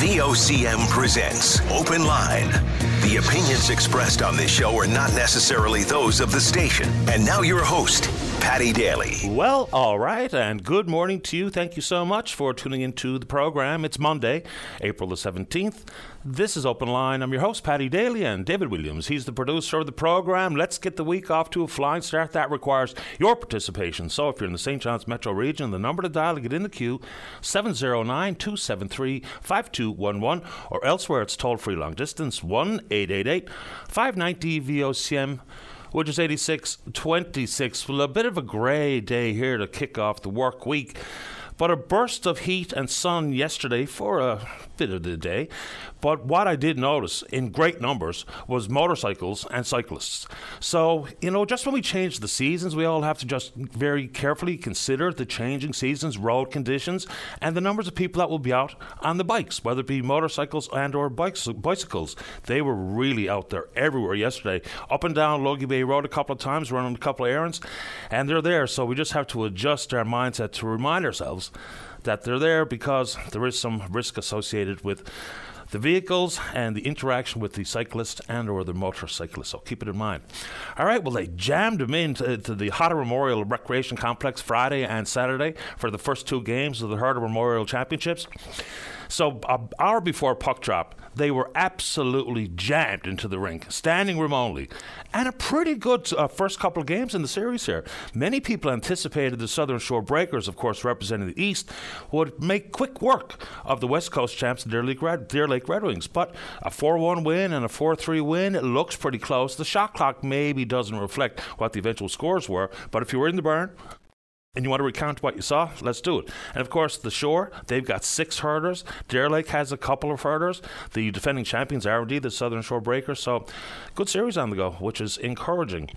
VOCM presents Open Line. The opinions expressed on this show are not necessarily those of the station. And now your host, Paddy Daly. Well, all right, and good morning to you. Thank you so much for tuning into the program. It's Monday, April the 17th. This is Open Line. I'm your host, Paddy Daly, and David Williams. He's the producer of the program. Let's get the week off to a flying start. That requires your participation. So if you're in the St. John's metro region, the number to dial to get in the queue, 709 273 5211, or elsewhere it's toll free long distance, 1 888 590 VOCM which is 86.26. Well, a bit of a grey day here to kick off the work week. But a burst of heat and sun yesterday for a bit of the day. But what I did notice in great numbers was motorcycles and cyclists. So, you know, just when we change the seasons, we all have to just very carefully consider the changing seasons, road conditions, and the numbers of people that will be out on the bikes, whether it be motorcycles and or bikes, bicycles. They were really out there everywhere yesterday. Up and down Logie Bay Road a couple of times, running a couple of errands, and they're there. So we just have to adjust our mindset to remind ourselves that they're there because there is some risk associated with the vehicles and the interaction with the cyclist and or the motorcyclist. So keep it in mind. All right, well they jammed them into to the Hodder Memorial Recreation Complex Friday and Saturday for the first two games of the Hodder Memorial Championships. So an hour before puck drop, they were absolutely jammed into the rink, standing room only, and a pretty good uh, first couple of games in the series here. Many people anticipated the Southern Shore Breakers, of course representing the East, would make quick work of the West Coast champs, Deer Red, Deer Lake Red Wings. But a 4-1 win and a 4-3 win, it looks pretty close. The shot clock maybe doesn't reflect what the eventual scores were, but if you were in the barn, and you want to recount what you saw, let's do it. And of course, the shore, they've got six Herders. Deer Lake has a couple of Herders. The defending champions are indeed the Southern Shore Breakers. So, good series on the go, which is encouraging.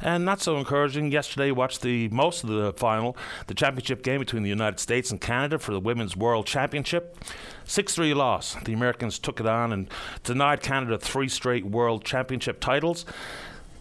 And not so encouraging, yesterday watched the most of the final, the championship game between the United States and Canada for the Women's World Championship. 6 3 loss. The Americans took it on and denied Canada three straight World Championship titles.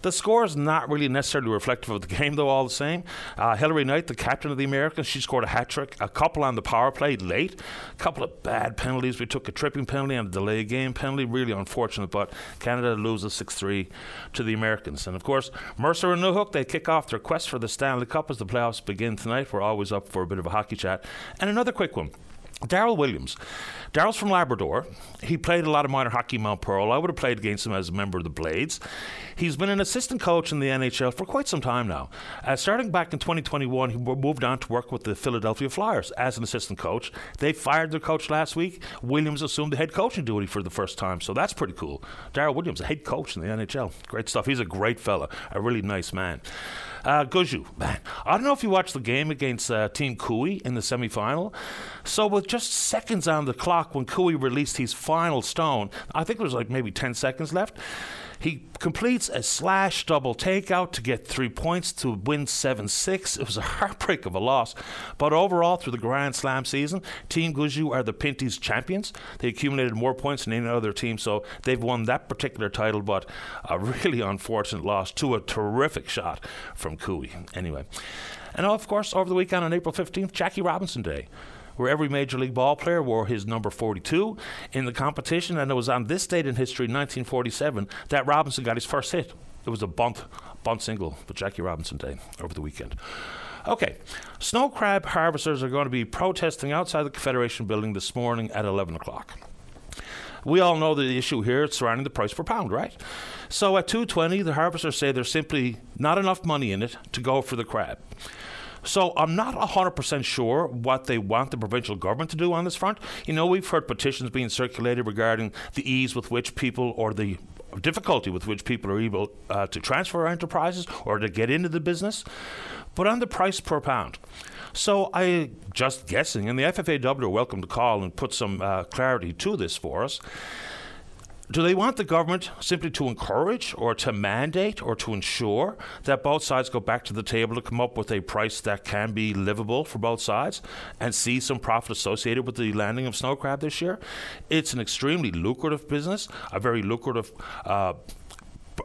The score is not really necessarily reflective of the game, though, all the same. Uh, Hilary Knight, the captain of the Americans, she scored a hat trick, a couple on the power play late, a couple of bad penalties. We took a tripping penalty and a delay game penalty, really unfortunate, but Canada loses 6 3 to the Americans. And of course, Mercer and Newhook, they kick off their quest for the Stanley Cup as the playoffs begin tonight. We're always up for a bit of a hockey chat. And another quick one. Daryl Williams. Daryl's from Labrador. He played a lot of minor hockey in Mount Pearl. I would have played against him as a member of the Blades. He's been an assistant coach in the NHL for quite some time now. Uh, starting back in 2021, he moved on to work with the Philadelphia Flyers as an assistant coach. They fired their coach last week. Williams assumed the head coaching duty for the first time, so that's pretty cool. Daryl Williams, a head coach in the NHL. Great stuff. He's a great fella, a really nice man. Uh, Gushue, man, I don't know if you watched the game against uh, Team Koe in the semifinal. So, with just seconds on the clock when Koe released his final stone, I think there was like maybe 10 seconds left. He completes a slash double takeout to get three points to win 7 6. It was a heartbreak of a loss. But overall, through the Grand Slam season, Team Gushue are the Pinty's champions. They accumulated more points than any other team, so they've won that particular title. But a really unfortunate loss to a terrific shot from Koe. Anyway. And of course, over the weekend on April 15th, Jackie Robinson Day where every Major League ball player wore his number 42 in the competition. And it was on this date in history, 1947, that Robinson got his first hit. It was a bunt, bunt single for Jackie Robinson Day over the weekend. Okay, snow crab harvesters are going to be protesting outside the Confederation building this morning at 11 o'clock. We all know the issue here surrounding the price per pound, right? So at 220, the harvesters say there's simply not enough money in it to go for the crab. So I'm not 100% sure what they want the provincial government to do on this front. You know, we've heard petitions being circulated regarding the ease with which people or the difficulty with which people are able uh, to transfer enterprises or to get into the business. But on the price per pound, so I just guessing, and the FFAW are welcome to call and put some uh, clarity to this for us. Do they want the government simply to encourage or to mandate or to ensure that both sides go back to the table to come up with a price that can be livable for both sides and see some profit associated with the landing of snow crab this year? It's an extremely lucrative business, a very lucrative uh,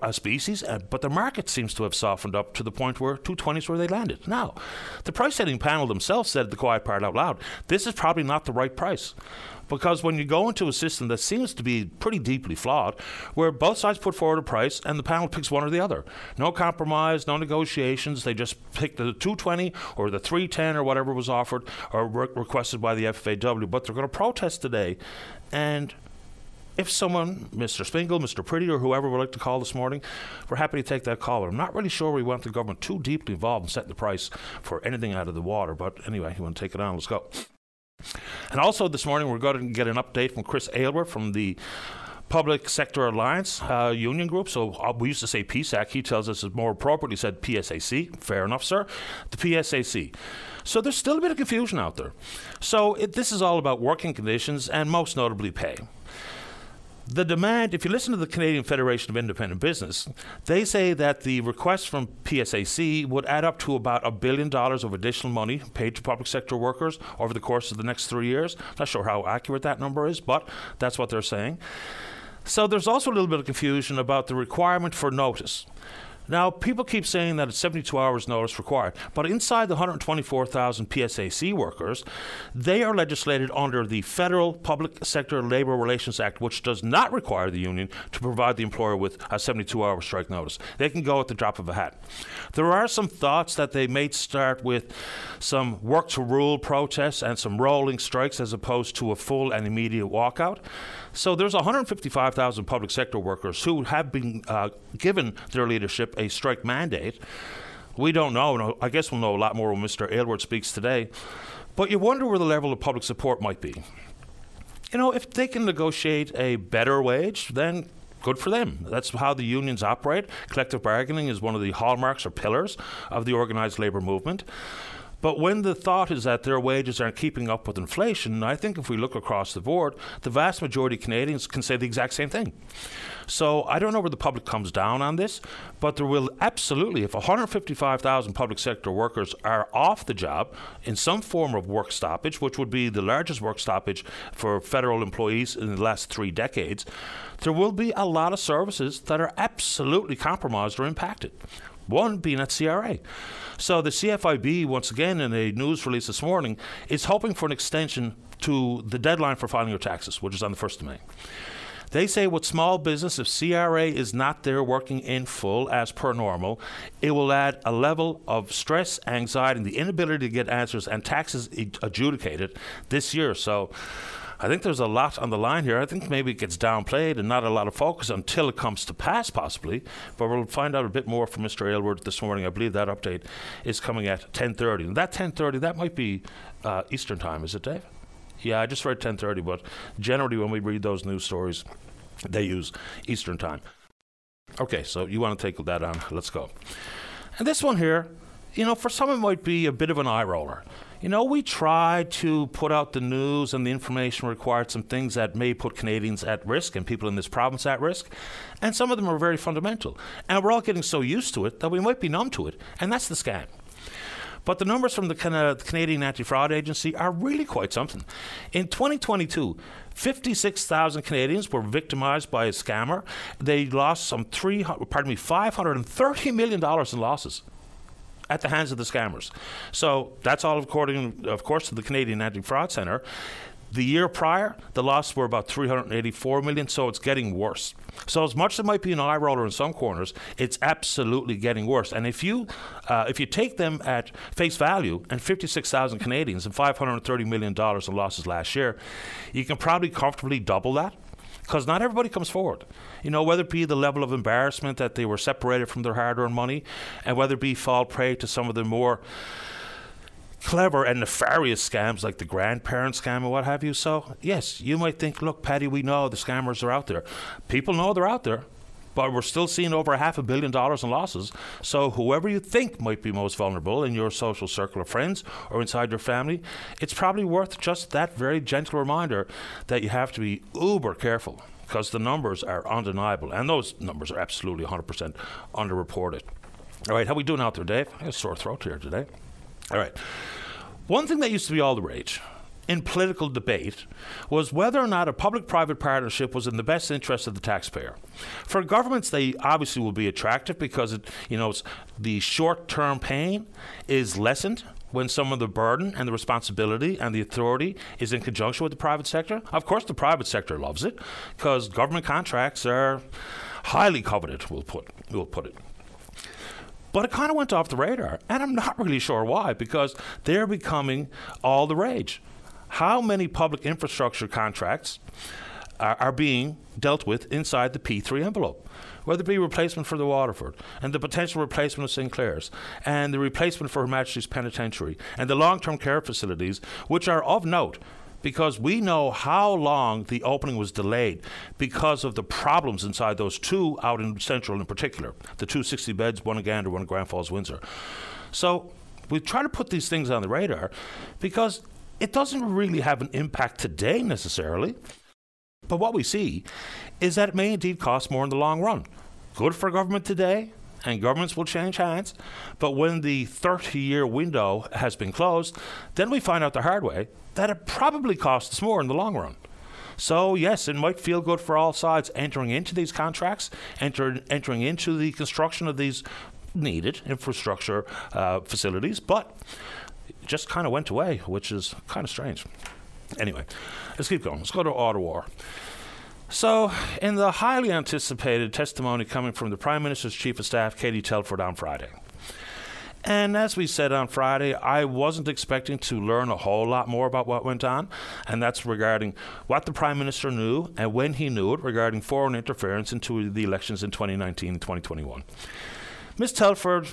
uh, species, uh, but the market seems to have softened up to the point where 220 is where they landed. Now, the price setting panel themselves said the quiet part out loud this is probably not the right price. Because when you go into a system that seems to be pretty deeply flawed, where both sides put forward a price and the panel picks one or the other, no compromise, no negotiations, they just pick the 220 or the 310 or whatever was offered or re- requested by the FAW. But they're going to protest today, and if someone, Mr. Spingle, Mr. Pretty, or whoever would like to call this morning, we're happy to take that call. I'm not really sure we want the government too deeply involved in setting the price for anything out of the water, but anyway, you want to take it on? Let's go. And also this morning, we're going to get an update from Chris Aylward from the Public Sector Alliance uh, Union Group. So uh, we used to say PSAC. He tells us it's more appropriately said PSAC. Fair enough, sir. The PSAC. So there's still a bit of confusion out there. So it, this is all about working conditions and most notably pay the demand, if you listen to the Canadian Federation of Independent Business, they say that the request from PSAC would add up to about a billion dollars of additional money paid to public sector workers over the course of the next three years. Not sure how accurate that number is, but that's what they're saying. So there's also a little bit of confusion about the requirement for notice. Now, people keep saying that it's 72 hours notice required, but inside the 124,000 PSAC workers, they are legislated under the Federal Public Sector Labor Relations Act, which does not require the union to provide the employer with a 72 hour strike notice. They can go at the drop of a hat. There are some thoughts that they may start with some work to rule protests and some rolling strikes as opposed to a full and immediate walkout. So there's 155,000 public sector workers who have been uh, given their leadership a strike mandate. We don't know. I guess we'll know a lot more when Mr. Aylward speaks today. But you wonder where the level of public support might be. You know, if they can negotiate a better wage, then good for them. That's how the unions operate. Collective bargaining is one of the hallmarks or pillars of the organized labor movement. But when the thought is that their wages aren't keeping up with inflation, I think if we look across the board, the vast majority of Canadians can say the exact same thing. So I don't know where the public comes down on this, but there will absolutely, if 155,000 public sector workers are off the job in some form of work stoppage, which would be the largest work stoppage for federal employees in the last three decades, there will be a lot of services that are absolutely compromised or impacted. One being at CRA. So the CFIB, once again, in a news release this morning, is hoping for an extension to the deadline for filing your taxes, which is on the 1st of May. They say with small business, if CRA is not there working in full as per normal, it will add a level of stress, anxiety, and the inability to get answers and taxes adjudicated this year. So I think there's a lot on the line here. I think maybe it gets downplayed and not a lot of focus until it comes to pass, possibly. But we'll find out a bit more from Mr. Aylward this morning. I believe that update is coming at 10:30. And that 10:30, that might be uh, Eastern time, is it, Dave? Yeah, I just read 10:30, but generally when we read those news stories, they use Eastern time. Okay, so you want to take that on? Let's go. And this one here, you know, for some it might be a bit of an eye roller you know, we try to put out the news and the information required, some things that may put Canadians at risk and people in this province at risk. And some of them are very fundamental. And we're all getting so used to it that we might be numb to it. And that's the scam. But the numbers from the uh, Canadian Anti Fraud Agency are really quite something. In 2022, 56,000 Canadians were victimized by a scammer. They lost some three, pardon me, $530 million in losses at the hands of the scammers. So that's all according, of course, to the Canadian Anti Fraud Centre. The year prior, the losses were about 384 million, so it's getting worse. So as much as it might be an eye roller in some corners, it's absolutely getting worse. And if you uh, if you take them at face value, and 56,000 Canadians and 530 million dollars in losses last year, you can probably comfortably double that because not everybody comes forward. You know, whether it be the level of embarrassment that they were separated from their hard earned money, and whether it be fall prey to some of the more clever and nefarious scams like the grandparent scam and what have you. So, yes, you might think, look, Paddy, we know the scammers are out there. People know they're out there but we're still seeing over half a billion dollars in losses. So whoever you think might be most vulnerable in your social circle of friends or inside your family, it's probably worth just that very gentle reminder that you have to be uber careful because the numbers are undeniable, and those numbers are absolutely 100% underreported. All right, how we doing out there, Dave? I got a sore throat here today. All right. One thing that used to be all the rage in political debate was whether or not a public private partnership was in the best interest of the taxpayer. For governments, they obviously will be attractive because it, you know, the short term pain is lessened when some of the burden and the responsibility and the authority is in conjunction with the private sector. Of course, the private sector loves it because government contracts are highly coveted, we'll put, we'll put it. But it kind of went off the radar, and I'm not really sure why, because they're becoming all the rage how many public infrastructure contracts are, are being dealt with inside the P3 envelope? Whether it be replacement for the Waterford and the potential replacement of St. Clare's and the replacement for Her Majesty's Penitentiary and the long term care facilities, which are of note because we know how long the opening was delayed because of the problems inside those two out in Central in particular, the 260 beds, one in Gander, one in Grand Falls, Windsor. So we try to put these things on the radar because it doesn't really have an impact today necessarily. But what we see is that it may indeed cost more in the long run. Good for government today, and governments will change hands. But when the 30 year window has been closed, then we find out the hard way that it probably costs more in the long run. So, yes, it might feel good for all sides entering into these contracts, enter, entering into the construction of these needed infrastructure uh, facilities, but just kind of went away, which is kind of strange. Anyway, let's keep going. Let's go to Ottawa. So, in the highly anticipated testimony coming from the Prime Minister's Chief of Staff, Katie Telford, on Friday. And as we said on Friday, I wasn't expecting to learn a whole lot more about what went on, and that's regarding what the Prime Minister knew and when he knew it regarding foreign interference into the elections in 2019 and 2021. Ms. Telford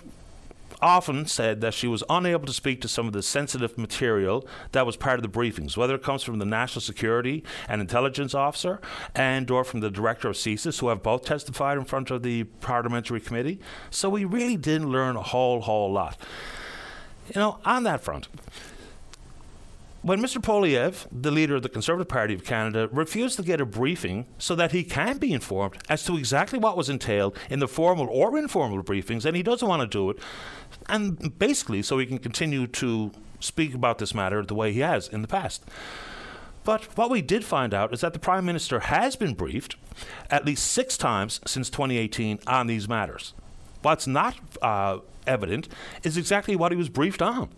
often said that she was unable to speak to some of the sensitive material that was part of the briefings, whether it comes from the National Security and Intelligence Officer and or from the Director of CSIS, who have both testified in front of the Parliamentary Committee. So we really didn't learn a whole, whole lot. You know, on that front, when Mr. Poilievre, the leader of the Conservative Party of Canada, refused to get a briefing so that he can be informed as to exactly what was entailed in the formal or informal briefings, and he doesn't want to do it, and basically so he can continue to speak about this matter the way he has in the past. But what we did find out is that the Prime Minister has been briefed at least six times since 2018 on these matters. What's not uh, evident is exactly what he was briefed on.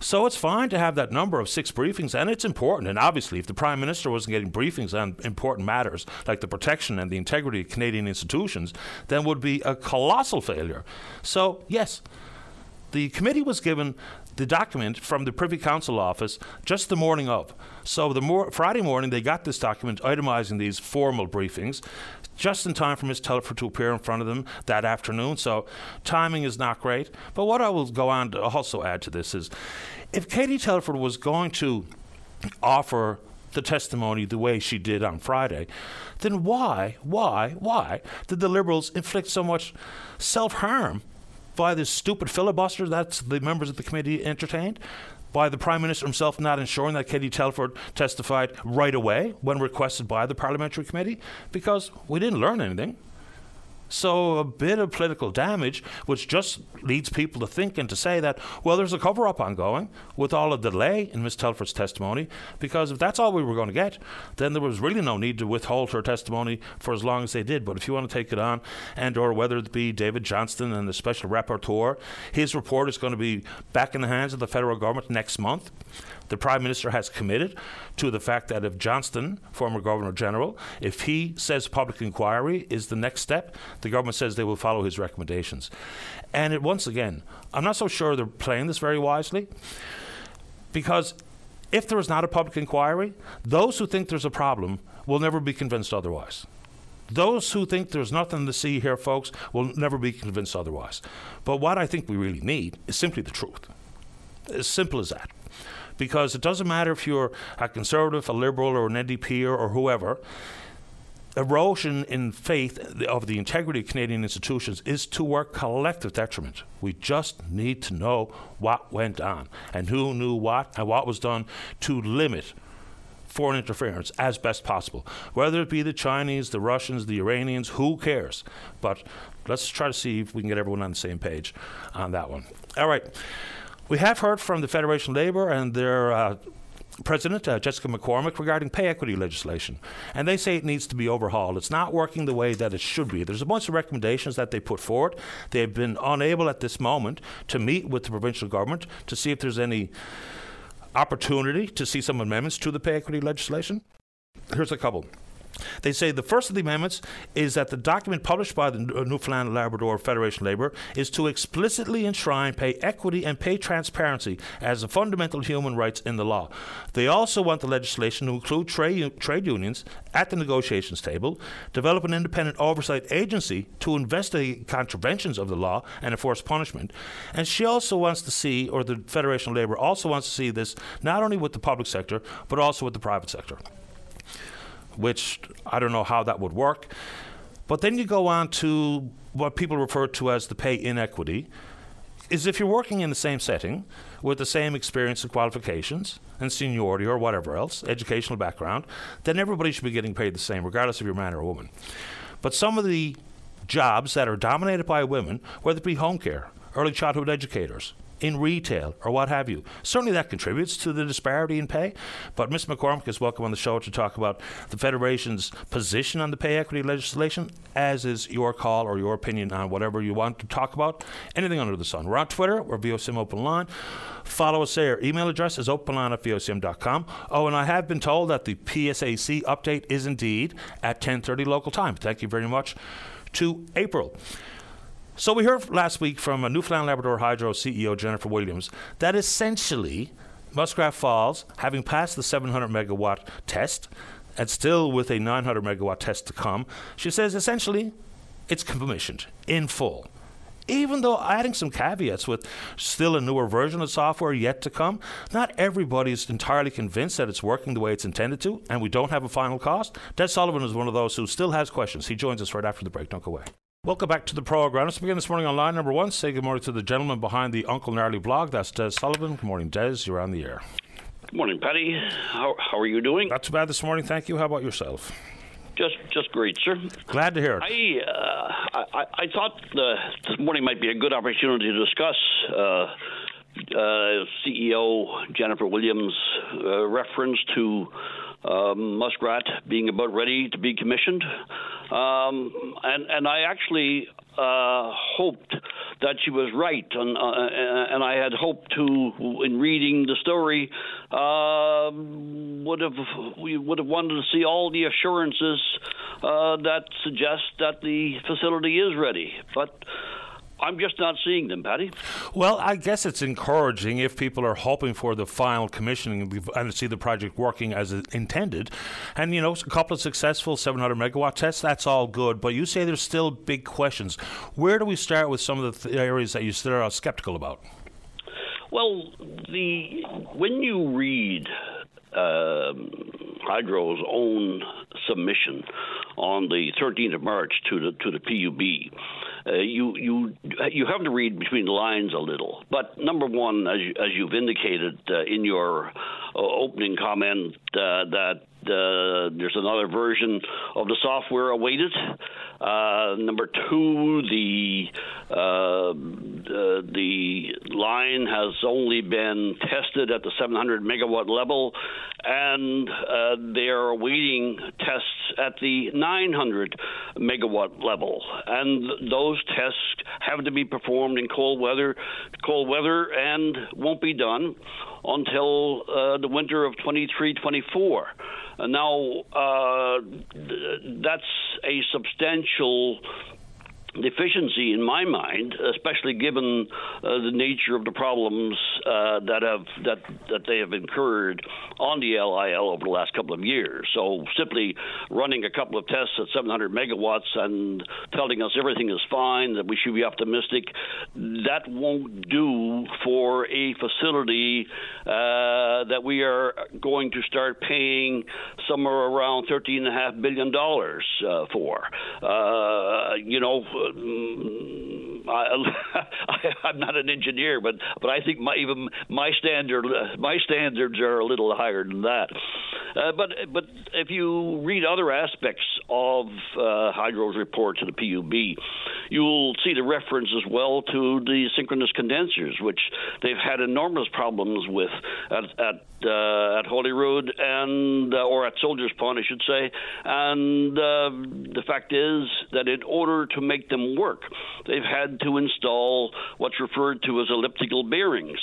So it's fine to have that number of six briefings, and it's important. And obviously, if the Prime Minister wasn't getting briefings on important matters like the protection and the integrity of Canadian institutions, then would be a colossal failure. So, yes, the committee was given the document from the Privy Council office just the morning of. So the mor- Friday morning, they got this document itemizing these formal briefings just in time for Ms. Telford to appear in front of them that afternoon. So timing is not great. But what I will go on to also add to this is if Katie Telford was going to offer the testimony the way she did on Friday, then why, why, why did the Liberals inflict so much self harm by this stupid filibuster that the members of the committee entertained? by the Prime Minister himself not ensuring that Katie Telford testified right away when requested by the Parliamentary Committee because we didn't learn anything. So a bit of political damage, which just leads people to think and to say that, well, there's a cover up ongoing with all the delay in Ms. Telford's testimony, because if that's all we were going to get, then there was really no need to withhold her testimony for as long as they did. But if you want to take it on, and or whether it be David Johnston and the special rapporteur, his report is going to be back in the hands of the federal government next month. The Prime Minister has committed to the fact that if Johnston, former Governor General, if he says public inquiry is the next step, the government says they will follow his recommendations. And it, once again, I'm not so sure they're playing this very wisely because if there is not a public inquiry, those who think there's a problem will never be convinced otherwise. Those who think there's nothing to see here, folks, will never be convinced otherwise. But what I think we really need is simply the truth. As simple as that because it doesn't matter if you're a conservative, a liberal, or an NDP or, or whoever. Erosion in faith of the integrity of Canadian institutions is to our collective detriment. We just need to know what went on and who knew what and what was done to limit foreign interference as best possible. Whether it be the Chinese, the Russians, the Iranians, who cares? But let's try to see if we can get everyone on the same page on that one. All right. We have heard from the Federation of Labour and their uh, President uh, Jessica McCormick regarding pay equity legislation, and they say it needs to be overhauled. It's not working the way that it should be. There's a bunch of recommendations that they put forward. They've been unable at this moment to meet with the provincial government to see if there's any opportunity to see some amendments to the pay equity legislation. Here's a couple. They say the first of the amendments is that the document published by the uh, Newfoundland and Labrador Federation of Labour is to explicitly enshrine pay equity and pay transparency as a fundamental human rights in the law. They also want the legislation to include trade, trade unions at the negotiations table, develop an independent oversight agency to investigate contraventions of the law and enforce punishment. And she also wants to see, or the Federation of Labour also wants to see this not only with the public sector, but also with the private sector which I don't know how that would work. But then you go on to what people refer to as the pay inequity, is if you're working in the same setting with the same experience and qualifications and seniority or whatever else, educational background, then everybody should be getting paid the same, regardless if you're a man or a woman. But some of the jobs that are dominated by women, whether it be home care, early childhood educators, in retail or what have you. Certainly that contributes to the disparity in pay. But Ms. McCormick is welcome on the show to talk about the Federation's position on the pay equity legislation, as is your call or your opinion on whatever you want to talk about. Anything under the sun. We're on Twitter, we're VOCM Open Line. Follow us there. Email address is openline at VOCM.com. Oh, and I have been told that the PSAC update is indeed at 10.30 local time. Thank you very much to April. So we heard last week from a Newfoundland Labrador Hydro CEO Jennifer Williams that essentially Muskrat Falls, having passed the 700 megawatt test and still with a 900 megawatt test to come, she says essentially it's commissioned in full. Even though adding some caveats with still a newer version of software yet to come, not everybody is entirely convinced that it's working the way it's intended to, and we don't have a final cost. Des Sullivan is one of those who still has questions. He joins us right after the break. Don't go away. Welcome back to the program. Let's begin this morning on line number one. Say good morning to the gentleman behind the Uncle Gnarly blog. That's Des Sullivan. Good morning, Des. You're on the air. Good morning, Paddy. How, how are you doing? Not too bad this morning. Thank you. How about yourself? Just, just great, sir. Glad to hear it. I, uh, I, I thought uh, this morning might be a good opportunity to discuss uh, uh CEO Jennifer Williams' uh, reference to um, Muskrat being about ready to be commissioned. Um, and, and I actually uh, hoped that she was right, and, uh, and I had hoped to, in reading the story, uh, would have we would have wanted to see all the assurances uh, that suggest that the facility is ready, but. I'm just not seeing them, Paddy. Well, I guess it's encouraging if people are hoping for the final commissioning and to see the project working as intended. And, you know, a couple of successful 700 megawatt tests, that's all good. But you say there's still big questions. Where do we start with some of the th- areas that you still are skeptical about? Well, the when you read uh, Hydro's own submission on the 13th of March to the to the PUB, uh, you you you have to read between the lines a little. But number one, as you, as you've indicated uh, in your uh, opening comment, uh, that uh, there's another version of the software awaited. Uh, number two, the uh, the line has only been tested at the 700 megawatt level, and uh, they are awaiting tests at the 900 megawatt level. And those tests have to be performed in cold weather, cold weather, and won't be done until uh, the winter of 23-24. Uh, now, uh, that's a substantial deficiency in my mind, especially given uh, the nature of the problems uh, that have that that they have incurred on the LIL over the last couple of years. So simply running a couple of tests at 700 megawatts and telling us everything is fine, that we should be optimistic, that won't do for a facility uh, that we are going to start paying somewhere around 13.5 billion dollars uh, for. Uh, you know I, am not an engineer, but but I think my even my standard my standards are a little higher than that. Uh, but but if you read other aspects of uh, Hydro's report to the PUB, you'll see the reference as well to the synchronous condensers, which they've had enormous problems with at, at uh, at Holyrood and uh, or at Soldiers Pond, I should say. And uh, the fact is that in order to make them work, they've had to install what's referred to as elliptical bearings.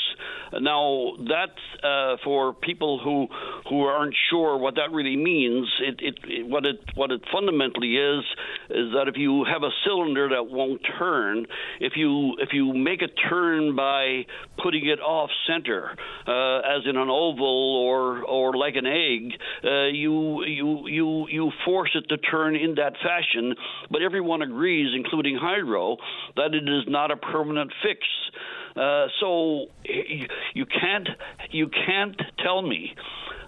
Now, that uh, for people who who aren't sure what that really means, it, it, it, what it what it fundamentally is is that if you have a cylinder that won't turn, if you if you make a turn by putting it off center, uh, as in an oval or or like an egg, uh, you you you you force it to turn in that fashion. But everyone agrees, including Hydro, that it is not a permanent fix. Uh, so you can't you can't tell me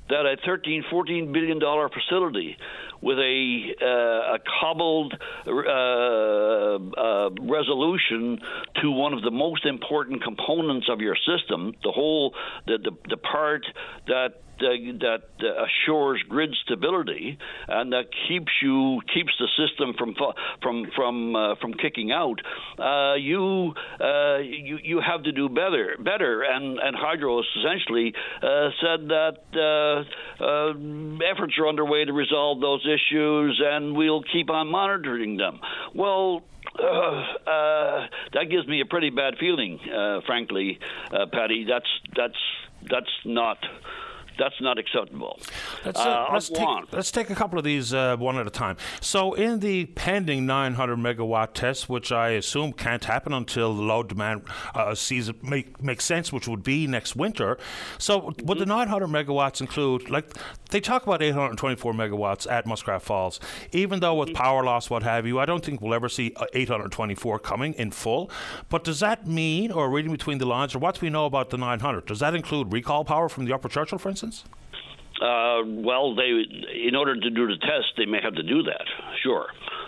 that a 13, 14 billion dollar facility with a, uh, a cobbled uh, uh, resolution to one of the most important components of your system, the whole the, the, the part that uh, that uh, assures grid stability and that keeps you keeps the system from from from uh, from kicking out. Uh, you uh, you you have to do better better and and Hydro essentially said that efforts are underway to resolve those issues and we'll keep on monitoring them. Well. Uh, that gives me a pretty bad feeling, uh, frankly, uh, Paddy. That's that's that's not that's not acceptable. Let's, uh, let's, take, let's, take, a couple of these uh, one at a time. So, in the pending 900 megawatt test, which I assume can't happen until the load demand uh, season make makes sense, which would be next winter. So, mm-hmm. would the 900 megawatts include like they talk about 824 megawatts at Muskrat Falls? Even though with mm-hmm. power loss, what have you, I don't think we'll ever see uh, 824 coming in full. But does that mean, or reading between the lines, or what do we know about the 900? Does that include recall power from the Upper Churchill, for instance? Uh, well, they in order to do the test, they may have to do that. Sure.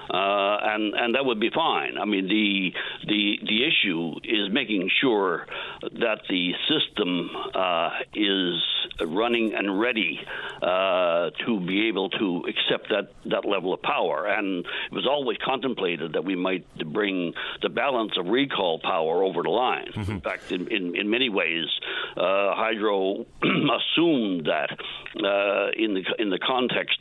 Uh, and and that would be fine. I mean, the the the issue is making sure that the system uh, is running and ready uh, to be able to accept that that level of power. And it was always contemplated that we might bring the balance of recall power over the line. Mm-hmm. In fact, in, in, in many ways, uh, Hydro assumed that uh, in the in the context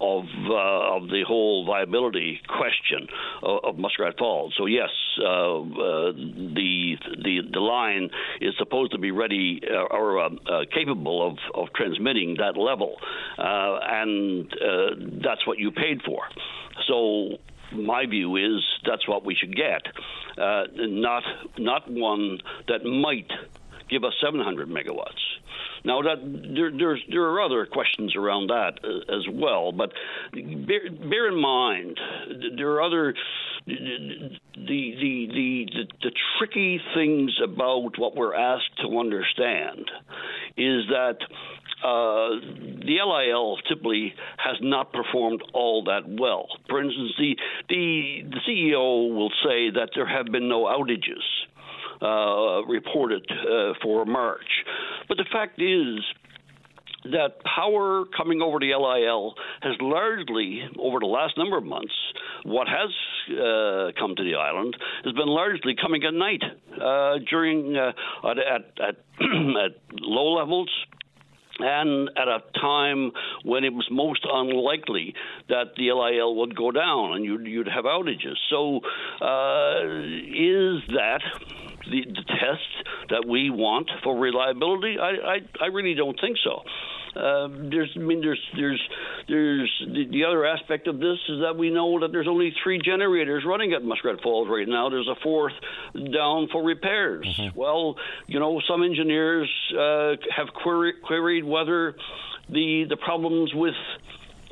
of uh, of the whole viability question of, of Muskrat Falls. So yes, uh, uh, the the the line is supposed to be ready uh, or uh, capable of, of transmitting that level, and that's what you paid for. So my view is that's what we should get, uh, not not one that might give us 700 megawatts. Now that there, there's there are other questions around that uh, as well, but bear, bear in mind there are other the, the the the the tricky things about what we're asked to understand is that uh, the LIL typically has not performed all that well. For instance, the, the, the CEO will say that there have been no outages uh, reported uh, for March. But the fact is, that power coming over the LIL has largely, over the last number of months, what has uh, come to the island has been largely coming at night uh, during uh, at, at, at, at low levels and at a time when it was most unlikely that the LIL would go down and you'd, you'd have outages. So, uh, is that the, the test that we want for reliability? I, I, I really don't think so. Uh, there's, I mean, there's, there's, there's the, the, other aspect of this is that we know that there's only three generators running at Muskrat Falls right now. There's a fourth down for repairs. Mm-hmm. Well, you know, some engineers uh, have query, queried whether the the problems with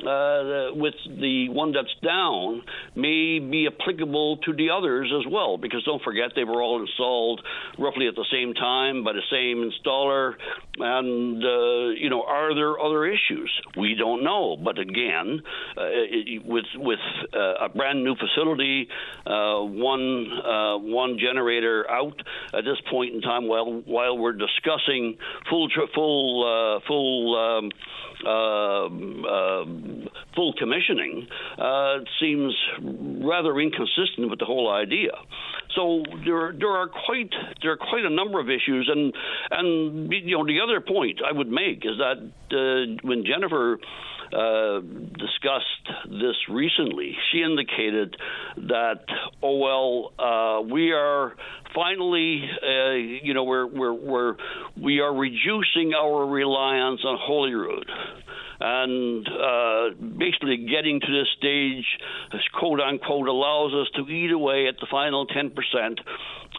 uh, with the one that's down may be applicable to the others as well, because don't forget they were all installed roughly at the same time by the same installer. And, uh, you know, are there other issues? We don't know. But again, uh, it, with, with uh, a brand new facility, uh, one, uh, one generator out at this point in time while, while we're discussing full, full, full, um, full commissioning uh, seems rather inconsistent with the whole idea. So there, there are quite there are quite a number of issues, and and you know the other point I would make is that uh, when Jennifer. Uh, discussed this recently. She indicated that, oh well, uh, we are finally, uh, you know, we're we're we're we are reducing our reliance on Holyrood and uh, basically getting to this stage, quote unquote, allows us to eat away at the final 10%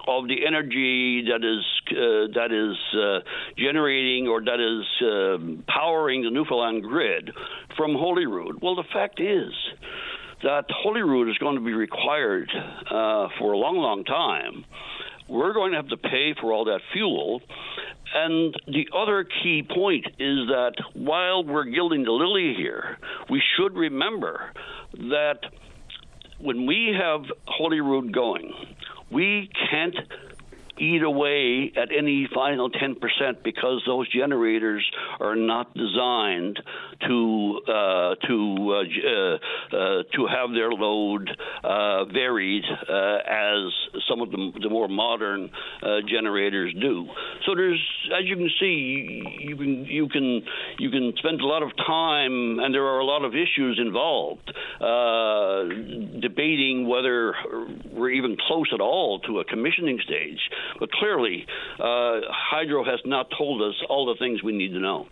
of the energy that is uh, that is uh, generating or that is uh, powering the Newfoundland grid from Holyrood. Well, the fact is that Holyrood is going to be required uh, for a long, long time. We're going to have to pay for all that fuel, and the other key point is that while we're gilding the lily here, we should remember that when we have Holyrood going, we can't eat away at any final 10% because those generators are not designed to uh, to uh, uh, to have their load uh, varied uh, as some of the, the more modern uh, generators do. So there's, as you can see, you can you can you can spend a lot of time, and there are a lot of issues involved, debating whether we're even close at all to a commissioning stage. But clearly, uh, Hydro has not told us all the things we need to know.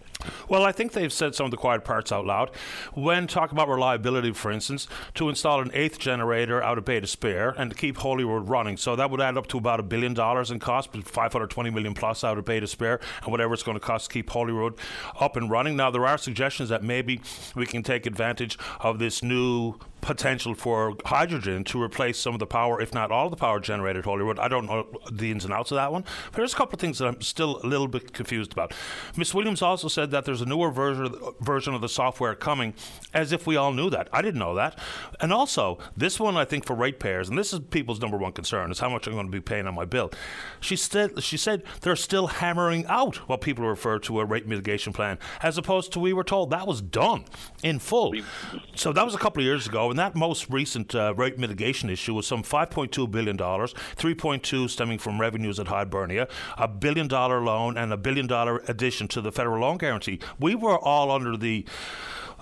Well, I think they've said some of the quiet parts out loud. When talking about reliability, for instance, to install an eighth generator out of Bay d'Espoir and to keep Holyrood running, so that would add up to about a billion dollars in cost, but 520 million plus out of Bay d'Espoir, and whatever it's going to cost to keep Holyrood up and running. Now, there are suggestions that maybe we can take advantage of this new potential for hydrogen to replace some of the power, if not all of the power generated at Holyrood. I don't know the ins and outs of that one, but there's a couple of things that I'm still a little bit confused about. Miss Williams also said that there's a newer version version of the software coming, as if we all knew that. I didn't know that. And also, this one I think for ratepayers, and this is people's number one concern, is how much I'm going to be paying on my bill. She said she said they're still hammering out what people refer to a rate mitigation plan, as opposed to we were told that was done in full. So that was a couple of years ago and that most recent uh, rate mitigation issue was some $5.2 billion, 3.2 stemming from revenues at Hibernia, a billion dollar loan, and a billion dollar addition to the federal loan guarantee. We were all under the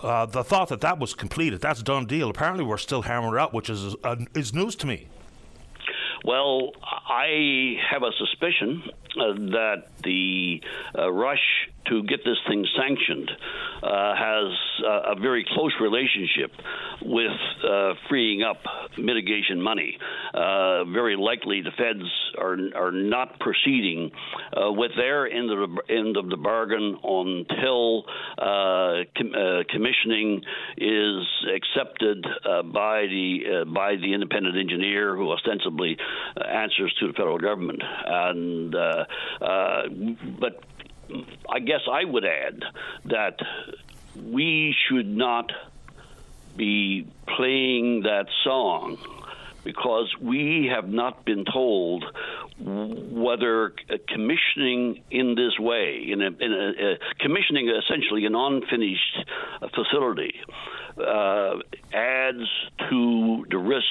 uh, the thought that that was completed. That's done deal. Apparently, we're still hammering it out, which is uh, is news to me. Well, I have a suspicion uh, that the uh, rush to get this thing sanctioned uh, has uh, a very close relationship with uh, freeing up mitigation money. Very likely, the feds are are not proceeding with their end of the end of the bargain until com- commissioning is accepted by the by the independent engineer who ostensibly answers to the federal government. And Uh, but I guess I would add that we should not be playing that song because we have not been told whether commissioning in this way, in a, in a, uh, commissioning essentially an unfinished uh, facility, uh, adds to the risk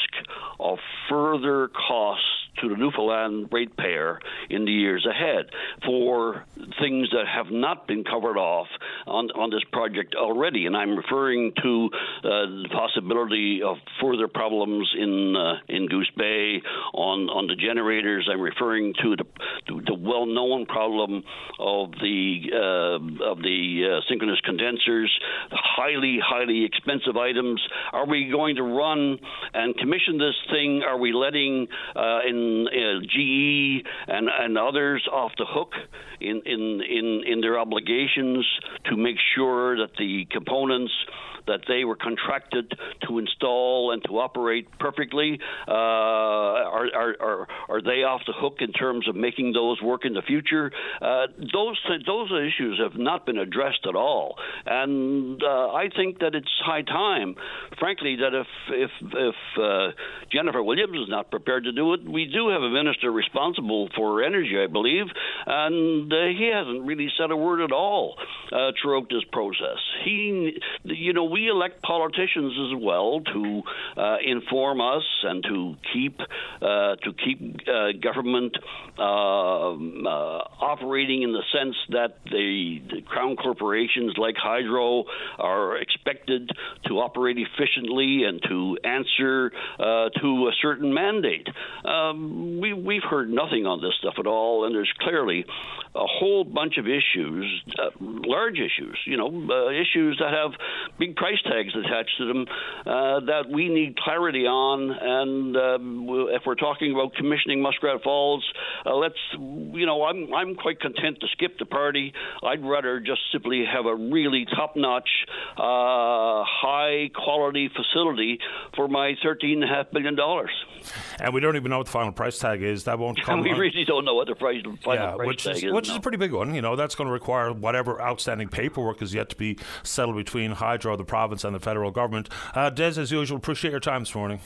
of further costs to the Newfoundland ratepayer in the years ahead for things that have not been covered off on, on this project already. And I'm referring to uh, the possibility of further problems in uh, in Goose Bay on, on the generators. I'm referring to the, to the well-known problem of the uh, of the uh, synchronous condensers, highly highly expensive items. Are we going to run and commission this thing? Are we letting uh, in uh, GE and, and others off the hook in, in, in, in their obligations to make sure that the components that they were contracted to install and to operate perfectly? Uh, are, are, are, are they off the hook in terms of making those work in the future? Uh, those those issues have not been addressed at all, and uh, I think that it's high time, frankly, that if if if uh, Jennifer Williams is not prepared to do it, we do have a minister responsible for energy, I believe, and uh, he hasn't really said a word at all uh, throughout this process. He, you know, we elect politicians as well to uh, inform us and to keep uh, to keep uh, government um, operating in the sense that the, the, crown corporations like Hydro are expected to operate efficiently and to answer uh, to a certain mandate. Um, we, we've heard nothing on this stuff at all, and there's clearly a whole bunch of issues, uh, large issues, you know, issues that have big price tags attached to them uh, that we need clarity on. And uh, if we're talking about commissioning Muskrat Falls, uh, let's, you know, I'm I'm quite content to skip the party. I'd rather just simply have a really top-notch, uh, high-quality facility for my thirteen and a half billion dollars. And we don't even know what the final price tag is. That won't come. we really don't know what the price, final yeah, price which tag is, is. Which no. is a pretty big one. You know, that's going to require whatever outstanding paperwork is yet to be settled between Hydro, the province, and the federal government. Uh, Des, as usual, appreciate your time this morning.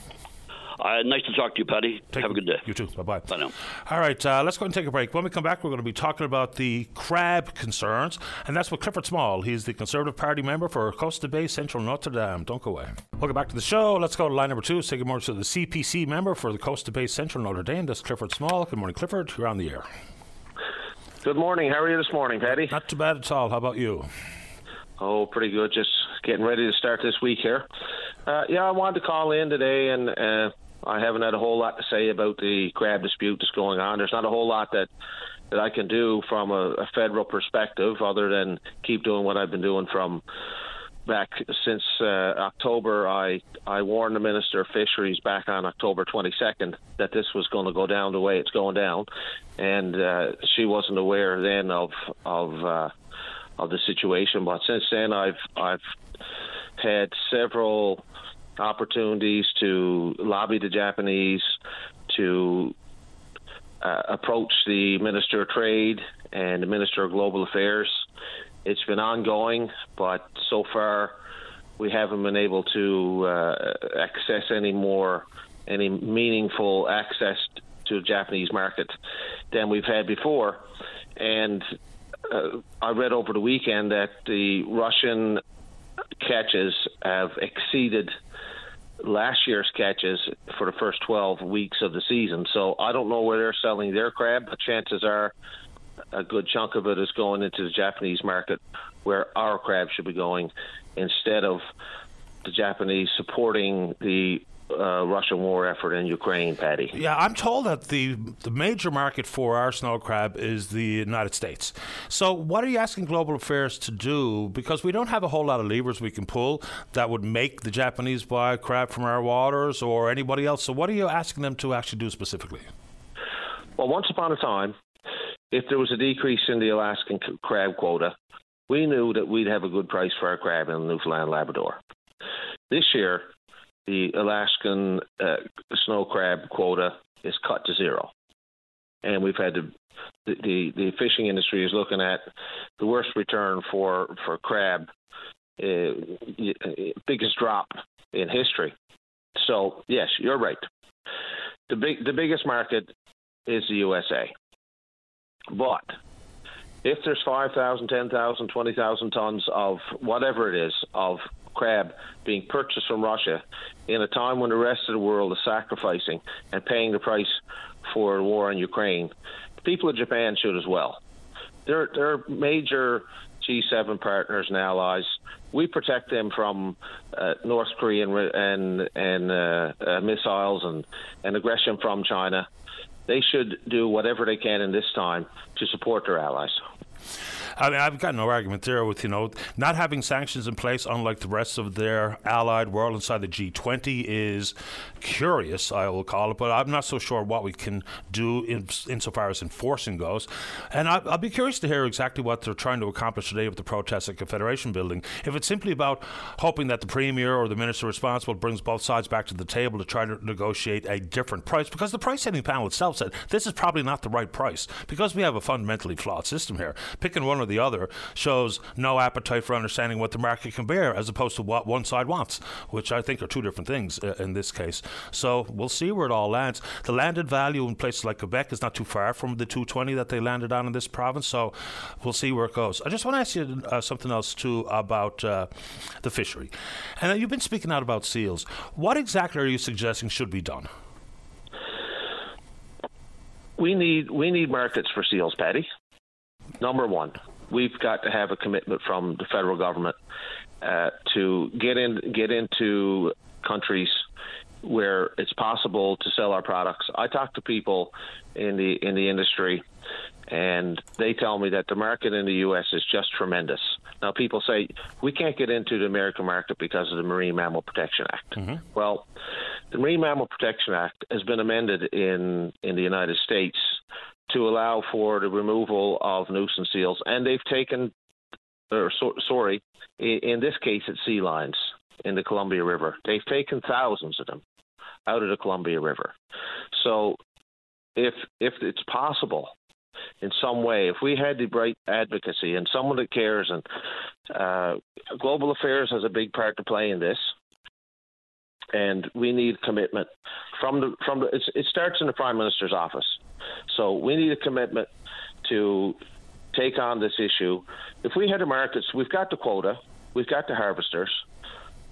Uh, nice to talk to you, Paddy. Take Have a good day. You too. Bye bye. Bye now. All right, uh, let's go and take a break. When we come back, we're going to be talking about the crab concerns, and that's with Clifford Small. He's the Conservative Party member for Coast of Bays Central Notre Dame. Don't go away. Welcome back to the show. Let's go to line number two. Say good morning to the CPC member for the Coast of Bays Central Notre Dame. That's Clifford Small. Good morning, Clifford. You're on the air. Good morning. How are you this morning, Paddy? Not too bad at all. How about you? Oh, pretty good. Just getting ready to start this week here. Uh, yeah, I wanted to call in today, and uh, I haven't had a whole lot to say about the crab dispute that's going on. There's not a whole lot that that I can do from a, a federal perspective, other than keep doing what I've been doing from back since uh, October. I I warned the Minister of Fisheries back on October 22nd that this was going to go down the way it's going down, and uh, she wasn't aware then of of uh, of the situation. But since then, I've I've had several opportunities to lobby the Japanese to uh, approach the Minister of Trade and the Minister of Global Affairs. It's been ongoing, but so far we haven't been able to uh, access any more, any meaningful access to the Japanese market than we've had before. And uh, I read over the weekend that the Russian catches have exceeded last year's catches for the first 12 weeks of the season. So I don't know where they're selling their crab, but chances are a good chunk of it is going into the Japanese market where our crab should be going instead of the Japanese supporting the uh, Russian war effort in Ukraine, Paddy. Yeah, I'm told that the the major market for our snow crab is the United States. So, what are you asking Global Affairs to do? Because we don't have a whole lot of levers we can pull that would make the Japanese buy crab from our waters or anybody else. So, what are you asking them to actually do specifically? Well, once upon a time, if there was a decrease in the Alaskan crab quota, we knew that we'd have a good price for our crab in Newfoundland Labrador. This year, the Alaskan uh, snow crab quota is cut to zero, and we've had to. The, the, the fishing industry is looking at the worst return for for crab, uh, biggest drop in history. So yes, you're right. The big the biggest market is the USA, but if there's 5,000, 10,000, 20,000 tons of whatever it is of crab being purchased from Russia in a time when the rest of the world is sacrificing and paying the price for the war in Ukraine, The people of Japan should as well. They're, they're major G7 partners and allies. We protect them from uh, North Korean and and uh, uh, missiles and, and aggression from China. They should do whatever they can in this time to support their allies. I mean, I've got no argument there with you know not having sanctions in place, unlike the rest of their allied world inside the G20, is curious. I will call it, but I'm not so sure what we can do in, insofar as enforcing goes. And I, will be curious to hear exactly what they're trying to accomplish today with the protests at Confederation Building. If it's simply about hoping that the premier or the minister responsible brings both sides back to the table to try to negotiate a different price, because the price setting panel itself said this is probably not the right price because we have a fundamentally flawed system here. Picking one or the other shows no appetite for understanding what the market can bear as opposed to what one side wants, which I think are two different things uh, in this case. So we'll see where it all lands. The landed value in places like Quebec is not too far from the 220 that they landed on in this province. So we'll see where it goes. I just want to ask you uh, something else too about uh, the fishery. And uh, you've been speaking out about seals. What exactly are you suggesting should be done? We need we need markets for seals, Paddy. Number one, we've got to have a commitment from the federal government uh, to get in get into countries where it's possible to sell our products. I talk to people in the in the industry and they tell me that the market in the US is just tremendous. Now people say we can't get into the American market because of the Marine Mammal Protection Act. Mm-hmm. Well, the Marine Mammal Protection Act has been amended in in the United States to allow for the removal of nuisance seals and they've taken or so, sorry, in, in this case it's sea lions in the Columbia River. They've taken thousands of them out of the Columbia River. So if if it's possible in some way, if we had the right advocacy and someone that cares, and uh, global affairs has a big part to play in this, and we need commitment from the from the. it starts in the prime minister's office, so we need a commitment to take on this issue. If we had the markets, we've got the quota, we've got the harvesters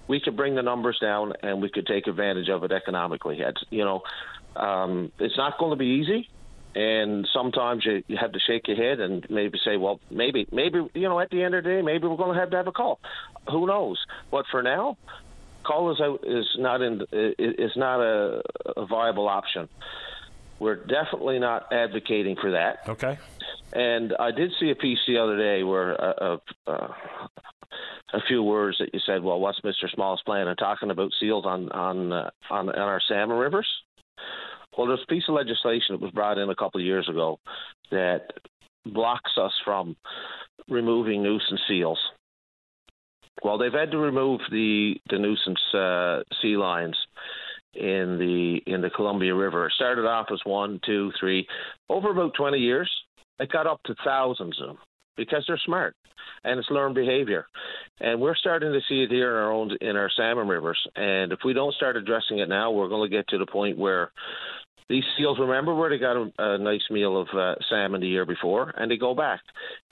we could bring the numbers down and we could take advantage of it economically. It's, you know, um, it's not going to be easy, and sometimes you, you have to shake your head and maybe say, well, maybe, maybe you know, at the end of the day, maybe we're going to have to have a cull. Who knows? But for now, cull is out is not in is not a, a viable option. We're definitely not advocating for that. Okay. And I did see a piece the other day where a, a, a few words that you said. Well, what's Mr. Small's plan? And talking about seals on on uh, on, on our salmon rivers. Well, there's a piece of legislation that was brought in a couple of years ago that blocks us from removing nuisance seals. Well, they've had to remove the the nuisance uh, sea lions in the in the Columbia River. It started off as one, two, three. Over about 20 years, it got up to thousands of them because they're smart and it's learned behavior. And we're starting to see it here in our own in our salmon rivers. And if we don't start addressing it now, we're going to get to the point where these seals remember where they got a, a nice meal of uh, salmon the year before, and they go back,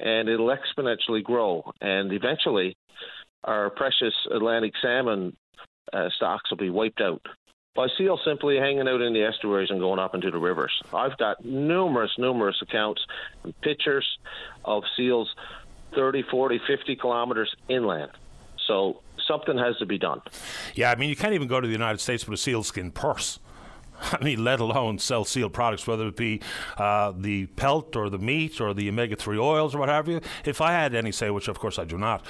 and it'll exponentially grow, and eventually, our precious Atlantic salmon uh, stocks will be wiped out by seals simply hanging out in the estuaries and going up into the rivers. I've got numerous, numerous accounts and pictures of seals 30, 40, 50 kilometers inland. So something has to be done. Yeah, I mean, you can't even go to the United States with a sealskin purse. I mean, let alone sell seal products, whether it be uh, the pelt or the meat or the omega 3 oils or what have you. If I had any say, which of course I do not,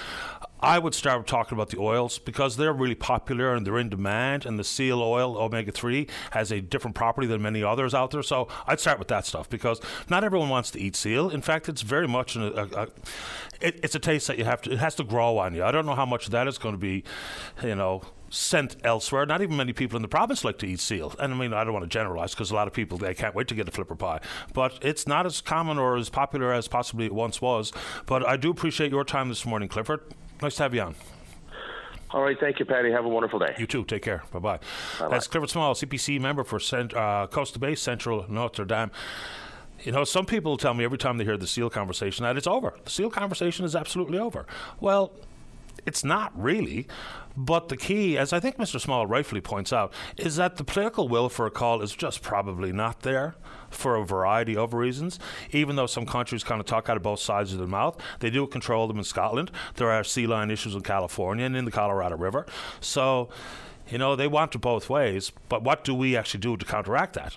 I would start talking about the oils because they're really popular and they're in demand. And the seal oil, omega 3, has a different property than many others out there. So I'd start with that stuff because not everyone wants to eat seal. In fact, it's very much a, a, a it, it's a taste that you have to, it has to grow on you. I don't know how much that is going to be, you know sent elsewhere. Not even many people in the province like to eat seal. And I mean, I don't want to generalize because a lot of people they can't wait to get a flipper pie. But it's not as common or as popular as possibly it once was. But I do appreciate your time this morning, Clifford. Nice to have you on. All right, thank you, Paddy. Have a wonderful day. You too. Take care. Bye bye. That's Clifford Small, CPC member for Cent- uh, Coast to Bay Central Notre Dame. You know, some people tell me every time they hear the SEAL conversation that it's over. The SEAL conversation is absolutely over. Well, it's not really. But the key, as I think Mr. Small rightfully points out, is that the political will for a cull is just probably not there for a variety of reasons. Even though some countries kind of talk out of both sides of their mouth, they do control them in Scotland. There are sea lion issues in California and in the Colorado River. So, you know, they want it both ways. But what do we actually do to counteract that?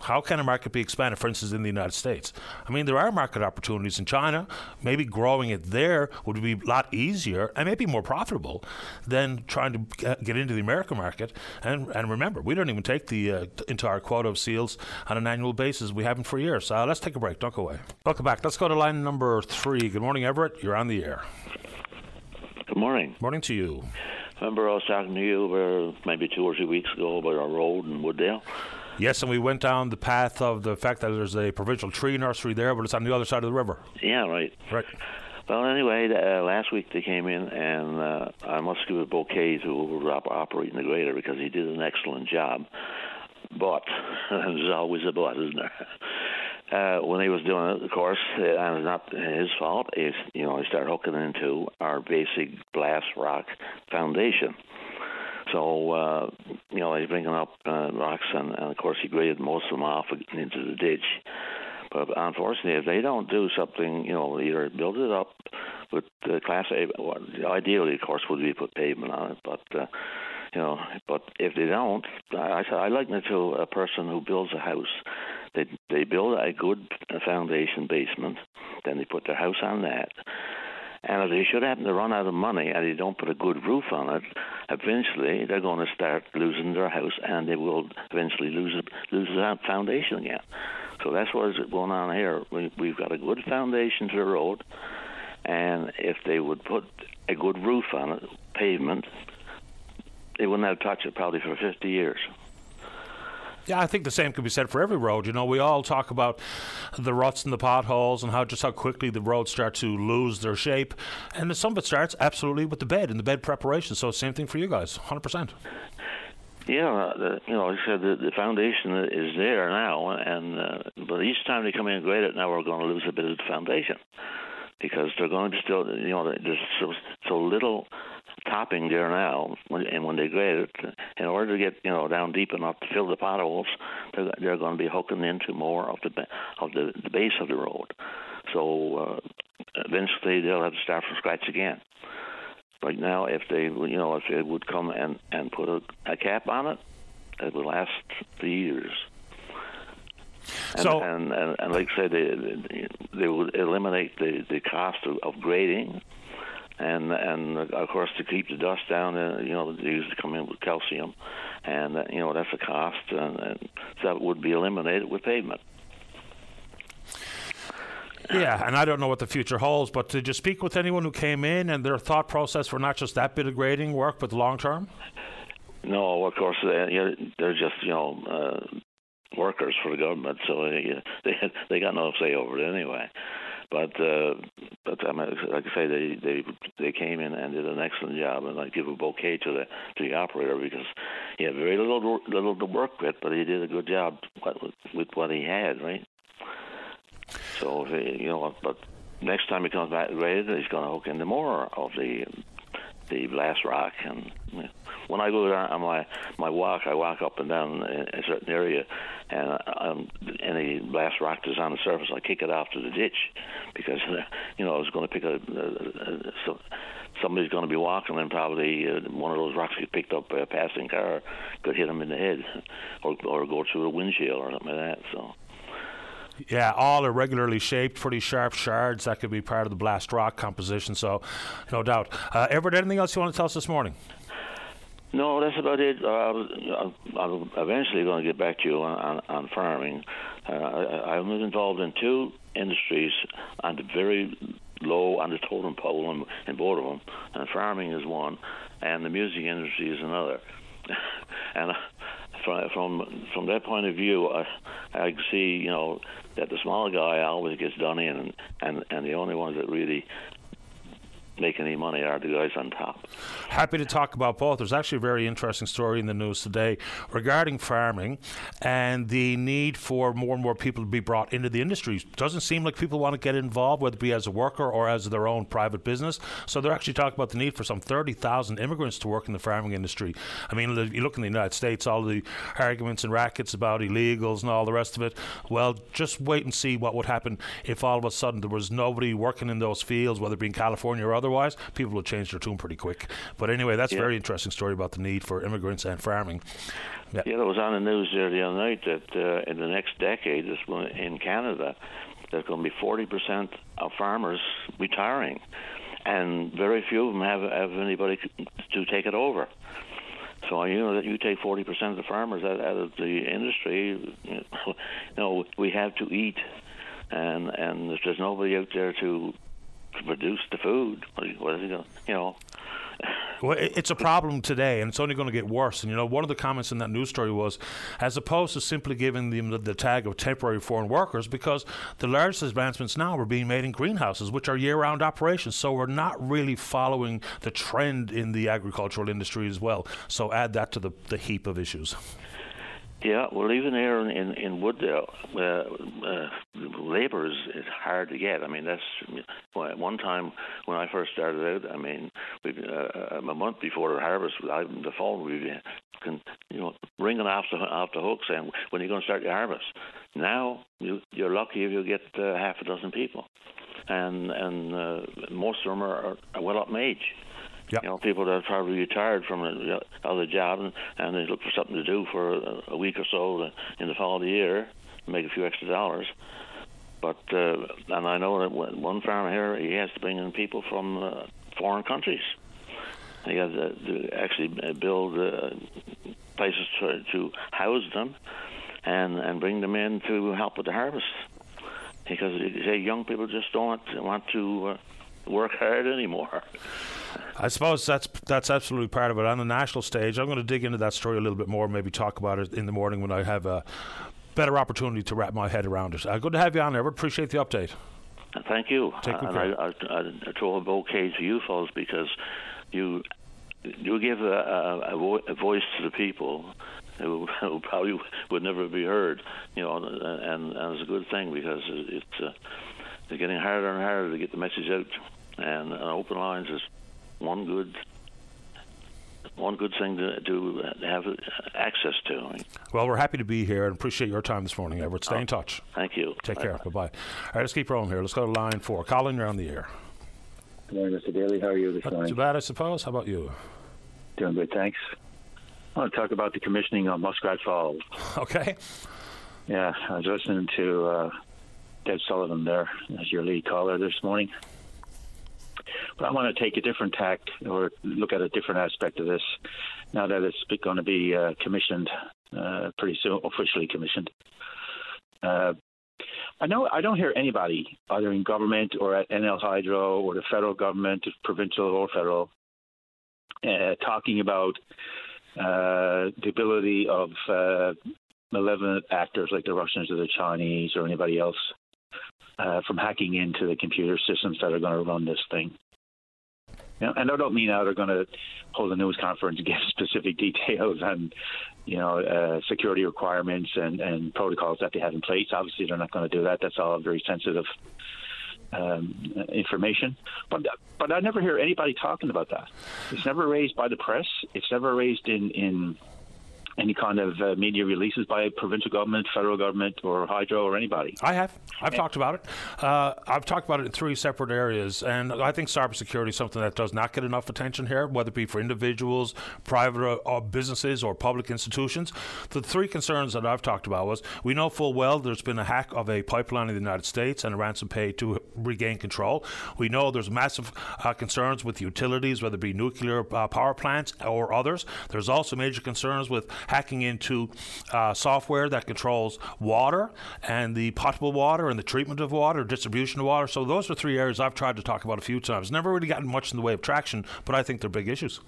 How can a market be expanded, for instance, in the United States? I mean, there are market opportunities in China. Maybe growing it there would be a lot easier and maybe more profitable than trying to uh, get into the American market. And, and remember, we don't even take the uh, entire quota of seals on an annual basis. We haven't for years. So let's take a break. Don't go away. Welcome back. Let's go to line number three. Good morning, Everett. You're on the air. Good morning. Morning to you. Remember, I was talking to you uh, maybe two or three weeks ago about our road in Wooddale. Yes, and we went down the path of the fact that there's a provincial tree nursery there, but it's on the other side of the river. Yeah, right. Right. Well, anyway, uh, last week they came in, and uh, I must give a bouquet to who was operating the grader because he did an excellent job. But there's always a but, isn't there? Uh, when he was doing it, of course, uh, and it's not his fault. Is you know, he started hooking into our basic blast rock foundation. So uh, you know, he's bringing up uh, rocks, and, and of course, he graded most of them off into the ditch. But unfortunately, if they don't do something, you know, either build it up with uh, Class A, well, ideally, of course, would be put pavement on it, but. Uh, you know, but if they don't, I, I liken it to a person who builds a house. They they build a good foundation basement, then they put their house on that, and if they should happen to run out of money and they don't put a good roof on it, eventually they're going to start losing their house and they will eventually lose lose that foundation again. So that's what is going on here. We, we've got a good foundation to the road, and if they would put a good roof on it, pavement, they wouldn't have touched it probably for 50 years. Yeah, I think the same could be said for every road. You know, we all talk about the ruts and the potholes and how just how quickly the roads start to lose their shape, and some of it starts absolutely with the bed and the bed preparation. So same thing for you guys, hundred percent. Yeah, the, you know, like I said, the, the foundation is there now, and uh, but each time they come in and grade it, now we're going to lose a bit of the foundation because they're going to still, you know, there's so, so little topping there now, and when they grade it, in order to get you know down deep enough to fill the potholes, they're, they're going to be hooking into more of the of the, the base of the road. So uh, eventually they'll have to start from scratch again. Right now, if they you know if they would come and and put a, a cap on it, it would last for years. And, so, and, and, and like I said, they, they would eliminate the, the cost of, of grading and and of course to keep the dust down, uh, you know, they used to come in with calcium, and uh, you know that's a cost, and, and that would be eliminated with pavement. Yeah, and I don't know what the future holds, but did you speak with anyone who came in and their thought process for not just that bit of grading work, but long term? No, of course, you know, they're just you know uh, workers for the government, so uh, they they got no say over it anyway. But uh, but I mean, like I say, they they they came in and did an excellent job, and I give a bouquet to the to the operator because he had very little little to work with, but he did a good job with, what he had, right? So you know, but next time he comes back graded, he's going to hook into more of the the blast rock and. You know, when I go down on my my walk, I walk up and down a certain area, and um, any blast rock that's on the surface, I kick it off to the ditch because you know I was going to pick a, a, a so somebody's going to be walking and probably uh, one of those rocks get picked up by a passing car could hit them in the head or or go through a windshield or something like that. So. Yeah, all irregularly shaped, pretty sharp shards that could be part of the blast rock composition. So, no doubt. Uh, Everett, anything else you want to tell us this morning? No, that's about it. Uh, I'm eventually going to get back to you on, on, on farming. Uh, I, I'm involved in two industries on the very low on the totem pole in, in both of them, and farming is one, and the music industry is another. and uh, from from from that point of view, I, I see you know that the small guy always gets done in, and and, and the only ones that really make any money are the guys on top. Happy to talk about both. There's actually a very interesting story in the news today regarding farming and the need for more and more people to be brought into the industry. It doesn't seem like people want to get involved, whether it be as a worker or as their own private business. So they're actually talking about the need for some 30,000 immigrants to work in the farming industry. I mean, you look in the United States, all the arguments and rackets about illegals and all the rest of it. Well, just wait and see what would happen if all of a sudden there was nobody working in those fields, whether it be in California or other otherwise, people will change their tune pretty quick. But anyway, that's Yeah. a very interesting story about the need for immigrants and farming. Yeah, there was on the news there the other night that uh, in the next decade, this in Canada, there's going to be 40% of farmers retiring, and very few of them have, have anybody to take it over. So you know that you take 40% of the farmers out, out of the industry. You know, we have to eat, and and if there's nobody out there to, to produce the food, what is- it going? You know. Well, it's a problem today, and it's only going to get worse. And you know, one of the comments in that news story was, as opposed to simply giving them the, the tag of temporary foreign workers, because the largest advancements now are being made in greenhouses, which are year-round operations. So we're not really following the trend in the agricultural industry as well. So add that to the, the heap of issues. Yeah, well, even here in in, Wooddale, uh, uh, labor is, is hard to get. I mean, that's one time when I first started out. I mean, uh, a month before harvest, the phone would be, can, you know, ringing off the hook saying when are you going to start your harvest. Now you you're lucky if you get uh, half a dozen people, and and uh, most of them are, are well up in age. Yep. You know, people that are probably retired from a other job and, and they look for something to do for a, a week or so in the fall of the year, make a few extra dollars. But uh, and I know that one farmer here he has to bring in people from uh, foreign countries. He has to, to actually build uh, places to, to house them and and bring them in to help with the harvest because say young people just don't want to, want to uh, work hard anymore. I suppose that's that's absolutely part of it. On the national stage, I'm going to dig into that story a little bit more, maybe talk about it in the morning when I have a better opportunity to wrap my head around it. Uh, good to have you on there. Appreciate the update. Thank you. Take good and care. I, I, I throw a bouquet to you folks because you you give a, a, a, vo- a voice to the people who, who probably would never be heard. You know, and, and it's a good thing because it's uh, it's getting harder and harder to get the message out. And, and open lines is one good one good thing to, to have access to. Well, we're happy to be here and appreciate your time this morning, Everett. Stay in touch. Thank you. Take Bye. care. Bye bye. All right, let's keep rolling here. Let's go to line four. Colin, you're on the air. Good morning, Mr. Daly. How are you this Not morning? too bad, I suppose. How about you? Doing good, thanks. I want to talk about the commissioning of Muskrat Falls. Okay. Yeah, I was listening to uh, Des Sullivan there as your lead caller this morning. But I want to take a different tack or look at a different aspect of this now that it's going to be uh, commissioned uh, pretty soon, officially commissioned. Uh, I know I don't hear anybody, either in government or at NL Hydro or the federal government, provincial or federal, uh, talking about uh, the ability of uh, malevolent actors like the Russians or the Chinese or anybody else uh, from hacking into the computer systems that are going to run this thing. You know, and I don't mean now they're going to hold a news conference and give specific details and you know uh, security requirements and, and protocols that they have in place. Obviously, they're not going to do that. That's all very sensitive um, information. But but I never hear anybody talking about that. It's never raised by the press. It's never raised in in any kind of uh, media releases by provincial government, federal government, or hydro or anybody. I have. I've talked about it. Uh, I've talked about it in three separate areas, and I think cybersecurity is something that does not get enough attention here, whether it be for individuals, private businesses, or public institutions. The three concerns that I've talked about was we know full well there's been a hack of a pipeline in the United States and a ransom paid to regain control. We know there's massive uh, concerns with utilities, whether it be nuclear uh, power plants or others. There's also major concerns with hacking into uh, software that controls water and the potable water and the treatment of water, distribution of water. So those are three areas I've tried to talk about a few times. Never really gotten much in the way of traction, but I think they're big issues.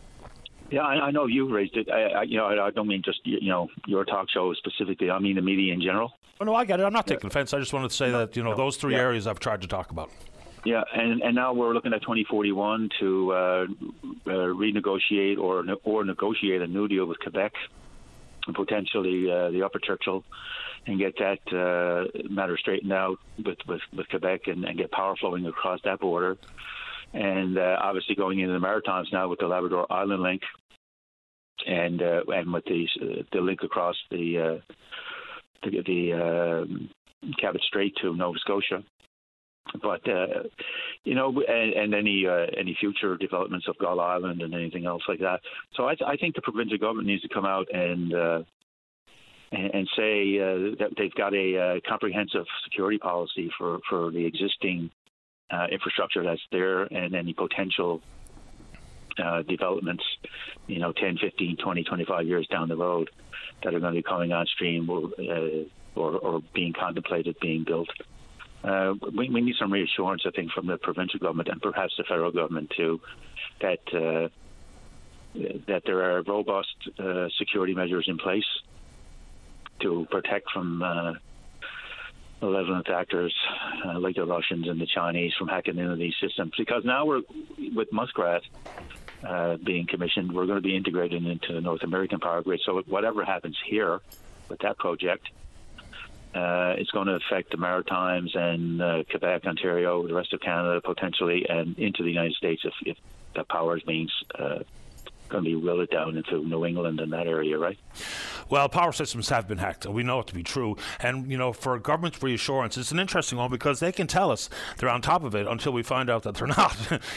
Yeah, I, I know you raised it. I, I, you know, I, I don't mean just you know your talk show specifically. I mean the media in general. Oh, no, I get it. I'm not taking offense. I just wanted to say that you know those three Yeah. areas I've tried to talk about. Yeah, and and now we're looking at 2041 to uh, uh, renegotiate or or negotiate a new deal with Quebec, potentially uh, the Upper Churchill, and get that uh, matter straightened out with with, with Quebec and, and get power flowing across that border, and uh, obviously going into the Maritimes now with the Labrador Island link, and uh, and with the uh, the link across the uh, the, the uh, Cabot Strait to Nova Scotia but uh, you know, and, and any uh, any future developments of Gull Island and anything else like that. So I, I think the provincial government needs to come out and uh, and, and say uh, that they've got a uh, comprehensive security policy for for the existing uh, infrastructure that's there and any potential developments, you know, 10, 15, 20, 25 years down the road that are going to be coming on stream or, or being contemplated being built. Uh, we, we, need some reassurance, I think, from the provincial government and perhaps the federal government too, that uh, that there are robust uh, security measures in place to protect from uh, malevolent actors uh, like the Russians and the Chinese from hacking into these systems. Because now we're with Muskrat uh, being commissioned, we're going to be integrated into the North American power grid. So whatever happens here with that project, uh, it's going to affect the Maritimes and uh, Quebec, Ontario, the rest of Canada potentially, and into the United States if, if that power is being uh, going to be it down into New England and that area, right? Well, power systems have been hacked, and we know it to be true. And, you know, for government reassurance, it's an interesting one because they can tell us they're on top of it until we find out that they're not.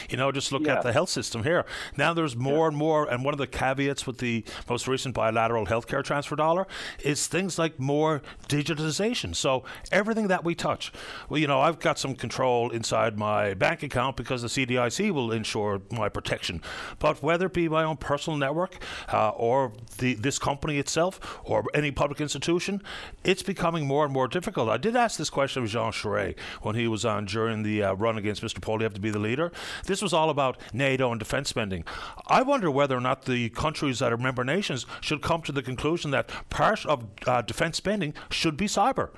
you know, just look yeah. at the health system here. Now there's more yeah. and more, and one of the caveats with the most recent bilateral healthcare transfer dollar is things like more digitization. So everything that we touch, well, you know, I've got some control inside my bank account because the CDIC will ensure my protection. But whether it be my own personal network uh, or the, this company itself, or any public institution, it's becoming more and more difficult. I did ask this question of Jean Charest when he was on during the uh, run against Mr. Poilievre to be the leader. This was all about NATO and defense spending. I wonder whether or not the countries that are member nations should come to the conclusion that part of uh, defense spending should be cyber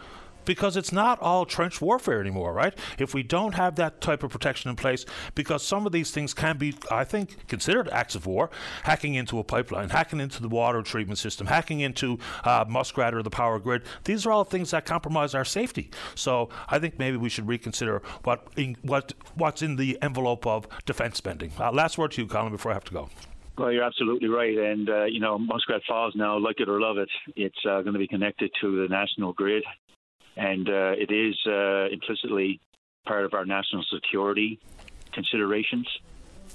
because it's not all trench warfare anymore, right? If we don't have that type of protection in place, because some of these things can be, I think, considered acts of war, hacking into a pipeline, hacking into the water treatment system, hacking into uh, Muskrat or the power grid. These are all things that compromise our safety. So I think maybe we should reconsider what in, what what's in the envelope of defense spending. Uh, last word to you, Colin, before I have to go. Well, you're absolutely right. And, uh, you know, Muskrat Falls now, like it or love it, it's uh, going to be connected to the national grid and uh, it is uh, implicitly part of our national security considerations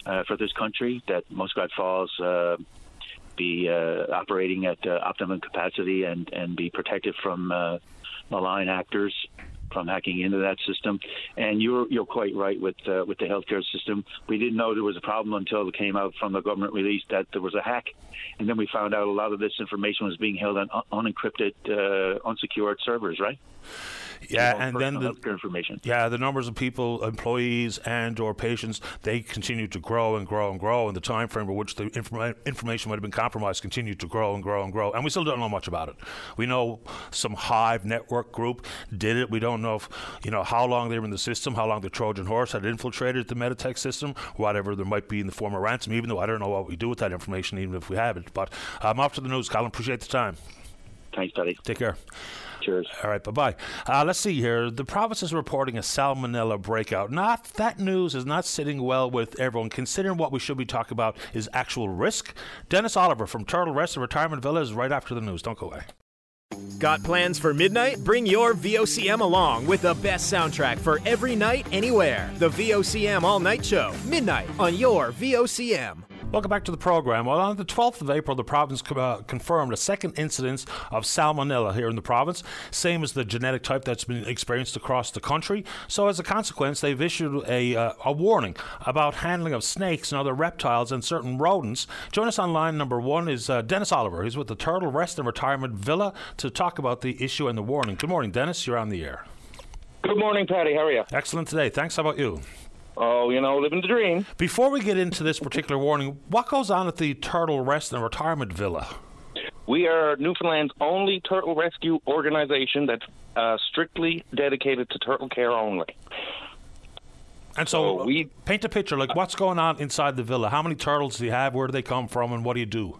uh, for this country that Muskrat Falls uh, be uh, operating at uh, optimum capacity and, and be protected from malign actors from hacking into that system. And you're you're quite right with uh, with the healthcare system. We didn't know there was a problem until it came out from the government release that there was a hack, and then we found out a lot of this information was being held on unencrypted, uh, unsecured servers. Right. Yeah, and then the information. Yeah, the numbers of people, employees, and or patients, they continue to grow and grow and grow, and the time frame for which the informa- information might have been compromised continued to grow and grow and grow, and we still don't know much about it. We know some Hive network group did it. We don't know if you know how long they were in the system, how long the Trojan horse had infiltrated the Meditech system, whatever there might be in the form of ransom. Even though I don't know what we do with that information, even if we have it. But I'm um, off to the news, Colin. Appreciate the time. Thanks, buddy. Take care. Cheers. All right, bye bye. Uh, let's see here. The province is reporting a salmonella breakout. Not that news is not sitting well with everyone, considering what we should be talking about is actual risk. Dennis Oliver from Turtle Rest and Retirement Villa is right after the news. Don't go away. Got plans for midnight? Bring your VOCM along with the best soundtrack for every night, anywhere. The VOCM All Night Show, midnight on your VOCM. Welcome back to the program. Well, on the 12th of April, the province uh, confirmed a second incidence of salmonella here in the province, same as the genetic type that's been experienced across the country. So, as a consequence, they've issued a, uh, a warning about handling of snakes and other reptiles and certain rodents. Join us on line number one is uh, Dennis Oliver. He's with the Turtle Rest and Retirement Villa to talk about the issue and the warning. Good morning, Dennis. You're on the air. Good morning, Paddy. How are you? Excellent today. Thanks. How about you? Oh, you know, living the dream. Before we get into this particular warning, what goes on at the Turtle Rest and Retirement Villa? We are Newfoundland's only turtle rescue organization that's uh, strictly dedicated to turtle care only. And so, so we paint a picture like what's going on inside the villa. How many turtles do you have? Where do they come from? And what do you do?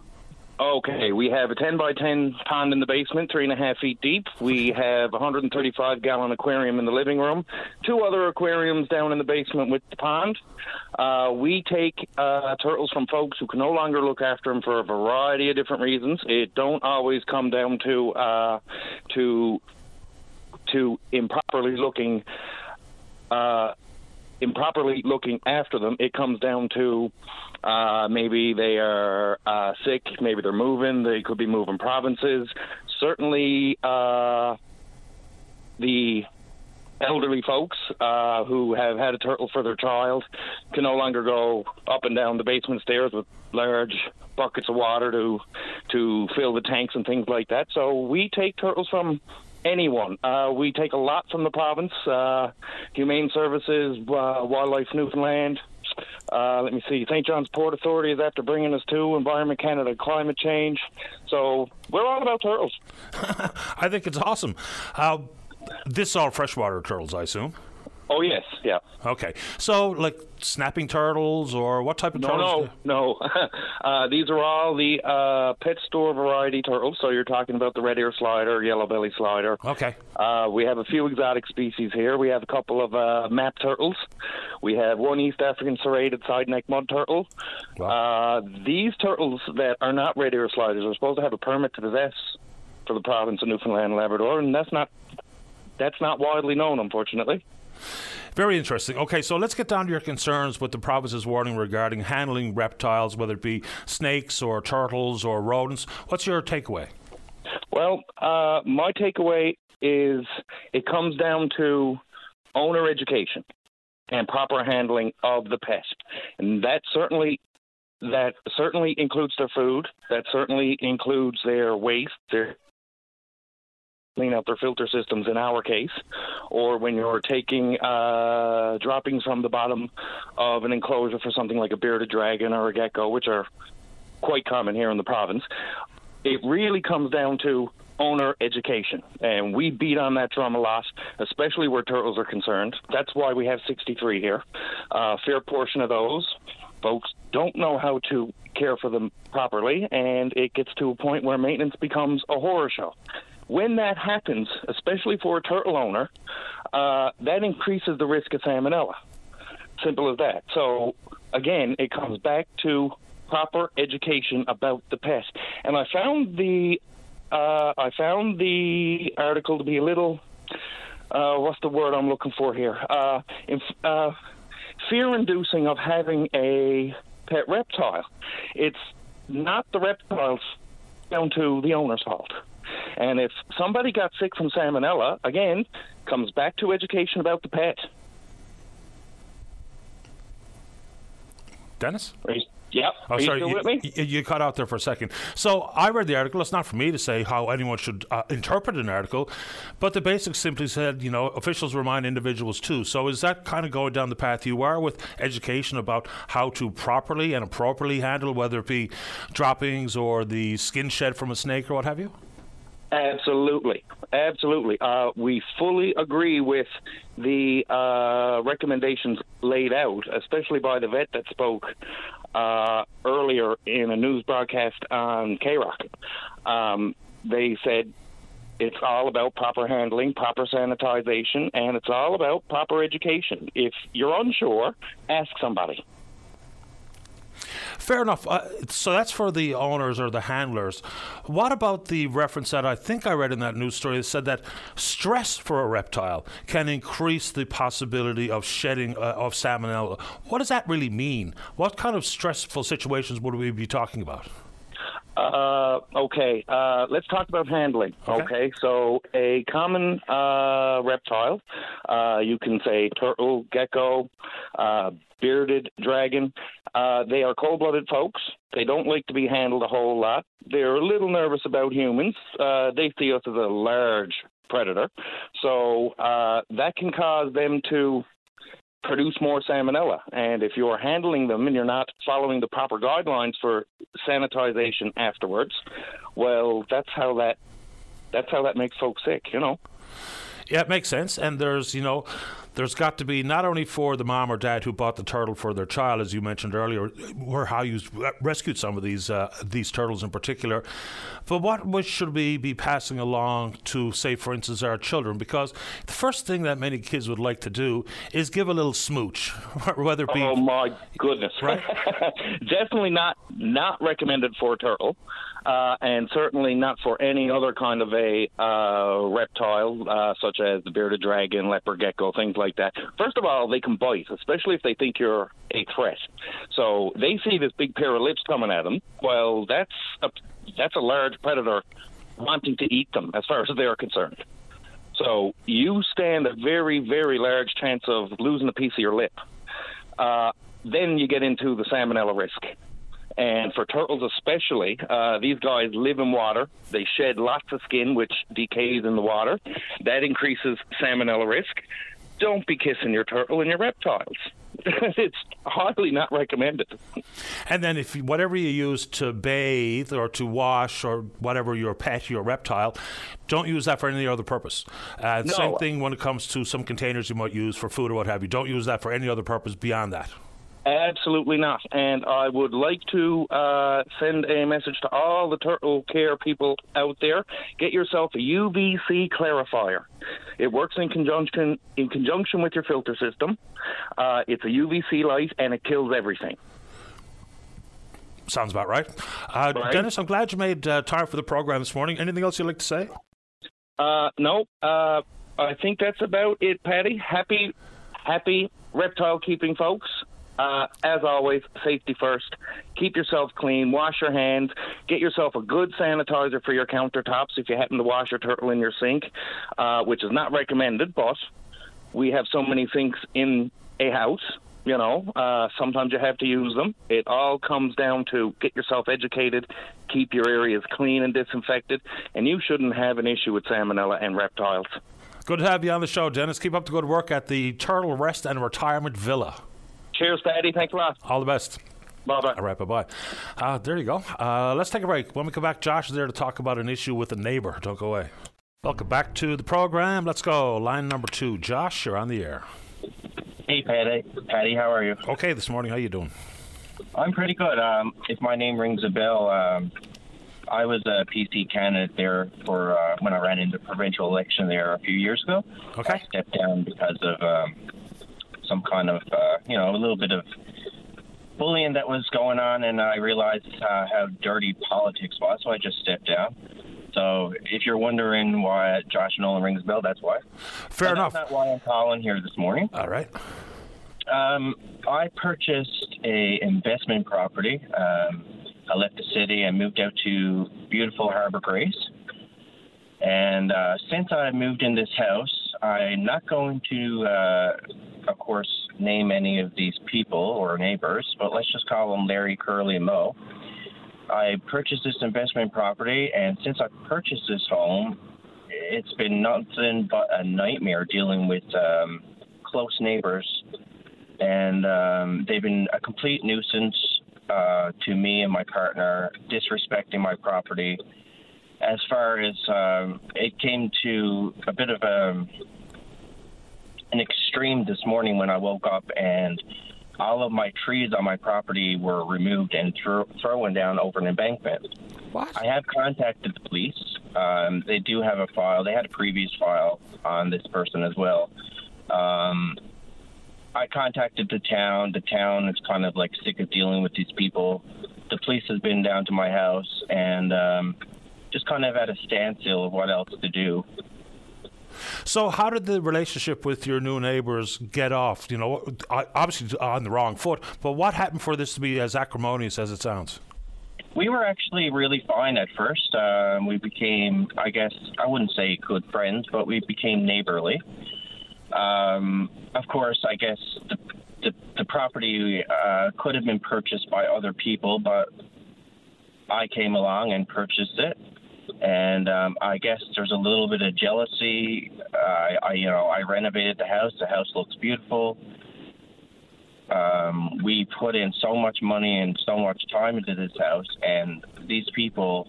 Okay, we have a 10 by 10 pond in the basement, three and a half feet deep. We have a 135 gallon aquarium in the living room, two other aquariums down in the basement with the pond. Uh, we take uh, turtles from folks who can no longer look after them for a variety of different reasons. It don't always come down to uh, to to improperly looking uh, improperly looking after them, it comes down to uh, maybe they are uh, sick, maybe they're moving, they could be moving provinces. Certainly, uh, the elderly folks uh, who have had a turtle for their child can no longer go up and down the basement stairs with large buckets of water to to fill the tanks and things like that. So we take turtles from anyone. Uh, we take a lot from the province. Uh, Humane Services, uh, Wildlife Newfoundland. Uh, let me see. St. John's Port Authority is after bringing us to Environment Canada, climate change. So we're all about turtles. I think it's awesome. This is all freshwater turtles, I assume. Oh yes, yeah. Okay, so like snapping turtles or what type of no, turtles? No, no, uh, these are all the uh, pet store variety turtles. So you're talking about the red ear slider, yellow belly slider. Okay. Uh, we have a few exotic species here. We have a couple of uh, map turtles. We have one East African serrated side neck mud turtle. Wow. Uh, these turtles that are not red ear sliders are supposed to have a permit to possess for the province of Newfoundland and Labrador, and that's not that's not widely known, unfortunately. Very interesting. Okay, so let's get down to your concerns with the province's warning regarding handling reptiles, whether it be snakes or turtles or rodents. What's your takeaway? Well, uh, my takeaway is it comes down to owner education and proper handling of the pet, and that certainly that certainly includes their food. That certainly includes their waste, their clean out their filter systems in our case, or when you're taking uh, droppings from the bottom of an enclosure for something like a bearded dragon or a gecko, which are quite common here in the province. It really comes down to owner education, and we beat on that drum a lot, especially where turtles are concerned. That's why we have 63 here. Uh, a fair portion of those folks don't know how to care for them properly, and it gets to a point where maintenance becomes a horror show. When that happens, especially for a turtle owner, uh, that increases the risk of salmonella. Simple as that. So, again, it comes back to proper education about the pet. And I found the uh, I found the article to be a little uh, what's the word I'm looking for here? Uh, inf- uh, fear-inducing of having a pet reptile. It's not the reptiles down to the owner's fault. And if somebody got sick from salmonella, again, comes back to education about the pet. Dennis? Yep. Oh, Are sorry, you, with me? you- you cut out there for a second. So I read the article. It's not for me to say how anyone should uh, interpret an article, but the basics simply said, you know, officials remind individuals too. So is that kind of going down the path you are with education about how to properly and appropriately handle, whether it be droppings or the skin shed from a snake or what have you? Absolutely, absolutely. Uh, we fully agree with the uh, recommendations laid out, especially by the vet that spoke uh, earlier in a news broadcast on K Rock. Um, they said it's all about proper handling, proper sanitization, and it's all about proper education. If you're unsure, ask somebody. Fair enough. Uh, so that's for the owners or the handlers. What about the reference that I think I read in that news story that said that stress for a reptile can increase the possibility of shedding uh, of salmonella? What does that really mean? What kind of stressful situations would we be talking about? Uh, okay, uh, let's talk about handling. Okay, so a common uh, reptile, uh, you can say turtle, gecko, uh, bearded dragon. Uh, they are cold-blooded folks. They don't like to be handled a whole lot. They're a little nervous about humans. Uh, they see us as a large predator, so uh, that can cause them to produce more salmonella. And if you're handling them and you're not following the proper guidelines for sanitization afterwards, well, that's how that that's how that makes folks sick, you know. Yeah, it makes sense. And there's, you know, there's got to be not only for the mom or dad who bought the turtle for their child, as you mentioned earlier, or how you rescued some of these uh, these turtles in particular, but what should we be passing along to, say, for instance, our children? Because the first thing that many kids would like to do is give a little smooch, whether it be Oh my goodness! Right. Definitely not not recommended for a turtle. Uh, and certainly not for any other kind of a uh, reptile, uh, such as the bearded dragon, leopard gecko, things like that. First of all, they can bite, especially if they think you're a threat. So they see this big pair of lips coming at them. Well, that's a, that's a large predator wanting to eat them, as far as they're concerned. So you stand a very, very large chance of losing a piece of your lip. Uh, then you get into the salmonella risk. And for turtles especially, uh, these guys live in water. They shed lots of skin, which decays in the water. That increases salmonella risk. Don't be kissing your turtle and your reptiles. it's highly not recommended. And then, if whatever you use to bathe or to wash or whatever your pet, your reptile, don't use that for any other purpose. Uh, No. Same thing when it comes to some containers you might use for food or what have you. Don't use that for any other purpose beyond that. Absolutely not. And I would like to uh, send a message to all the turtle care people out there. Get yourself a UVC clarifier. It works in conjunction in conjunction with your filter system. Uh, it's a UVC light and it kills everything. Sounds about right. Uh, Right. Dennis, I'm glad you made uh, time for the program this morning. Anything else you'd like to say? Uh, no, uh, I think that's about it, Paddy. Happy, happy reptile keeping folks. Uh, as always, safety first. Keep yourself clean. Wash your hands. Get yourself a good sanitizer for your countertops if you happen to wash your turtle in your sink, uh, which is not recommended, but we have so many sinks in a house. You know, uh, sometimes you have to use them. It all comes down to get yourself educated, keep your areas clean and disinfected, and you shouldn't have an issue with salmonella and reptiles. Good to have you on the show, Dennis. Keep up the good work at the Turtle Rest and Retirement Villa. Cheers, Paddy. Thanks a lot. All the best. Bye bye. All right, bye bye. Uh, there you go. Uh, let's take a break. When we come back, Josh is there to talk about an issue with a neighbor. Don't go away. Welcome back to the program. Let's go. Line number two. Josh, you're on the air. Hey, Paddy. Paddy, how are you? Okay, this morning. How you doing? I'm pretty good. Um, if my name rings a bell, um, I was a PC candidate there for uh, when I ran into provincial election there a few years ago. Okay. I stepped down because of um, some kind of, uh, you know, a little bit of bullying that was going on, and I realized uh, how dirty politics was, so I just stepped down. So if you're wondering why Josh Nolan rings a bell, that's why. Fair But enough. That's not why I'm calling here this morning. All right. Um, I purchased a investment property. Um, I left the city and moved out to beautiful Harbor Grace. And uh, since I moved in this house, I'm not going to, uh, of course, name any of these people or neighbors, but let's just call them Larry, Curly, and Mo. I purchased this investment property, and since I purchased this home, it's been nothing but a nightmare dealing with um, close neighbors and um, they've been a complete nuisance uh, to me and my partner, disrespecting my property. As far as um, it came to a bit of a, an extreme this morning when I woke up and all of my trees on my property were removed and throw, thrown down over an embankment. What? I have contacted the police. Um, they do have a file. They had a previous file on this person as well. Um, I contacted the town. The town is kind of like sick of dealing with these people. The police has been down to my house and um, just kind of at a standstill of what else to do. So, how did the relationship with your new neighbors get off? You know, obviously on the wrong foot, but what happened for this to be as acrimonious as it sounds? We were actually really fine at first. Um, we became, I guess, I wouldn't say good friends, but we became neighborly. Um, of course, I guess the, the, the property uh, could have been purchased by other people, but I came along and purchased it. And um, I guess there's a little bit of jealousy. Uh, I, you know, I renovated the house. The house looks beautiful. Um, we put in so much money and so much time into this house, and these people,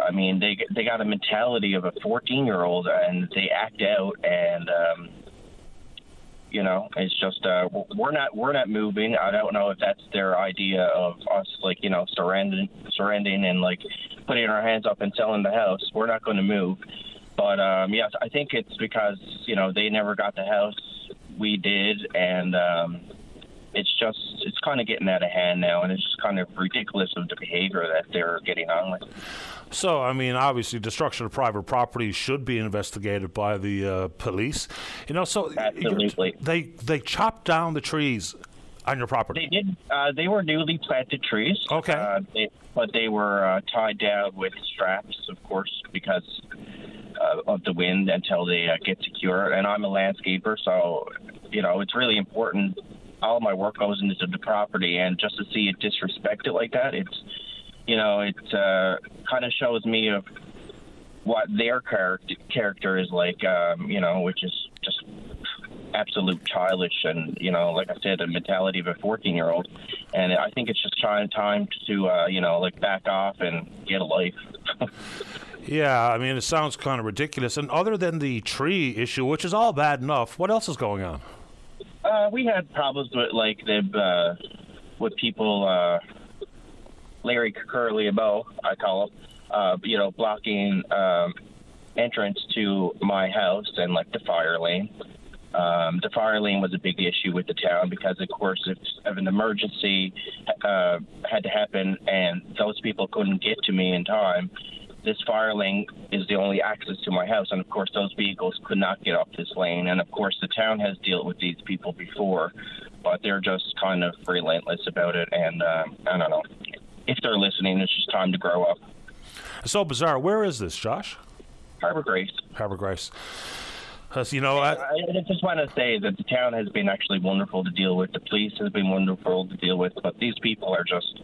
I mean, they they got a mentality of a 14 year old, and they act out, and um, you know, it's just uh, we're not we're not moving. I don't know if that's their idea of us, like you know, surrendering surrendering and like putting our hands up and selling the house. We're not going to move. But um, yes, I think it's because you know they never got the house. We did, and um, it's just it's kind of getting out of hand now, and it's just kind of ridiculous of the behavior that they're getting on with. So, I mean, obviously, destruction of private property should be investigated by the uh, police. You know, so Absolutely. they they chopped down the trees on your property. They did. Uh, they were newly planted trees. Okay. Uh, they, but they were uh, tied down with straps, of course, because uh, of the wind until they uh, get secure. And I'm a landscaper, so you know it's really important. All my work goes into the property, and just to see it disrespected like that, it's you know it uh, kind of shows me of what their character character is like. Um, you know, which is just absolute childish and you know like i said the mentality of a 14 year old and i think it's just trying time to uh, you know like back off and get a life Yeah, I mean, it sounds kind of ridiculous. And other than the tree issue, which is all bad enough, what else is going on? Uh, we had problems with like the uh, with people uh, larry curly bow i call him uh, you know blocking um, entrance to my house and like the fire lane. Um, the fire lane was a big issue with the town because, of course, if, if an emergency uh, had to happen and those people couldn't get to me in time, this fire lane is the only access to my house. And of course, those vehicles could not get off this lane. And of course, the town has dealt with these people before, but they're just kind of relentless about it. And uh, I don't know. If they're listening, it's just time to grow up. So bizarre. Where is this, Josh? Harbor Grace. Harbor Grace. As you know, I, I just want to say that the town has been actually wonderful to deal with. The police has been wonderful to deal with, but these people are just,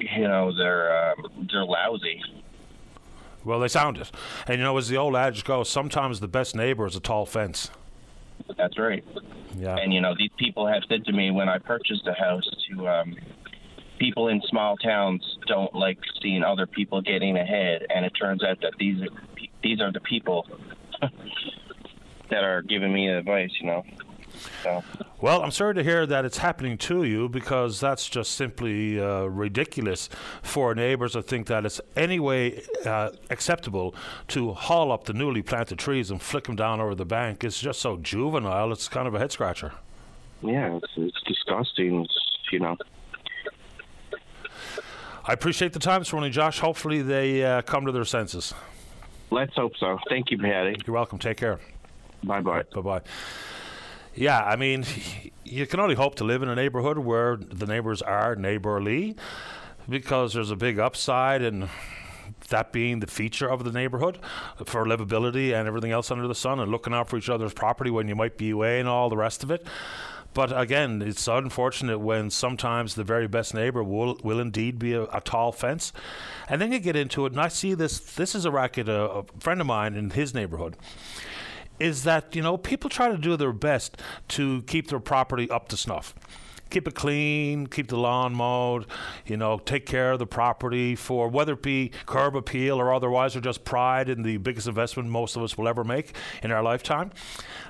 you know, they're um, they're lousy. well, they sound it. And you know, as the old adage goes, sometimes the best neighbor is a tall fence. That's right. Yeah. And you know, these people have said to me when I purchased a house to um, people in small towns don't like seeing other people getting ahead, and it turns out that these are these are the people that are giving me advice. You know. So. Well, I'm sorry to hear that it's happening to you because that's just simply uh, ridiculous for neighbours to think that it's any way uh, acceptable to haul up the newly planted trees and flick them down over the bank. It's just so juvenile. It's kind of a head scratcher. Yeah, it's, it's disgusting. It's, you know. I appreciate the time this morning, Josh. Hopefully they uh, come to their senses. Let's hope so. Thank you, Paddy. You're welcome. Take care. Bye bye. Bye bye. Yeah, I mean, you can only hope to live in a neighborhood where the neighbors are neighborly because there's a big upside and that being the feature of the neighborhood for livability and everything else under the sun and looking out for each other's property when you might be away and all the rest of it. But again, it's unfortunate when sometimes the very best neighbor will, will indeed be a, a tall fence. And then you get into it, and I see this. This is a racket, a, a friend of mine in his neighborhood is that you know people try to do their best to keep their property up to snuff. Keep it clean keep the lawn mowed you know take care of the property for whether it be curb appeal or otherwise or just pride in the biggest investment most of us will ever make in our lifetime.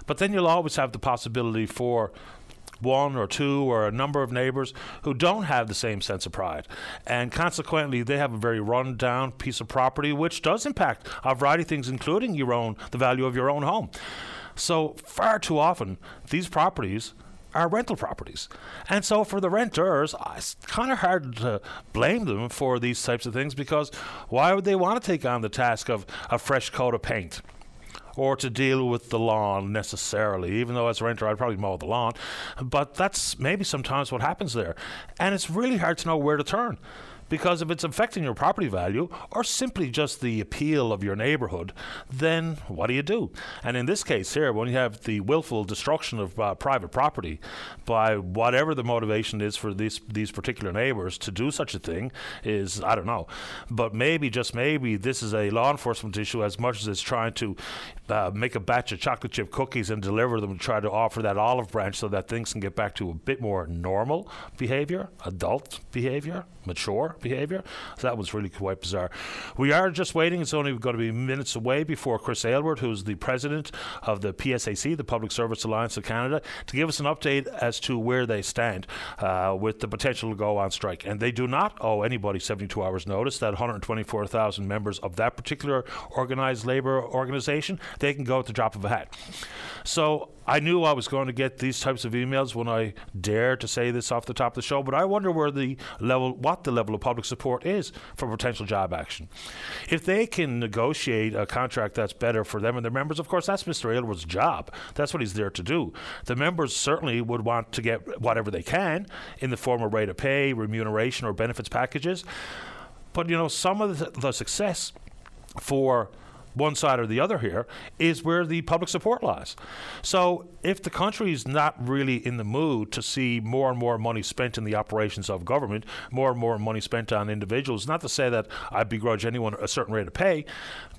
But then you'll always have the possibility for one or two or a number of neighbors who don't have the same sense of pride. And consequently, they have a very run down piece of property, which does impact a variety of things, including your own, the value of your own home. So, far too often, these properties are rental properties. And so for the renters, it's kind of hard to blame them for these types of things because why would they want to take on the task of a fresh coat of paint? Or to deal with the lawn necessarily. Even though as a renter, I'd probably mow the lawn. But that's maybe sometimes what happens there. And it's really hard to know where to turn. Because if it's affecting your property value or simply just the appeal of your neighborhood, then what do you do? And in this case here, when you have the willful destruction of uh, private property by whatever the motivation is for these these particular neighbors to do such a thing, is I don't know, but maybe just maybe this is a law enforcement issue as much as it's trying to uh, make a batch of chocolate chip cookies and deliver them and try to offer that olive branch so that things can get back to a bit more normal behavior, adult behavior, mature behavior. So that was really quite bizarre. We are just waiting. It's only going to be minutes away before Chris Aylward, who's the president of the PSAC, the Public Service Alliance of Canada, to give us an update as to where they stand uh, with the potential to go on strike. And they do not owe anybody 72 hours notice. That 124,000 members of that particular organized labor organization, they can go at the drop of a hat. So I knew I was going to get these types of emails when I dare to say this off the top of the show, but I wonder where the level, what the level of public support is for potential job action. If they can negotiate a contract that's better for them and their members, of course, that's Mr. Aylward's job. That's what he's there to do. The members certainly would want to get whatever they can in the form of rate of pay, remuneration, or benefits packages. But you know, some of the, the success for one side or the other here is where the public support lies. So if the country is not really in the mood to see more and more money spent in the operations of government, more and more money spent on individuals, not to say that I begrudge anyone a certain rate of pay,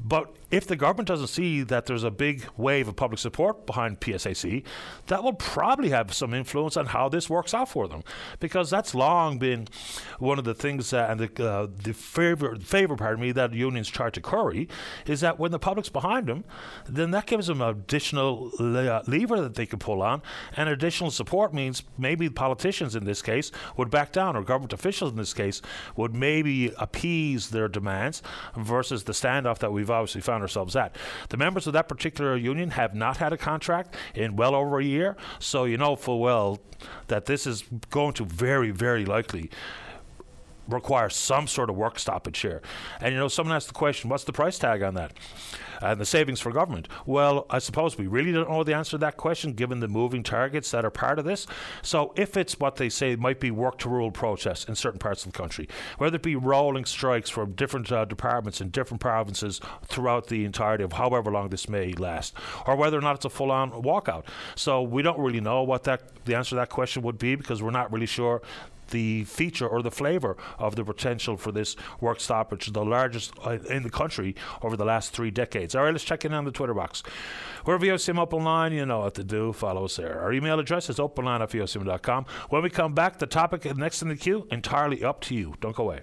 but if the government doesn't see that there's a big wave of public support behind PSAC, that will probably have some influence on how this works out for them, because that's long been one of the things and the uh, the favor favor pardon me that unions try to curry is that when the public's behind them, then that gives them additional le- lever that they can pull on, and additional support means maybe politicians in this case would back down, or government officials in this case would maybe appease their demands versus the standoff that we've obviously found ourselves at. The members of that particular union have not had a contract in well over a year, so you know full well that this is going to very, very likely require some sort of work stoppage here. And you know, someone asked the question, what's the price tag on that? And the savings for government. Well, I suppose we really don't know the answer to that question given the moving targets that are part of this. So if it's what they say might be work to rule protests in certain parts of the country, whether it be rolling strikes from different uh, departments in different provinces throughout the entirety of however long this may last, or whether or not it's a full on walkout. So we don't really know what that the answer to that question would be because we're not really sure the feature or the flavour of the potential for this work stoppage, the largest uh, in the country over the last three decades. All right, let's check in on the Twitter box. We're VOCM Open Line. You know what to do. Follow us there. Our email address is openline at VOCM.com. When we come back, the topic next in the queue, entirely up to you. Don't go away.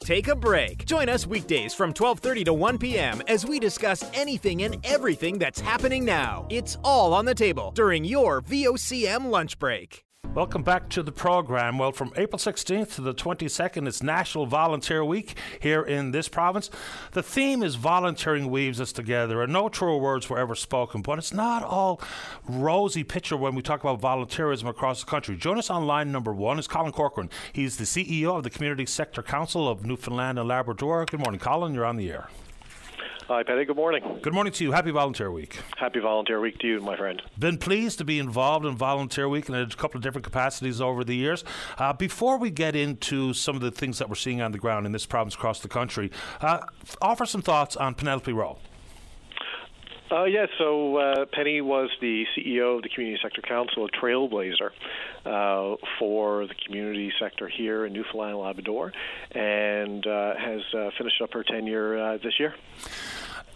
Take a break. Join us weekdays from 12:30 to 1 p.m. as we discuss anything and everything that's happening now. It's all on the table during your VOCM lunch break. Welcome back to the program. Well, from April 16th to the 22nd, it's National Volunteer Week here in this province. The theme is volunteering weaves us together, and no truer words were ever spoken, but it's not all rosy picture when we talk about volunteerism across the country. Join us on line number one is Colin Corcoran. He's the CEO of the Community Sector Council of Newfoundland and Labrador. Good morning, Colin. You're on the air. Hi, Paddy. Good morning. Good morning to you. Happy Volunteer Week. Happy Volunteer Week to you, my friend. Been pleased to be involved in Volunteer Week in a couple of different capacities over the years. Uh, before we get into some of the things that we're seeing on the ground in this province across the country, uh, offer some thoughts on Penelope Rowe. Uh, yeah, so uh, Penny was the CEO of the Community Sector Council, a trailblazer uh, for the community sector here in Newfoundland and Labrador, and uh, has uh, finished up her tenure uh, this year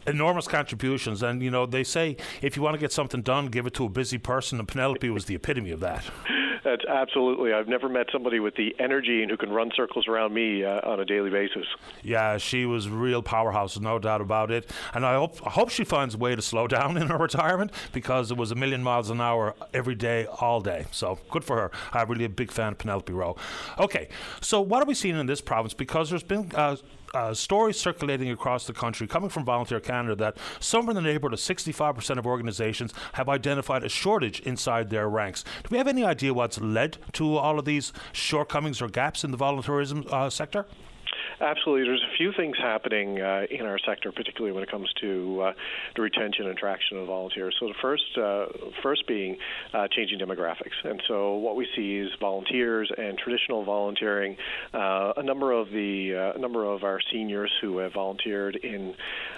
enormous contributions. And, you know, they say if you want to get something done, give it to a busy person, and Penelope was the epitome of that. That's absolutely. I've never met somebody with the energy and who can run circles around me uh, on a daily basis. Yeah, she was real powerhouse, no doubt about it. And I hope I hope she finds a way to slow down in her retirement because it was a million miles an hour every day, all day. So good for her. I'm really a big fan of Penelope Rowe. Okay, so what are we seeing in this province? Because there's been uh, uh, stories circulating across the country coming from Volunteer Canada that somewhere in the neighborhood of 65% of organizations have identified a shortage inside their ranks. Do we have any idea what's led to all of these shortcomings or gaps in the volunteerism uh, sector? Absolutely. There's a few things happening uh, in our sector, particularly when it comes to uh, the retention and attraction of volunteers. So the first, uh, first being uh, changing demographics. And so what we see is volunteers and traditional volunteering. Uh, a number of the a number of our seniors who have volunteered in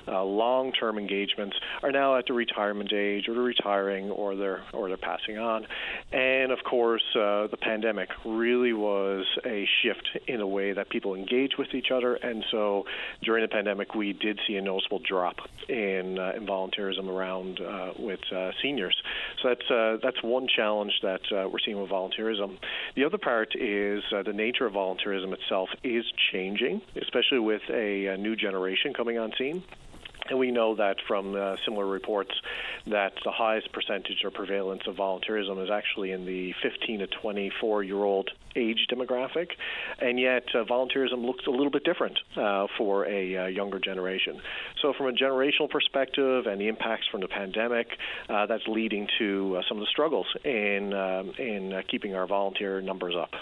long-term engagements are now at the retirement age, or retiring, or they're or they're passing on. And of course, the pandemic really was a shift in the way that people engage with each other. And so during the pandemic, we did see a noticeable drop in, uh, in volunteerism around uh, with uh, seniors. So that's uh, that's one challenge that uh, we're seeing with volunteerism. The other part is uh, the nature of volunteerism itself is changing, especially with a, a new generation coming on scene. And we know that from uh, similar reports that the highest percentage or prevalence of volunteerism is actually in the 15 to 24 year old age demographic, and yet uh, volunteerism looks a little bit different uh, for a uh, younger generation. So, from a generational perspective and the impacts from the pandemic, uh, that's leading to uh, some of the struggles in um, in keeping our volunteer numbers up.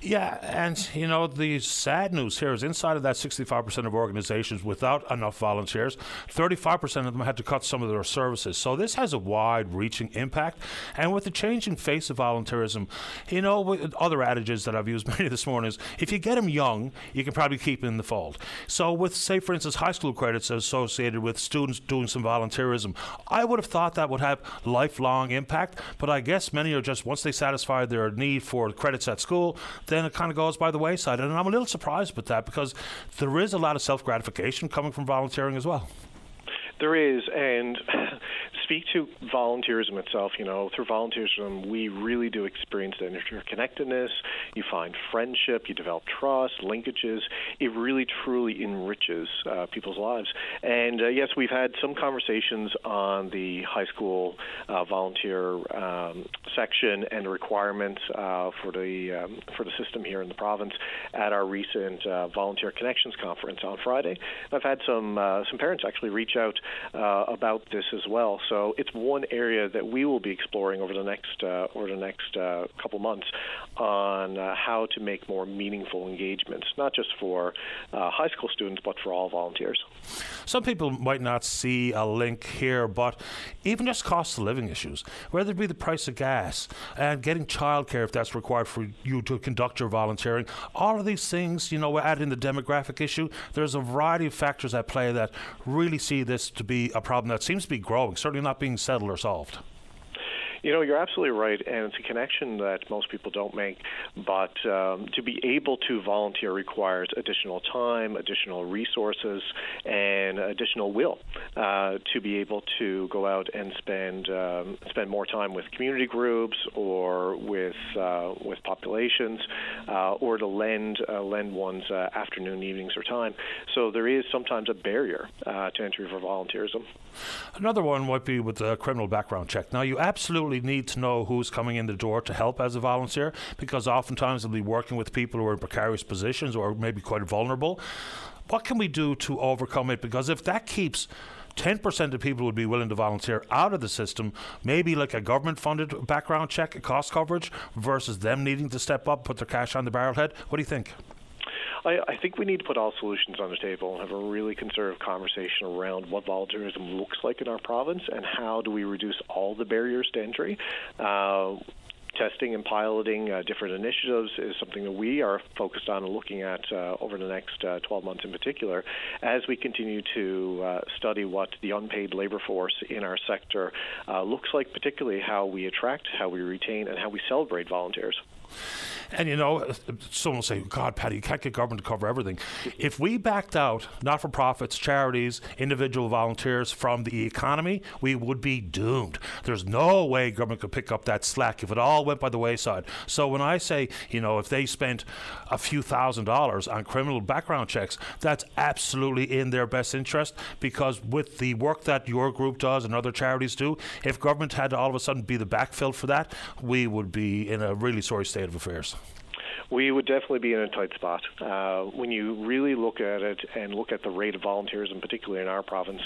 Yeah, and you know the sad news here is inside of that 65% of organizations without enough volunteers, 35% of them had to cut some of their services. So this has a wide-reaching impact, and with the changing face of volunteerism, you know, other adages that I've used many this morning is if you get them young, you can probably keep them in the fold. So with, say, for instance, high school credits associated with students doing some volunteerism, I would have thought that would have lifelong impact, but I guess many are just once they satisfy their need for credits at school, then it kind of goes by the wayside. And I'm a little surprised with that because there is a lot of self gratification coming from volunteering as well. There is, and speak to volunteerism itself, you know, through volunteerism, we really do experience the interconnectedness. You find friendship, you develop trust, linkages. It really, truly enriches uh, people's lives. And uh, yes, we've had some conversations on the high school uh, volunteer um, section and requirements uh, for the um, for the system here in the province at our recent uh, Volunteer Connections conference on Friday. I've had some uh, some parents actually reach out about this as well. So so it's one area that we will be exploring over the next uh, over the next uh, couple months on uh, how to make more meaningful engagements, not just for uh, high school students, but for all volunteers. Some people might not see a link here, but even just cost of living issues, whether it be the price of gas and getting childcare if that's required for you to conduct your volunteering, all of these things, you know, we're adding the demographic issue. There's a variety of factors at play that really see this to be a problem that seems to be growing, certainly not being settled or solved. You know, you're absolutely right, and it's a connection that most people don't make. But um, to be able to volunteer requires additional time, additional resources, and additional will uh, to be able to go out and spend um, spend more time with community groups or with uh, with populations, uh, or to lend uh, lend one's uh, afternoon, evenings, or time. So there is sometimes a barrier uh, to entry for volunteerism. Another one might be with the criminal background check. Now, you absolutely need to know who's coming in the door to help as a volunteer because oftentimes they'll be working with people who are in precarious positions or maybe quite vulnerable. What can we do to overcome it? Because if that keeps 10% of people would be willing to volunteer out of the system, maybe like a government funded background check, cost coverage, versus them needing to step up, put their cash on the barrel head. What do you think? I, I think we need to put all solutions on the table and have a really conservative conversation around what volunteerism looks like in our province and how do we reduce all the barriers to entry. Uh, testing and piloting uh, different initiatives is something that we are focused on and looking at uh, over the next uh, 12 months in particular as we continue to uh, study what the unpaid labor force in our sector uh, looks like, particularly how we attract, how we retain, and how we celebrate volunteers. And you know, someone will say, God, Paddy, you can't get government to cover everything. If we backed out not for profits, charities, individual volunteers from the economy, we would be doomed. There's no way government could pick up that slack if it all went by the wayside. So when I say, you know, if they spent a few thousand dollars on criminal background checks, that's absolutely in their best interest because with the work that your group does and other charities do, if government had to all of a sudden be the backfill for that, we would be in a really sorry state of affairs we would definitely be in a tight spot. Uh, when you really look at it and look at the rate of volunteerism, particularly in our province,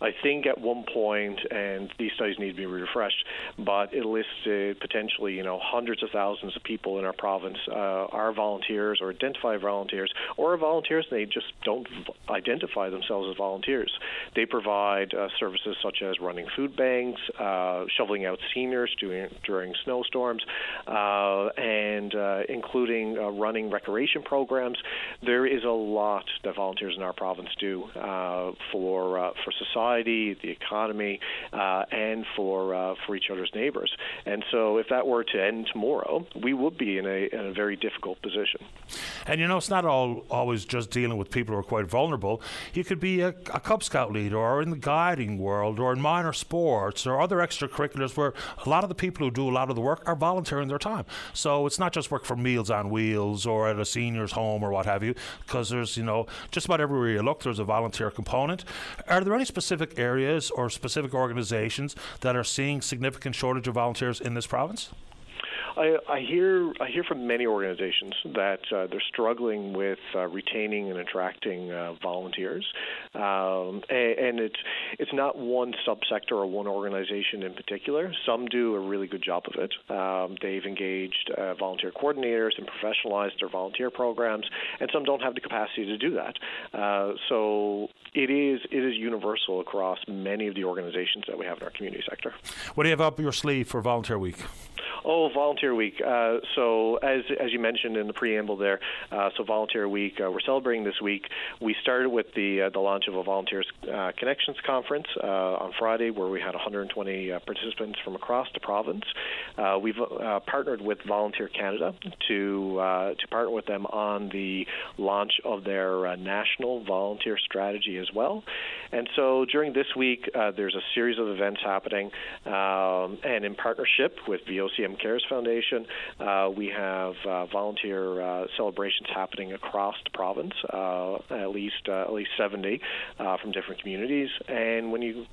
I think at one point, and these studies need to be refreshed, but it listed potentially, you know, hundreds of thousands of people in our province uh, are volunteers or identify volunteers, or are volunteers and they just don't identify themselves as volunteers. They provide uh, services such as running food banks, uh, shoveling out seniors during, during snowstorms, uh, and uh, including uh, running recreation programs. There is a lot that volunteers in our province do uh, for uh, for society, the economy, uh, and for uh, for each other's neighbors. And so, if that were to end tomorrow, we would be in a, in a very difficult position. And you know, it's not all always just dealing with people who are quite vulnerable. You could be a, a Cub Scout leader, or in the guiding world, or in minor sports, or other extracurriculars where a lot of the people who do a lot of the work are volunteering their time. So it's not just work for Meals on wheels or at a senior's home or what have you, because there's, you know, just about everywhere you look, there's a volunteer component. Are there any specific areas or specific organizations that are seeing significant shortage of volunteers in this province? I, I hear I hear from many organizations that uh, they're struggling with uh, retaining and attracting uh, volunteers, um, and, and, it's it's not one subsector or one organization in particular. Some do a really good job of it. Um, they've engaged uh, volunteer coordinators and professionalized their volunteer programs, and some don't have the capacity to do that. Uh, so it is it is universal across many of the organizations that we have in our community sector. What do you have up your sleeve for Volunteer Week? Oh, Volunteer Week. Uh, so, as as you mentioned in the preamble there, uh, so Volunteer Week, uh, we're celebrating this week. We started with the uh, the launch of a Volunteers uh, Connections conference uh, on Friday, where we had 120 participants from across the province. we've partnered with Volunteer Canada to to partner with them on the launch of their national volunteer strategy as well. And so, during this week, there's a series of events happening, um, and in partnership with VOCM Cares Foundation. Uh, we have uh, volunteer uh, celebrations happening across the province, uh, at least uh, at least 70 uh, from different communities. And when you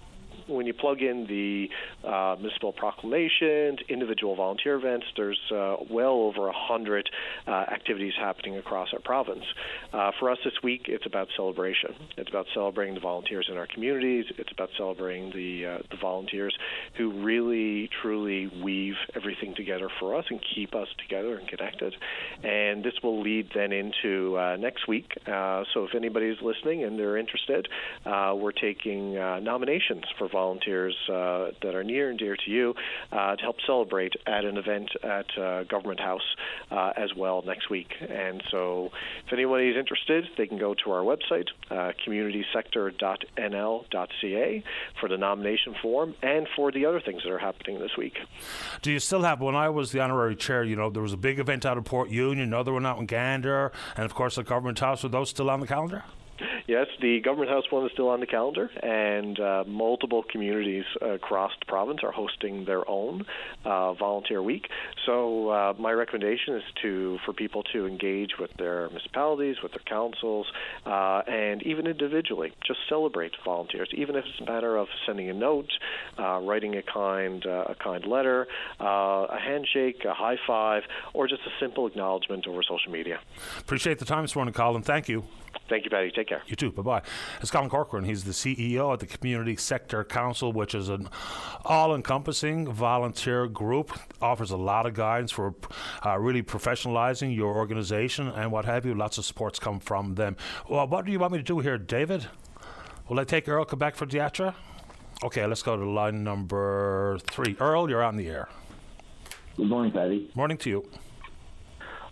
when you plug in the uh, municipal proclamations, individual volunteer events, there's uh, well over a hundred uh, activities happening across our province. Uh, for us this week, it's about celebration. It's about celebrating the volunteers in our communities. It's about celebrating the uh, the volunteers who really, truly weave everything together for us and keep us together and connected. And this will lead then into uh, next week. so if anybody's listening and they're interested, we're taking nominations for volunteers uh, that are near and dear to you uh, to help celebrate at an event at uh, Government House uh, as well next week. And so, if anybody is interested, they can go to our website, uh, communitysector.nl.ca, for the nomination form and for the other things that are happening this week. Do you still have? When I was the honorary chair, you know, there was a big event out of Port Union, another one out in Gander, and of course, the Government House. Are those still on the calendar? Yes, the Government House one is still on the calendar, and uh, multiple communities across the province are hosting their own uh, volunteer week. So uh, my recommendation is to for people to engage with their municipalities, with their councils, uh, and even individually, just celebrate volunteers, even if it's a matter of sending a note, uh, writing a kind uh, a kind letter, a handshake, a high five, or just a simple acknowledgement over social media. Appreciate the time this morning, Colin. Thank you. Thank you, Paddy. Take care. You too. Bye bye. It's Colin Corcoran. He's the CEO at the Community Sector Council, which is an all encompassing volunteer group, offers a lot of guidance for uh, really professionalizing your organization and what have you. Lots of supports come from them. Well, what do you want me to do here, David? Will I take Earl Quebec for Deatra? Okay, let's go to line number three. Earl, you're on the air. Good morning, Paddy. Morning to you.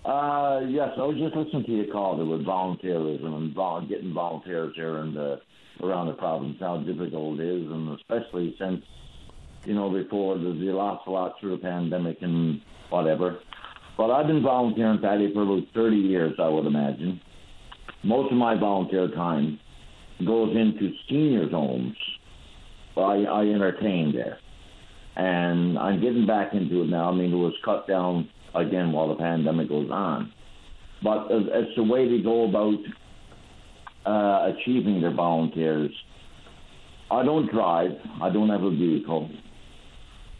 Uh, yes, I was just listening to your call there with volunteerism and vol- getting volunteers here and around the province, how difficult it is, and especially since, you know, before the, the lost a lot through the pandemic and whatever. But I've been volunteering, Paddy, for about 30 years, I would imagine. Most of my volunteer time goes into seniors' homes. I, I entertain there. And I'm getting back into it now. I mean, it was cut down again while the pandemic goes on. But as, as the way they go about uh, achieving their volunteers, I don't drive. I don't have a vehicle,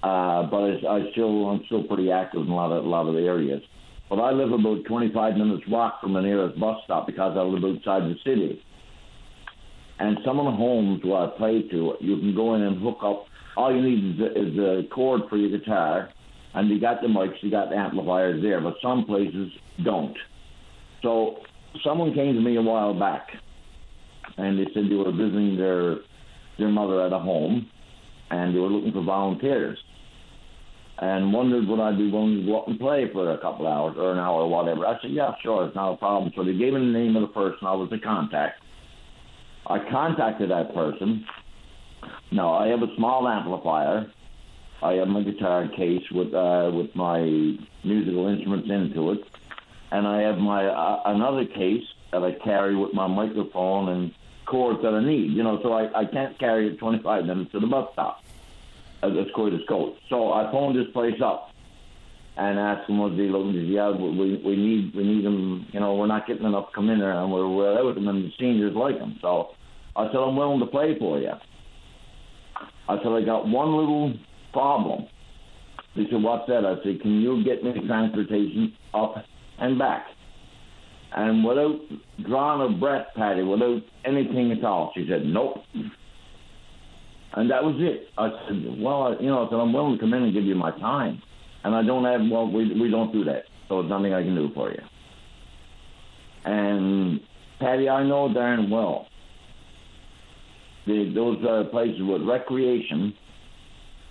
uh, but I, I still I'm still pretty active in a lot of a lot of areas. But I live about 25 minutes walk from the nearest bus stop because I live outside the city. And some of the homes where I play to, you can go in and hook up. All you need is is a cord for your guitar, and you got the mics, you got the amplifiers there, but some places don't. So someone came to me a while back, and they said they were visiting their their mother at a home, and they were looking for volunteers, and wondered would I be willing to go up and play for a couple hours or an hour or whatever. I said, yeah, sure, it's not a problem. So they gave me the name of the person I was to contact. I contacted that person. Now I have a small amplifier I have my guitar case with uh, with my musical instruments into it, and I have my uh, another case that I carry with my microphone and cords that I need. You know, so I, I can't carry it 25 minutes to the bus stop. As quite as goes. So I phoned this place up and asked them what they looking to. Yeah, we we need we need them. You know, we're not getting enough come in there, and we're we're out with them, and the seniors like them. So I said I'm willing to play for you. I said I got one little problem. He said, What's that? I said, Can you get me transportation up and back? And without drawing a breath, Paddy, without anything at all, she said, Nope. And that was it. I said, Well, you know, I said, I'm willing to come in and give you my time. And I don't have, well, we, we don't do that. So there's nothing I can do for you. And Paddy, I know darn well the, those uh, places with recreation,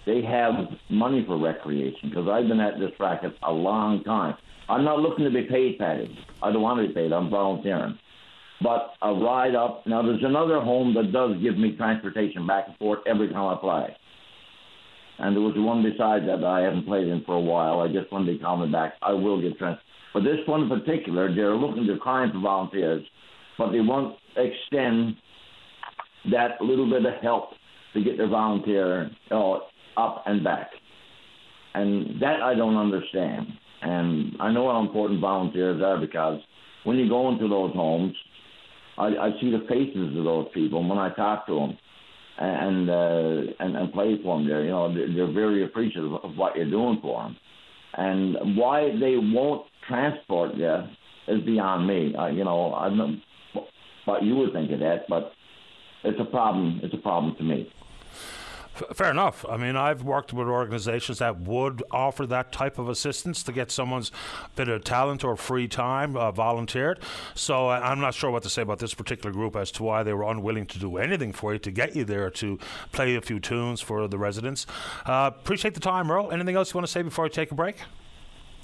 they have money for recreation because I've been at this racket a long time. I'm not looking to be paid, Paddy. I don't want to be paid. I'm volunteering. But a ride up. Now, there's another home that does give me transportation back and forth every time I play. And there was one beside that I haven't played in for a while. I just want to be coming back. I will get transportation. But this one in particular, they're looking to crying for volunteers, but they won't extend that little bit of help to get their volunteer know, up and back. And that I don't understand. And I know how important volunteers are because when you go into those homes, I, I see the faces of those people and when I talk to them and uh, and, and play for them there. You know, they're, very appreciative of what you're doing for them. And why they won't transport you is beyond me. You know, I don't know what you would think of that, but it's a problem. It's a problem to me. Fair enough. I mean, I've worked with organisations that would offer that type of assistance to get someone's bit of talent or free time uh, volunteered. So uh, I'm not sure what to say about this particular group as to why they were unwilling to do anything for you to get you there to play a few tunes for the residents. Uh, appreciate the time, Earl. Anything else you want to say before I take a break?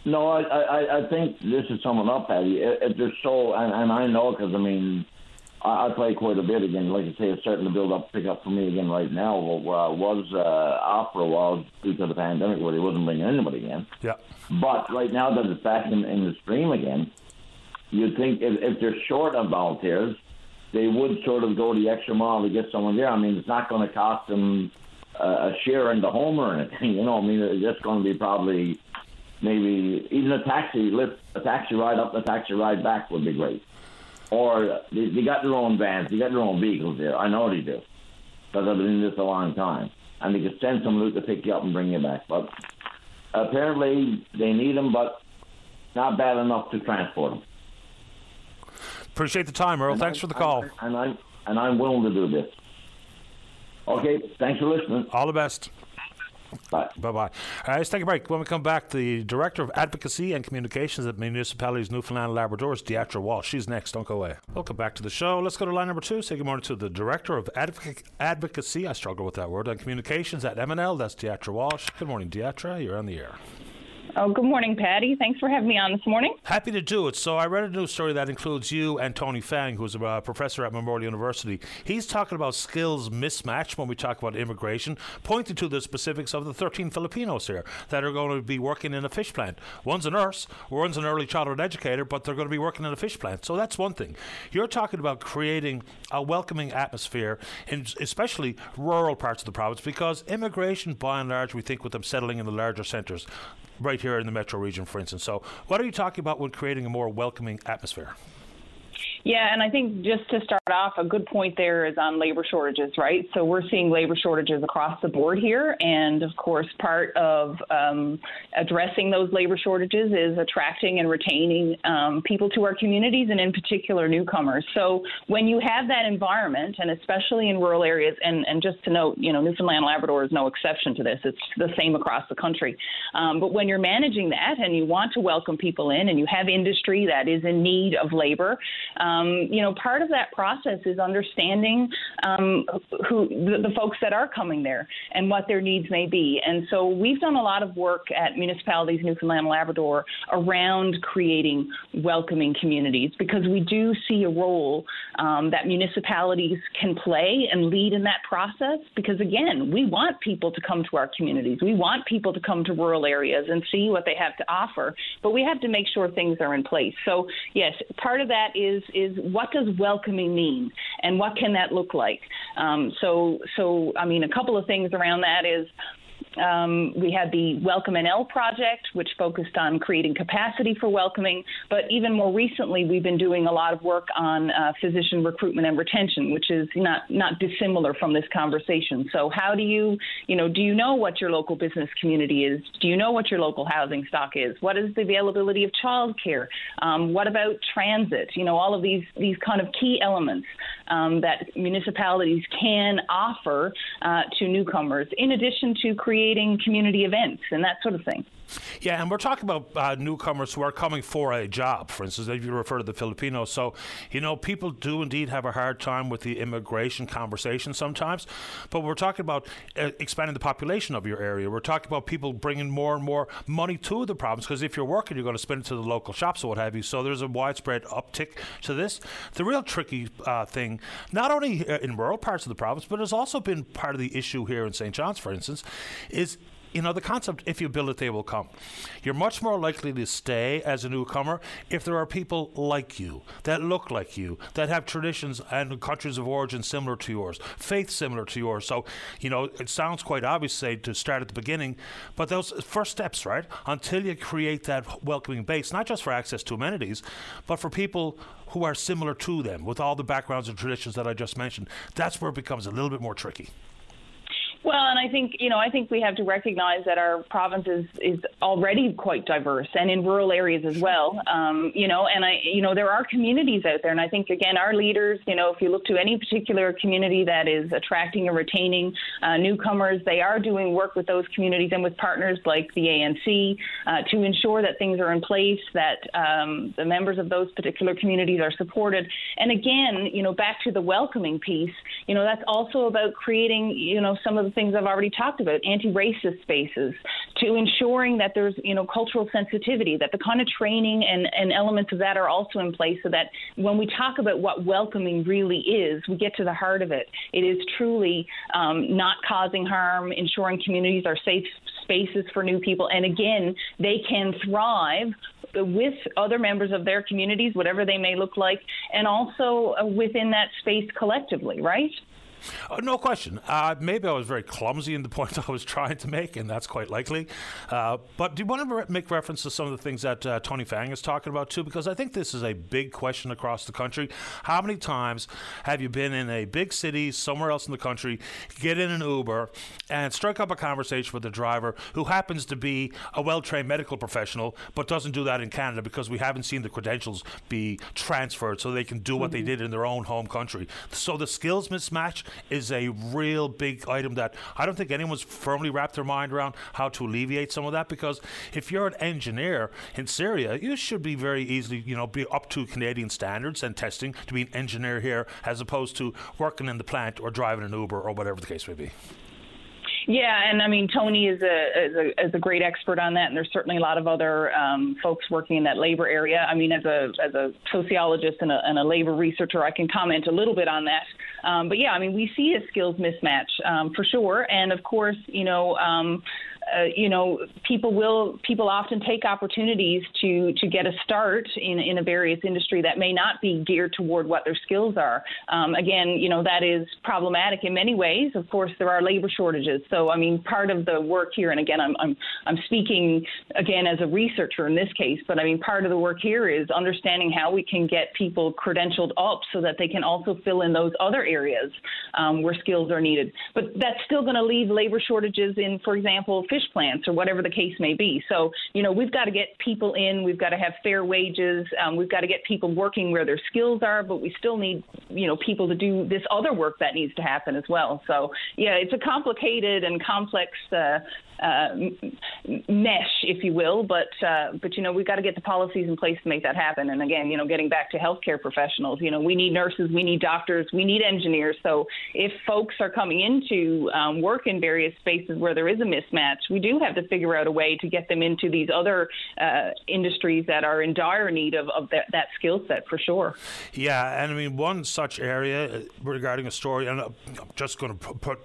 No, I, I, I think this is summing up, Paddy. It, it, they're so, and, and I know because I mean, I, I play quite a bit again. Like I say, it's starting to build up, pick up for me again right now. Where I was uh, off for a while due to the pandemic, where they wasn't bringing anybody in. Yeah. But right now that it's back in, in the stream again, you'd think if, if they're short on volunteers, they would sort of go the extra mile to get someone there. I mean, it's not going to cost them uh, a share in the home or anything. You know, I mean, it's just going to be probably maybe even a taxi lift, a taxi ride up, a taxi ride back would be great or they, they got their own vans, they got their own vehicles there. I know they do, because I've been in this a long time, and they could send someone to pick you up and bring you back. But apparently they need them, but not bad enough to transport them. Appreciate the time, Earl. And thanks I, for the call. I, and I'm and I'm willing to do this. Okay, thanks for listening. All the best. Bye. Bye bye. All right, let's take a break. When we come back, the Director of Advocacy and Communications at Municipalities Newfoundland and Labrador is Deatra Walsh. She's next. Don't go away. Welcome back to the show. Let's go to line number two. Say good morning to the Director of Advoc- Advocacy, I struggle with that word, and Communications at MNL. That's Deatra Walsh. Good morning, Deatra. You're on the air. Oh, good morning, Paddy. Thanks for having me on this morning. Happy to do it. So I read a news story that includes you and Tony Fang, who's a uh, professor at Memorial University. He's talking about skills mismatch when we talk about immigration, pointing to the specifics of the 13 Filipinos here that are going to be working in a fish plant. One's a nurse, one's an early childhood educator, but they're going to be working in a fish plant. So that's one thing. You're talking about creating a welcoming atmosphere in especially rural parts of the province because immigration, by and large, we think with them settling in the larger centres right here in the metro region, for instance. So, what are you talking about when creating a more welcoming atmosphere? Yeah, and I think just to start off, a good point there is on labor shortages, right? So we're seeing labor shortages across the board here, and of course, part of um, addressing those labor shortages is attracting and retaining um, people to our communities, and in particular, newcomers. So when you have that environment, and especially in rural areas, and, and just to note, you know, Newfoundland Labrador is no exception to this; it's the same across the country. Um, but when you're managing that, and you want to welcome people in, and you have industry that is in need of labor. Um, you know, part of that process is understanding um, who the, the, folks that are coming there and what their needs may be. And so we've done a lot of work at municipalities Newfoundland and Labrador around creating welcoming communities because we do see a role um, that municipalities can play and lead in that process. Because again, we want people to come to our communities. We want people to come to rural areas and see what they have to offer, but we have to make sure things are in place. So yes, part of that is is what does welcoming mean and what can that look like? Um, so, so I mean, a couple of things around that is Um, we had the Welcome NL project, which focused on creating capacity for welcoming. But even more recently, we've been doing a lot of work on uh, physician recruitment and retention, which is not not dissimilar from this conversation. So, how do you, you know, do you know what your local business community is? Do you know what your local housing stock is? What is the availability of childcare? Um, what about transit? You know, all of these these kind of key elements um, that municipalities can offer uh, to newcomers, in addition to creating community events and that sort of thing. Yeah, and we're talking about uh, newcomers who are coming for a job, for instance, if you refer to the Filipinos. So, you know, people do indeed have a hard time with the immigration conversation sometimes, but we're talking about uh, expanding the population of your area. We're talking about people bringing more and more money to the province because if you're working, you're going to spend it to the local shops or what have you. So there's a widespread uptick to this. The real tricky uh, thing, not only uh, in rural parts of the province, but has also been part of the issue here in St. John's, for instance, is you know, the concept, if you build it, they will come. You're much more likely to stay as a newcomer if there are people like you, that look like you, that have traditions and countries of origin similar to yours, faith similar to yours. So, you know, it sounds quite obvious, say, to start at the beginning, but those first steps, right? Until you create that welcoming base, not just for access to amenities, but for people who are similar to them with all the backgrounds and traditions that I just mentioned, that's where it becomes a little bit more tricky. Well, and I think you know I think we have to recognize that our province is, is already quite diverse, and in rural areas as well. Um, you know, and I you know there are communities out there, and I think again our leaders, you know, if you look to any particular community that is attracting and retaining uh, newcomers, they are doing work with those communities and with partners like the ANC uh, to ensure that things are in place, that um, the members of those particular communities are supported. And again, you know, back to the welcoming piece, you know, that's also about creating you know some of the things I've already talked about, anti-racist spaces, to ensuring that there's, you know, cultural sensitivity, that the kind of training and, and elements of that are also in place so that when we talk about what welcoming really is, we get to the heart of it. It is truly um, not causing harm, ensuring communities are safe spaces for new people. And again, they can thrive with other members of their communities, whatever they may look like, and also uh, within that space collectively, right? Uh, no question. Uh, maybe I was very clumsy in the point I was trying to make, and that's quite likely. Uh, but do you want to re- make reference to some of the things that uh, Tony Fang is talking about too? Because I think this is a big question across the country. How many times have you been in a big city somewhere else in the country, get in an Uber, and strike up a conversation with the driver who happens to be a well-trained medical professional, but doesn't do that in Canada because we haven't seen the credentials be transferred so they can do what mm-hmm. they did in their own home country. So the skills mismatch is a real big item that I don't think anyone's firmly wrapped their mind around how to alleviate some of that because if you're an engineer in Syria, you should be very easily, you know, be up to Canadian standards and testing to be an engineer here as opposed to working in the plant or driving an Uber or whatever the case may be. Yeah, and I mean Tony is a, is a is a great expert on that, and there's certainly a lot of other um, folks working in that labor area. I mean, as a as a sociologist and a, and a labor researcher, I can comment a little bit on that. Um, but yeah, I mean, we see a skills mismatch um, for sure, and of course, you know. Um, uh, you know, people will people often take opportunities to to get a start in in a various industry that may not be geared toward what their skills are. Um, again, you know that is problematic in many ways. Of course, there are labor shortages. So, I mean, part of the work here, and again, I'm I'm I'm speaking again as a researcher in this case, but I mean, part of the work here is understanding how we can get people credentialed up so that they can also fill in those other areas um, where skills are needed. But that's still going to leave labor shortages in, for example, fish plants or whatever the case may be. So, you know, we've got to get people in, we've got to have fair wages, um, we've got to get people working where their skills are, but we still need, you know, people to do this other work that needs to happen as well. So, yeah, it's a complicated and complex uh, uh, mesh, if you will. But uh, but you know we've got to get the policies in place to make that happen. And again, you know, getting back to healthcare professionals, you know, we need nurses, we need doctors, we need engineers. So if folks are coming into um, work in various spaces where there is a mismatch, we do have to figure out a way to get them into these other uh, industries that are in dire need of, of that, that skill set for sure. Yeah, and I mean one such area uh, regarding a story, and I'm just going to put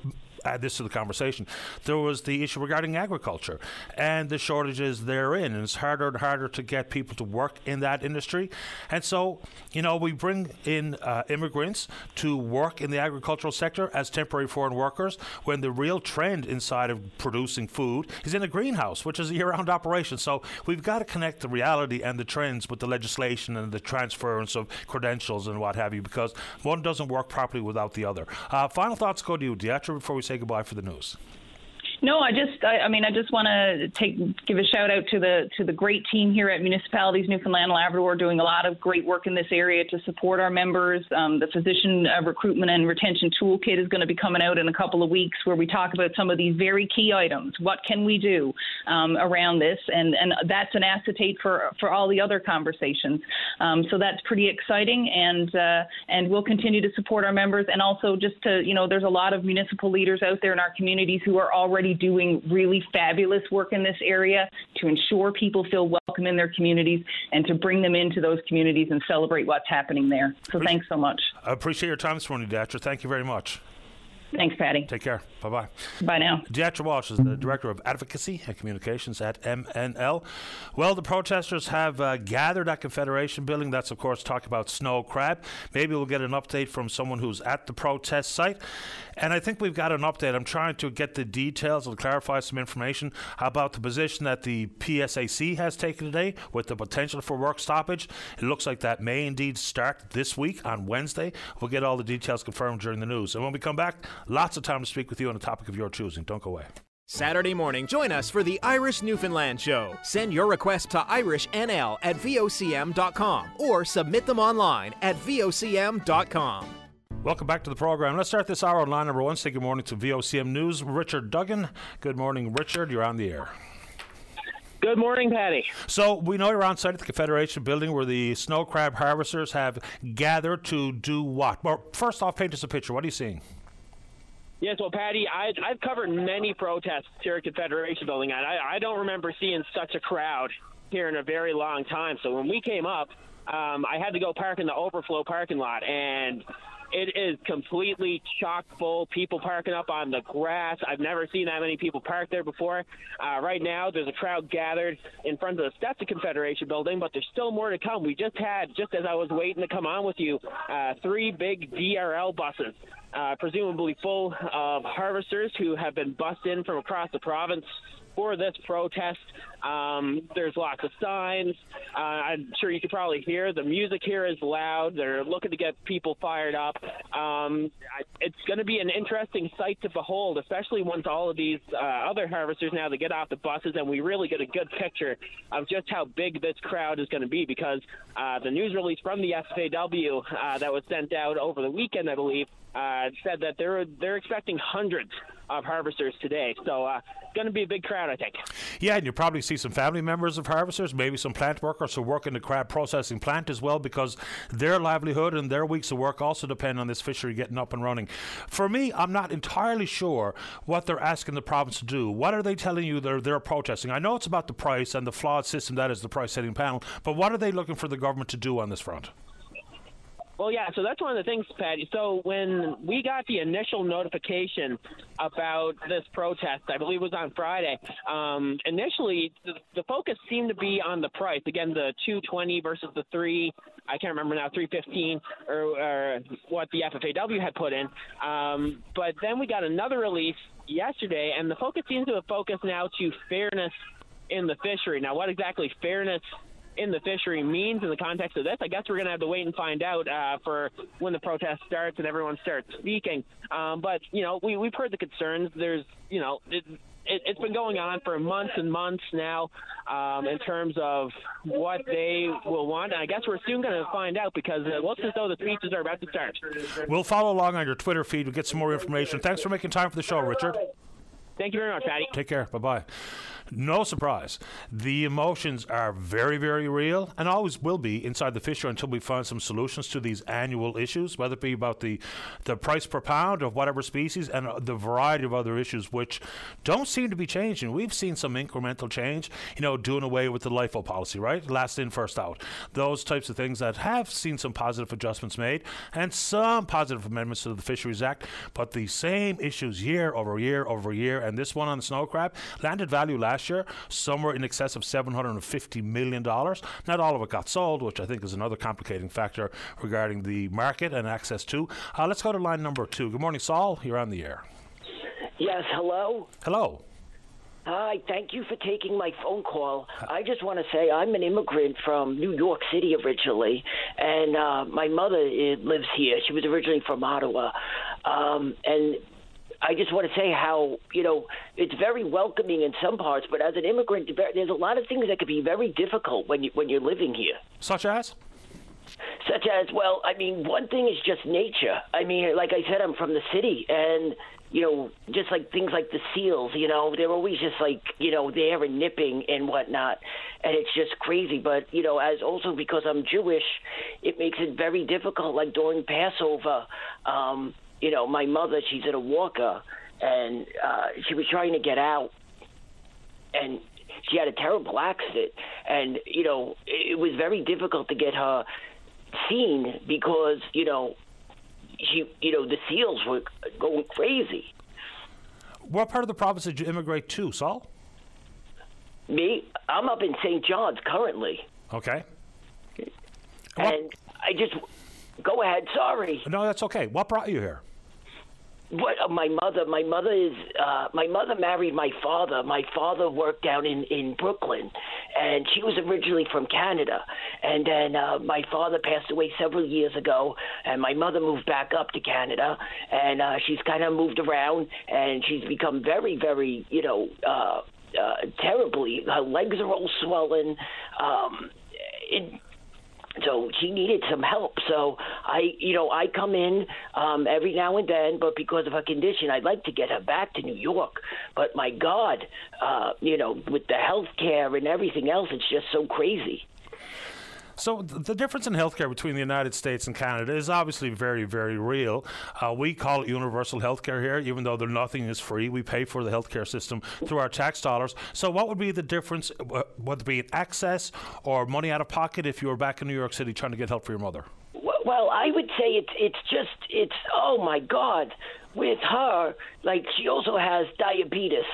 add this to the conversation. There was the issue regarding agriculture and the shortages therein, and it's harder and harder to get people to work in that industry. And so, you know, we bring in uh, immigrants to work in the agricultural sector as temporary foreign workers when the real trend inside of producing food is in a greenhouse, which is a year-round operation. So we've got to connect the reality and the trends with the legislation and the transference of credentials and what have you, because one doesn't work properly without the other. Uh, final thoughts go to you, Deatra, before we say goodbye for the news. No, I just, I, I mean, I just want to take give a shout out to the to the great team here at Municipalities Newfoundland and Labrador, doing a lot of great work in this area to support our members. Um, the physician uh, recruitment and retention toolkit is going to be coming out in a couple of weeks, where we talk about some of these very key items. What can we do um, around this, and and that's an acetate for for all the other conversations. Um, so that's pretty exciting, and uh, and we'll continue to support our members, and also just to you know, there's a lot of municipal leaders out there in our communities who are already doing really fabulous work in this area to ensure people feel welcome in their communities and to bring them into those communities and celebrate what's happening there. So thanks so much. I appreciate your time this morning, Deatra. Thank you very much. Thanks, Paddy. Take care. Bye bye. Bye now. Deatra Walsh is the Director of Advocacy and Communications at MNL. Well, the protesters have uh, gathered at Confederation Building. That's, of course, talk about snow crab. Maybe we'll get an update from someone who's at the protest site. And I think we've got an update. I'm trying to get the details and clarify some information about the position that the PSAC has taken today with the potential for work stoppage. It looks like that may indeed start this week on Wednesday. We'll get all the details confirmed during the news. And when we come back, lots of time to speak with you on a topic of your choosing. Don't go away. Saturday morning, join us for the Irish Newfoundland Show. Send your request to IrishNL at VOCM.com or submit them online at VOCM.com. Welcome back to the program. Let's start this hour on line number one. Say good morning to VOCM News, Richard Duggan. Good morning, Richard. You're on the air. Good morning, Paddy. So we know you're on site at the Confederation Building where the snow crab harvesters have gathered to do what? Well, first off, paint us a picture. What are you seeing? Yes, well, Paddy, I, I've covered many protests here at Confederation Building, and I, I don't remember seeing such a crowd here in a very long time. So when we came up, um, I had to go park in the overflow parking lot, and it is completely chock full. People parking up on the grass. I've never seen that many people park there before. Uh, right now, there's a crowd gathered in front of the steps of Confederation Building, but there's still more to come. We just had, just as I was waiting to come on with you, uh, three big DRL buses. Uh, presumably full of harvesters who have been bussed in from across the province for this protest. Um, there's lots of signs. Uh, I'm sure you could probably hear the music here is loud. They're looking to get people fired up. Um, it's going to be an interesting sight to behold, especially once all of these uh, other harvesters now they get off the buses and we really get a good picture of just how big this crowd is going to be. Because uh, the news release from the FFAW uh, that was sent out over the weekend, I believe, uh, said that they're they're expecting hundreds of harvesters today. So, uh, going to be a big crowd, I think. Yeah, and you're probably see some family members of harvesters, maybe some plant workers who work in the crab processing plant as well, because their livelihood and their weeks of work also depend on this fishery getting up and running. For me, I'm not entirely sure what they're asking the province to do. What are they telling you they're, they're protesting? I know it's about the price and the flawed system that is the price setting panel, but what are they looking for the government to do on this front? Well, yeah, so that's one of the things, Paddy. So when we got the initial notification about this protest, I believe it was on Friday, um, initially the, the, focus seemed to be on the price. Again, the 220 versus the 3, I can't remember now, 315 or, or what the FFAW had put in. Um, but then we got another release yesterday, and the focus seems to have focused now to fairness in the fishery. Now, what exactly fairness in the fishery means in the context of this. I guess we're going to have to wait and find out uh, for when the protest starts and everyone starts speaking. Um, but you know, we we've heard the concerns. There's you know. It, it, has been going on for months and months now um, in terms of what they will want. And I guess we're soon going to find out because it looks as though the speeches are about to start. We'll follow along on your Twitter feed. We'll get some more information. Thanks for making time for the show, Richard. Thank you very much, Paddy. Take care. Bye bye. No surprise. The emotions are very, very real and always will be inside the fishery until we find some solutions to these annual issues, whether it be about the, the price per pound of whatever species and uh, the variety of other issues which don't seem to be changing. We've seen some incremental change, you know, doing away with the LIFO policy, right? Last in, first out. Those types of things that have seen some positive adjustments made and some positive amendments to the Fisheries Act, but the same issues year over year over year. And this one on the snow crab, landed value last year, somewhere in excess of $750 million. Not all of it got sold, which I think is another complicating factor regarding the market and access to. Uh, let's go to line number two. Good morning, Saul. You're on the air. Yes, hello. Hello. Hi, thank you for taking my phone call. I just want to say I'm an immigrant from New York City originally, and uh, my mother uh, lives here. She was originally from Ottawa, um, and I just want to say how you know it's very welcoming in some parts, but as an immigrant, there's a lot of things that could be very difficult when you when you're living here. Such as? Such as well i mean one thing is just nature. I mean like i said i'm from the city and you know just like things like the seals you know they're always just like you know there and nipping and whatnot and it's just crazy. But you know as also because i'm jewish it makes it very difficult like during passover um you know my mother she's in a walker and uh she was trying to get out and she had a terrible accident and you know it was very difficult to get her seen because you know she you know the seals were going crazy. What part of the province did you immigrate to, Saul? Me, I'm up in St. John's currently. Okay. And I just go ahead. Sorry. No, that's okay. What brought you here? What uh, my mother? My mother is. Uh, my mother married my father. My father worked down in in Brooklyn, and she was originally from Canada. And then uh, my father passed away several years ago, and my mother moved back up to Canada, and uh, she's kind of moved around, and she's become very, very, you know. Uh, uh, terribly. Her legs are all swollen. Um, it, so she needed some help. So I, you know, I come in um, every now and then, but because of her condition, I'd like to get her back to New York. But my God, uh, you know, with the health care and everything else, it's just so crazy. So the difference in healthcare between the United States and Canada is obviously very, very real. Uh, we call it universal healthcare here, even though there nothing is free. We pay for the healthcare system through our tax dollars. So what would be the difference, whether it be in access or money out of pocket, if you were back in New York City trying to get help for your mother? Well, I would say it's it's just it's oh my God, with her like she also has diabetes.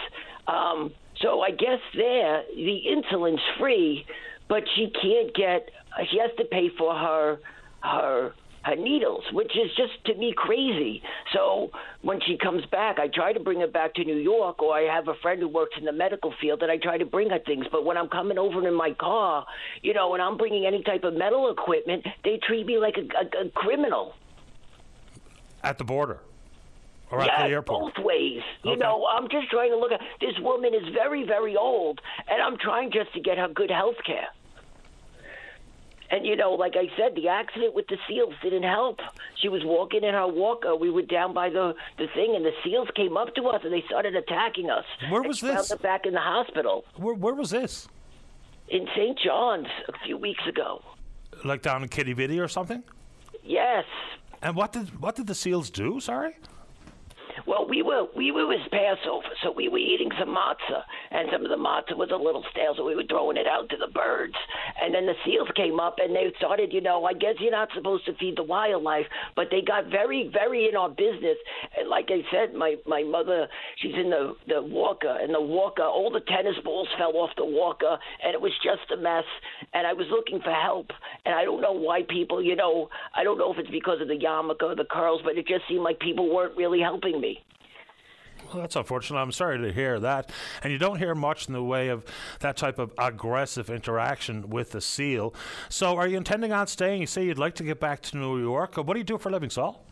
Um, so I guess there the insulin's free, but she can't get Uh, she has to pay for her her her needles, which is just to me crazy. So when she comes back, I try to bring her back to New York, or I have a friend who works in the medical field and I try to bring her things. But when I'm coming over in my car, you know, and I'm bringing any type of metal equipment, they treat me like a, a, a criminal. At the border. Or yeah, at the airport. both ways. You Okay. know, I'm just trying to look at this woman is very, very old, and I'm trying just to get her good health care. And you know, like I said, the accident with the seals didn't help. She was walking in her walker. We were down by the the thing, and the seals came up to us and they started attacking us. Where was this? up back in the hospital Where, where was this? in St. John's a few weeks ago. Like down in Quidi Vidi or something? Yes. And what did what did the seals do? Sorry. Well, we were we were was Passover, so we were eating some matzah, and some of the matzah was a little stale, so we were throwing it out to the birds. And then the seals came up, and they started, you know, I guess you're not supposed to feed the wildlife, but they got very, very in our business. And like I said, my my mother, she's in the the walker, and the walker, all the tennis balls fell off the walker, and it was just a mess. And I was looking for help, and I don't know why people, you know, I don't know if it's because of the yarmulke or the curls, but it just seemed like people weren't really helping me. Well, that's unfortunate. I'm sorry to hear that. And you don't hear much in the way of that type of aggressive interaction with the seal. So, are you intending on staying? You say you'd like to get back to New York. What do you do for a living, Saul?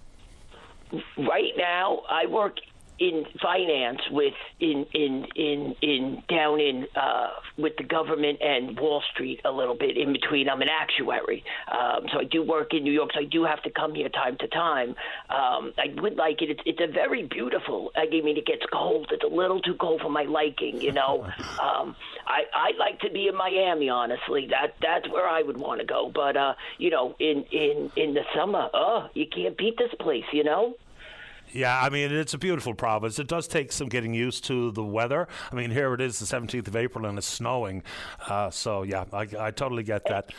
right now I work in finance with in in in in down in uh, with the government and Wall Street a little bit in between. I'm an actuary, um, so I do work in New York. So I do have to come here time to time. Um, I would like it. It's, it's a very beautiful. I mean, it gets cold. It's a little too cold for my liking. You know, um, I I like to be in Miami. Honestly, that that's where I would want to go. But uh, you know, in in in the summer, oh, you can't beat this place. You know. Yeah, I mean, it's a beautiful province. It does take some getting used to the weather. I mean, here it is the 17th of April and it's snowing. Uh, so, yeah, I, I totally get that.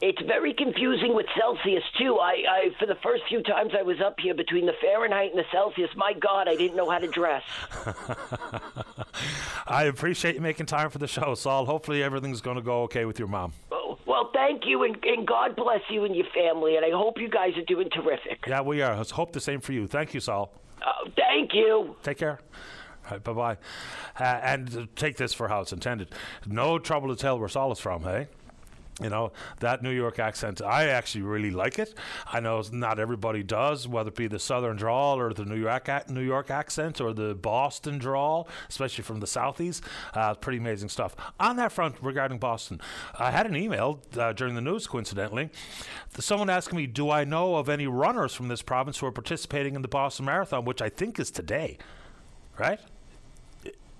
It's very confusing with Celsius too. I, I, for the first few times I was up here between the Fahrenheit and the Celsius, my God, I didn't know how to dress. I appreciate you making time for the show, Saul. Hopefully everything's going to go okay with your mom. Oh, well, thank you, and, and God bless you and your family, and I hope you guys are doing terrific. Yeah, we are. Let's hope the same for you. Thank you, Saul. Oh, thank you. Take care. Right, bye bye. Uh, and take this for how it's intended. No trouble to tell where Saul is from, hey? You know, that New York accent, I actually really like it. I know not everybody does, whether it be the Southern drawl or the New York New York accent or the Boston drawl, especially from the Southeast. Uh, pretty amazing stuff. On that front, regarding Boston, I had an email uh, during the news, coincidentally. Someone asking me, Do I know of any runners from this province who are participating in the Boston Marathon, which I think is today, right?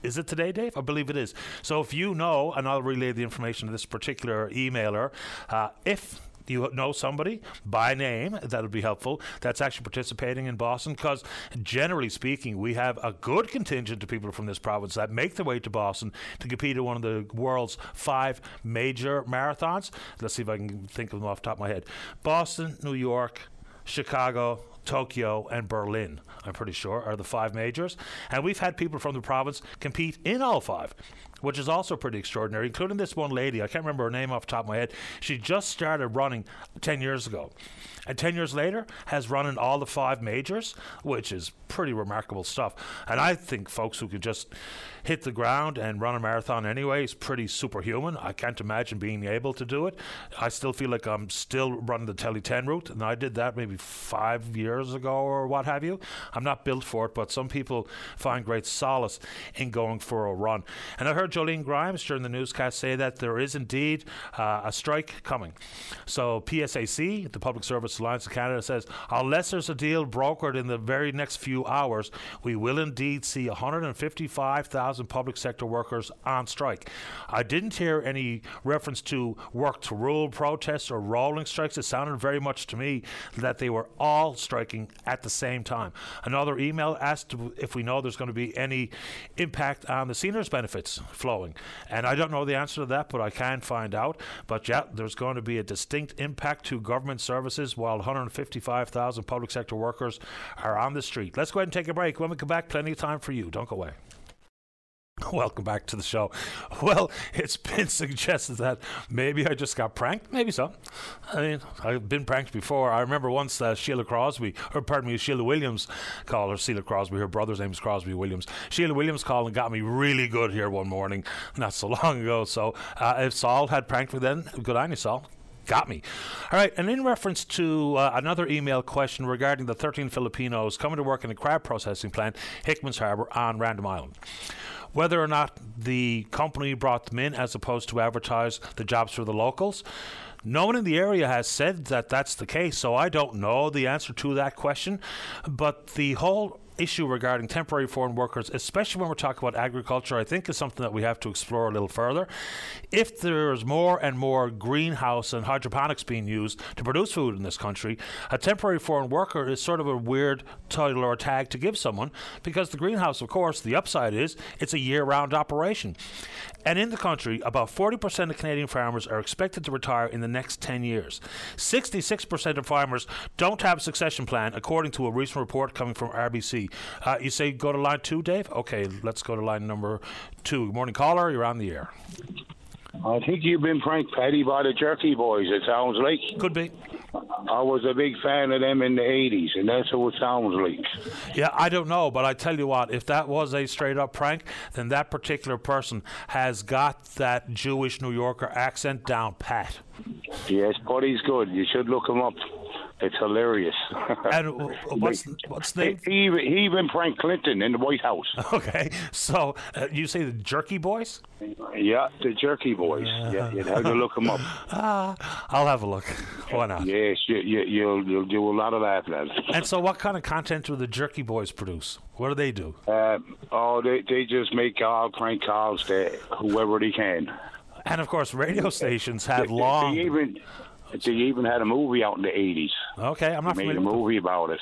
Is it today, Dave? I believe it is. So if you know, and I'll relay the information to this particular emailer, uh, if you know somebody by name that would be helpful that's actually participating in Boston because generally speaking we have a good contingent of people from this province that make their way to Boston to compete in one of the world's five major marathons let's see if I can think of them off the top of my head Boston New York Chicago Tokyo, and Berlin, I'm pretty sure, are the five majors. And we've had people from the province compete in all five which is also pretty extraordinary, including this one lady. I can't remember her name off the top of my head. She just started running 10 years ago. And 10 years later, has run in all the five majors, which is pretty remarkable stuff. And I think folks who can just hit the ground and run a marathon anyway is pretty superhuman. I can't imagine being able to do it. I still feel like I'm still running the Tely 10 route, and I did that maybe five years ago or what have you. I'm not built for it, but some people find great solace in going for a run. And I heard Jolene Grimes during the newscast say that there is indeed uh, a strike coming. So PSAC, the Public Service Of Canada, says unless there's a deal brokered in the very next few hours, we will indeed see 155,000 public sector workers on strike. I didn't hear any reference to work to rule protests or rolling strikes. It sounded very much to me that they were all striking at the same time. Another email asked if we know there's going to be any impact on the seniors' benefits flowing. And I don't know the answer to that, but I can find out. But yeah, there's going to be a distinct impact to government services while 155,000 public sector workers are on the street. Let's go ahead and take a break. When we come back, plenty of time for you. Don't go away. Welcome back to the show. Well, it's been suggested that maybe I just got pranked. Maybe so. I mean, I've been pranked before. I remember once uh, Sheila Crosby, or pardon me, Sheila Williams called her Sheila Crosby. Her brother's name is Crosby Williams. Sheila Williams called and got me really good here one morning, not so long ago. So uh, if Saul had pranked me then, good on you, Saul got me. All right, and in reference to uh, another email question regarding the 13 Filipinos coming to work in a crab processing plant, Hickman's Harbour on Random Island whether or not the company brought them in as opposed to advertise the jobs for the locals. No one in the area has said that that's the case, so I don't know the answer to that question. But the whole issue regarding temporary foreign workers, especially when we're talking about agriculture, I think is something that we have to explore a little further. If there's more and more greenhouse and hydroponics being used to produce food in this country, a temporary foreign worker is sort of a weird title or tag to give someone because the greenhouse, of course, the upside is it's a year round operation. And in the country, about 40% of Canadian farmers are expected to retire in the next 10 years. 66% of farmers don't have a succession plan, according to a recent report coming from RBC. Uh, you say go to line two, Dave? Okay, let's go to line number two. Good morning, caller. You're on the air. I think you've been pranked, Paddy, by the Jerky Boys. It sounds like. Could be. I was a big fan of them in the 80s, and that's what it sounds like. Yeah, I don't know, but I tell you what, if that was a straight up prank, then that particular person has got that Jewish New Yorker accent down pat. Yes, Buddy's good. You should look him up. It's hilarious. and what's what's the he even Frank Clinton in the White House. Okay, so uh, you say the Jerky Boys? Yeah, the Jerky Boys. Yeah, you'd have to look them up. Ah, I'll have a look. Why not? Yes, you, you, you'll you'll do a lot of that, lads. And so, what kind of content do the Jerky Boys produce? What do they do? Uh, oh, they they just make all prank calls to whoever they can. And of course, radio stations have They- long. They even they even had a movie out in the eighties. Okay, I'm not They made a familiar movie about it.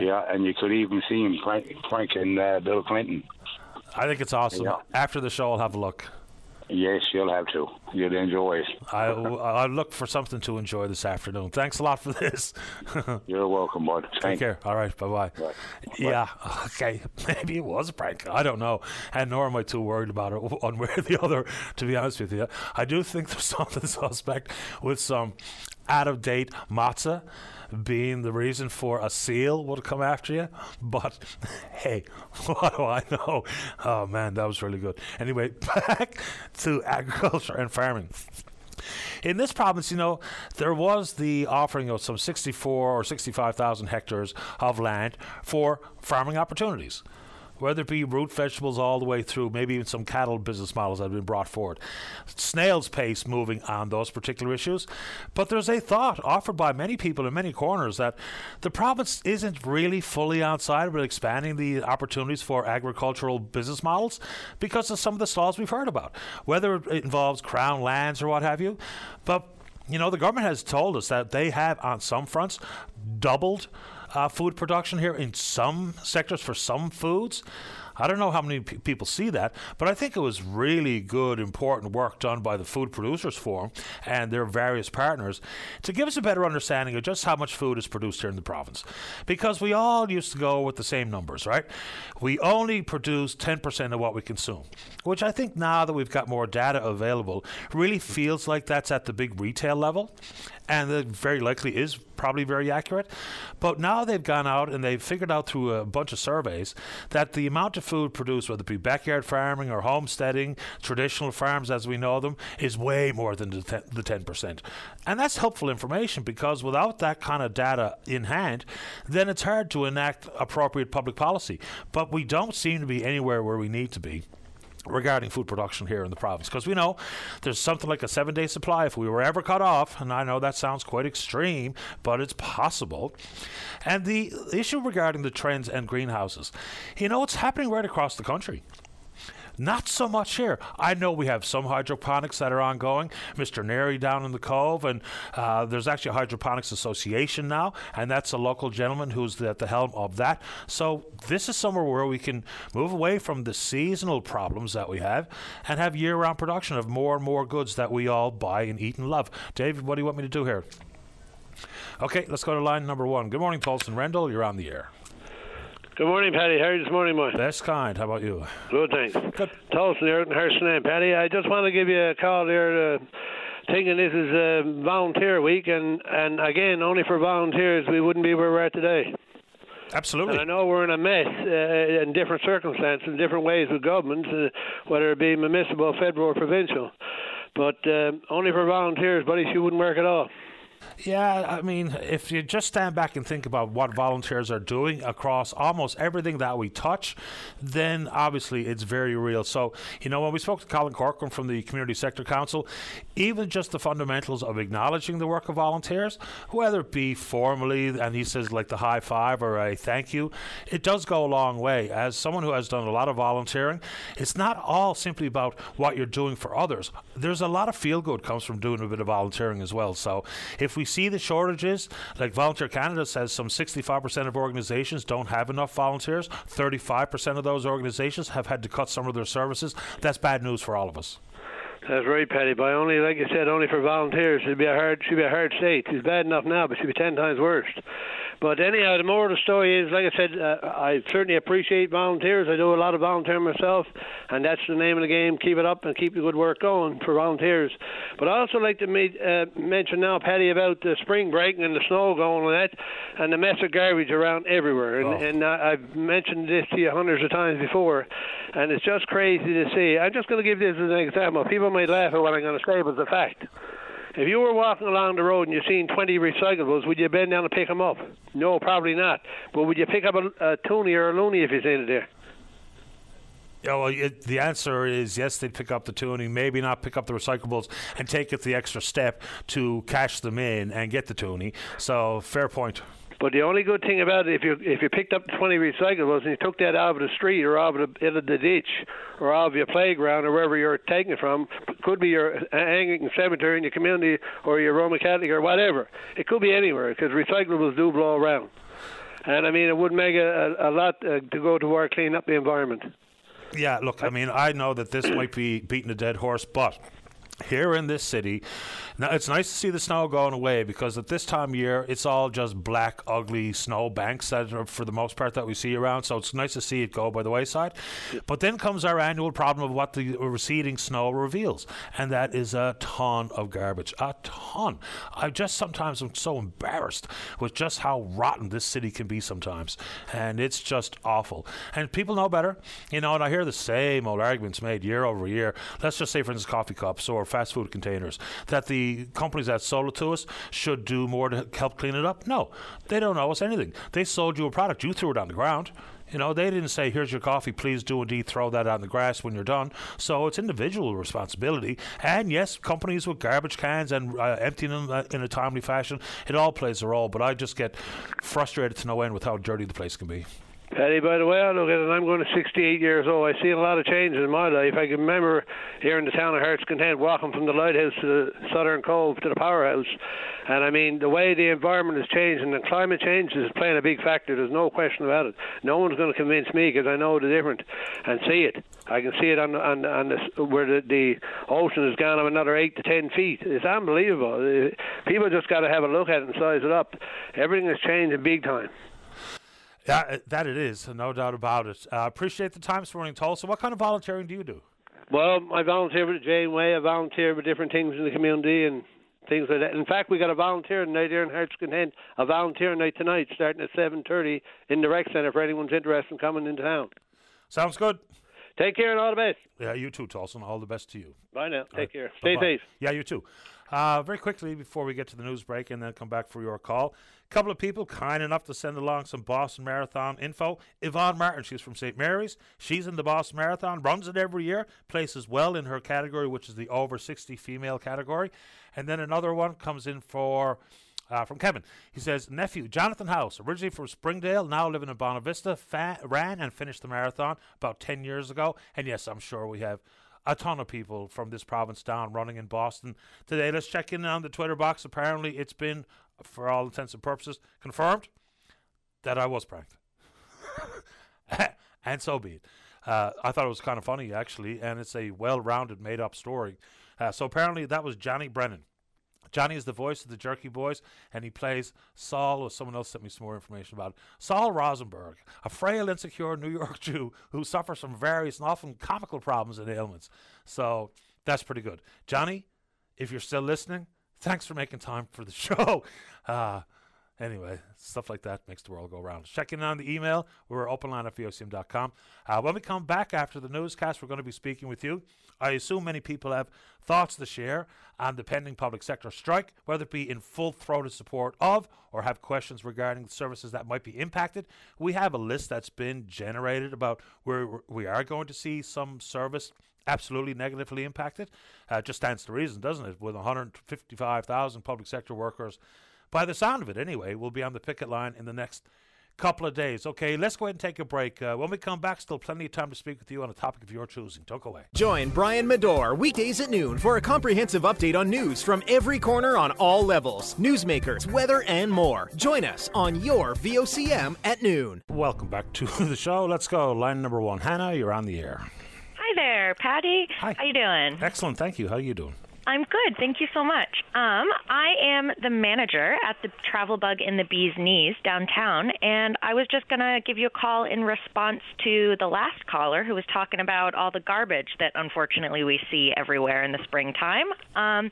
Yeah, and you could even see him prank, pranking uh, Bill Clinton. I think it's awesome. Yeah. After the show, I'll have a look. Yes, you'll have to. You'll enjoy it. I I look for something to enjoy this afternoon. Thanks a lot for this. You're welcome, bud. Take Thank care. All right. Bye bye. Yeah. Okay. Maybe it was a prank. I don't know. And nor am I too worried about it one way or the other. To be honest with you, I do think there's something suspect with some out of date matzah being the reason for a seal would come after you. But hey, what do I know? Oh man, that was really good. Anyway, back to agriculture and farming. In this province, you know, there was the offering of some 64 or 65,000 hectares of land for farming opportunities. Whether it be root vegetables all the way through, maybe even some cattle business models that have been brought forward. Snail's pace moving on those particular issues. But there's a thought offered by many people in many corners that the province isn't really fully outside with expanding the opportunities for agricultural business models because of some of the stalls we've heard about, whether it involves crown lands or what have you. But you know, the government has told us that they have, on some fronts, doubled uh, food production here in some sectors for some foods. I don't know how many pe- people see that, but I think it was really good, important work done by the Food Producers Forum and their various partners to give us a better understanding of just how much food is produced here in the province. Because we all used to go with the same numbers, right? We only produce 10% of what we consume, which I think now that we've got more data available really feels like that's at the big retail level and it very likely is probably very accurate. But now they've gone out and they've figured out through a bunch of surveys that the amount of food produced, whether it be backyard farming or homesteading, traditional farms as we know them, is way more than the the 10%. And that's helpful information because without that kind of data in hand, then it's hard to enact appropriate public policy. But we don't seem to be anywhere where we need to be regarding food production here in the province because we know there's something like a seven day supply if we were ever cut off and i know that sounds quite extreme but it's possible. And the issue regarding the trends and greenhouses you know it's happening right across the country not so much here. I know we have some hydroponics that are ongoing. Mr. Neri down in the Cove, and uh, there's actually a hydroponics association now, and that's a local gentleman who's at the helm of that. So this is somewhere where we can move away from the seasonal problems that we have and have year-round production of more and more goods that we all buy and eat and love. Dave, what do you want me to do here? Okay, let's go to line number one. Good morning, Paulson Rendell. You're on the air. Good morning, Paddy. How are you this morning, boy? Best kind. How about you? Good, thanks. Good. Tolson here in Hurston, Paddy. I just want to give you a call there. Uh, thinking this is uh, volunteer week, and and again, only for volunteers, we wouldn't be where we're at today. Absolutely. And I know we're in a mess uh, in different circumstances, in different ways with governments, uh, whether it be municipal, federal, or provincial. But uh, only for volunteers, buddy, she wouldn't work at all. Yeah, I mean, if you just stand back and think about what volunteers are doing across almost everything that we touch, then obviously it's very real. So, you know, when we spoke to Colin Corcoran from the Community Sector Council, even just the fundamentals of acknowledging the work of volunteers, whether it be formally, and he says like the high five or a thank you, it does go a long way. As someone who has done a lot of volunteering, it's not all simply about what you're doing for others. There's a lot of feel good comes from doing a bit of volunteering as well. So, if we see the shortages, like Volunteer Canada says some 65% of organizations don't have enough volunteers, 35% of those organizations have had to cut some of their services. That's bad news for all of us. That's right, Paddy. But only, like you said, only for volunteers. It'd be a hard, should be a hard state. It's bad enough now, but it should be ten times worse. But anyhow, the moral of the story is, like I said, uh, I certainly appreciate volunteers. I do a lot of volunteering myself, and that's the name of the game. Keep it up and keep the good work going for volunteers. But I also like to meet, uh, mention now, Paddy, about the spring break and the snow going with that, and the mess of garbage around everywhere. And, Oh. and uh, I've mentioned this to you hundreds of times before, and it's just crazy to see. I'm just going to give this as an example. People might laugh at what I'm going to say, but it's a fact. If you were walking along the road and you seen 20 recyclables, would you bend down and pick them up? No, probably not. But would you pick up a, a toonie or a loonie if you seen it there? Yeah, well, it, the answer is yes, they'd pick up the toonie, maybe not pick up the recyclables and take it the extra step to cash them in and get the toonie. So, fair point. But the only good thing about it, if you if you picked up 20 recyclables and you took that out of the street or out of the, out of the ditch or out of your playground or wherever you're taking it from, could be your Anglican cemetery in your community or your Roman Catholic or whatever. It could be anywhere because recyclables do blow around. And I mean, it would make a, a, a lot uh, to go to work clean up the environment. Yeah, look, I mean, I know that this might be beating a dead horse, but here in this city, now it's nice to see the snow going away because at this time of year it's all just black, ugly snow banks that are for the most part that we see around. So it's nice to see it go by the wayside. But then comes our annual problem of what the receding snow reveals, and that is a ton of garbage, a ton. I just sometimes am so embarrassed with just how rotten this city can be sometimes, and it's just awful. And people know better, you know. And I hear the same old arguments made year over year. Let's just say, for instance, coffee cups or fast food containers that the companies that sold it to us should do more to help clean it up. No, they don't owe us anything. They sold you a product. You threw it on the ground. You know, they didn't say, here's your coffee, please do indeed throw that on the grass when you're done. So it's individual responsibility. And yes, companies with garbage cans and uh, emptying them uh, in a timely fashion, it all plays a role. But I just get frustrated to no end with how dirty the place can be. Paddy, by the way, I look at it, I'm going to 68 years old. I've seen a lot of changes in my life. I can remember here in the town of Hearts Content walking from the lighthouse to the Southern Cove to the powerhouse. And I mean, the way the environment has changed and the climate change is playing a big factor. There's no question about it. No one's going to convince me because I know the difference and see it. I can see it on on, on this, where the, the ocean has gone up another eight to ten feet. It's unbelievable. People just got to have a look at it and size it up. Everything has changed big time. Yeah, uh, that it is, no doubt about it. I uh, appreciate the time this morning, Tulsa. What kind of volunteering do you do? Well, I volunteer with Janeway. I volunteer with different things in the community and things like that. In fact, we got a volunteer night here in Hearts Content, a volunteer night tonight, starting at seven thirty in the rec center for anyone's interested in coming into town. Sounds good. Take care and all the best. Yeah, you too, Tulsa. All the best to you. Bye now. Take care. Stay safe. Yeah, you too. Uh, very quickly before we get to the news break and then come back for your call, couple of people kind enough to send along some Boston Marathon info. Yvonne Martin, she's from St. Mary's. She's in the Boston Marathon, runs it every year, places well in her category, which is the over 60 female category. And then another one comes in for. Uh, from Kevin. He says, Nephew, Jonathan House, originally from Springdale, now living in Bonavista, fa- ran and finished the marathon about 10 years ago. And yes, I'm sure we have a ton of people from this province down running in Boston today. Let's check in on the Twitter box. Apparently, it's been, for all intents and purposes, confirmed that I was pranked. and so be it. Uh, I thought it was kind of funny, actually, and it's a well rounded, made up story. Uh, so apparently, that was Johnny Brennan. Johnny is the voice of the Jerky Boys, and he plays Saul, or someone else sent me some more information about it. Saul Rosenberg, a frail, insecure New York Jew who suffers from various and often comical problems and ailments. So that's pretty good. Johnny, if you're still listening, thanks for making time for the show. Uh, Anyway, stuff like that makes the world go round. Check in on the email. We're openline at vocm.com. Uh, when we come back after the newscast, we're going to be speaking with you. I assume many people have thoughts to share on the pending public sector strike, whether it be in full throated support of or have questions regarding the services that might be impacted. We have a list that's been generated about where we are going to see some service absolutely negatively impacted. Uh, just stands to reason, doesn't it? With 155,000 public sector workers by the sound of it anyway, will be on the picket line in the next couple of days. Okay, let's go ahead and take a break. Uh, when we come back, still plenty of time to speak with you on a topic of your choosing. Don't go away. Join Brian Medore weekdays at noon for a comprehensive update on news from every corner on all levels newsmakers, weather, and more. Join us on your VOCM at noon. Welcome back to the show. Let's go. Line number one. Hannah, you're on the air. Hi there, Paddy. Hi. How you doing? Excellent. Thank you. How are you doing? I'm good. Thank you so much. Um, I am the manager at the Travel Bug in the Bee's Knees downtown, and I was just going to give you a call in response to the last caller who was talking about all the garbage that unfortunately we see everywhere in the springtime. Um,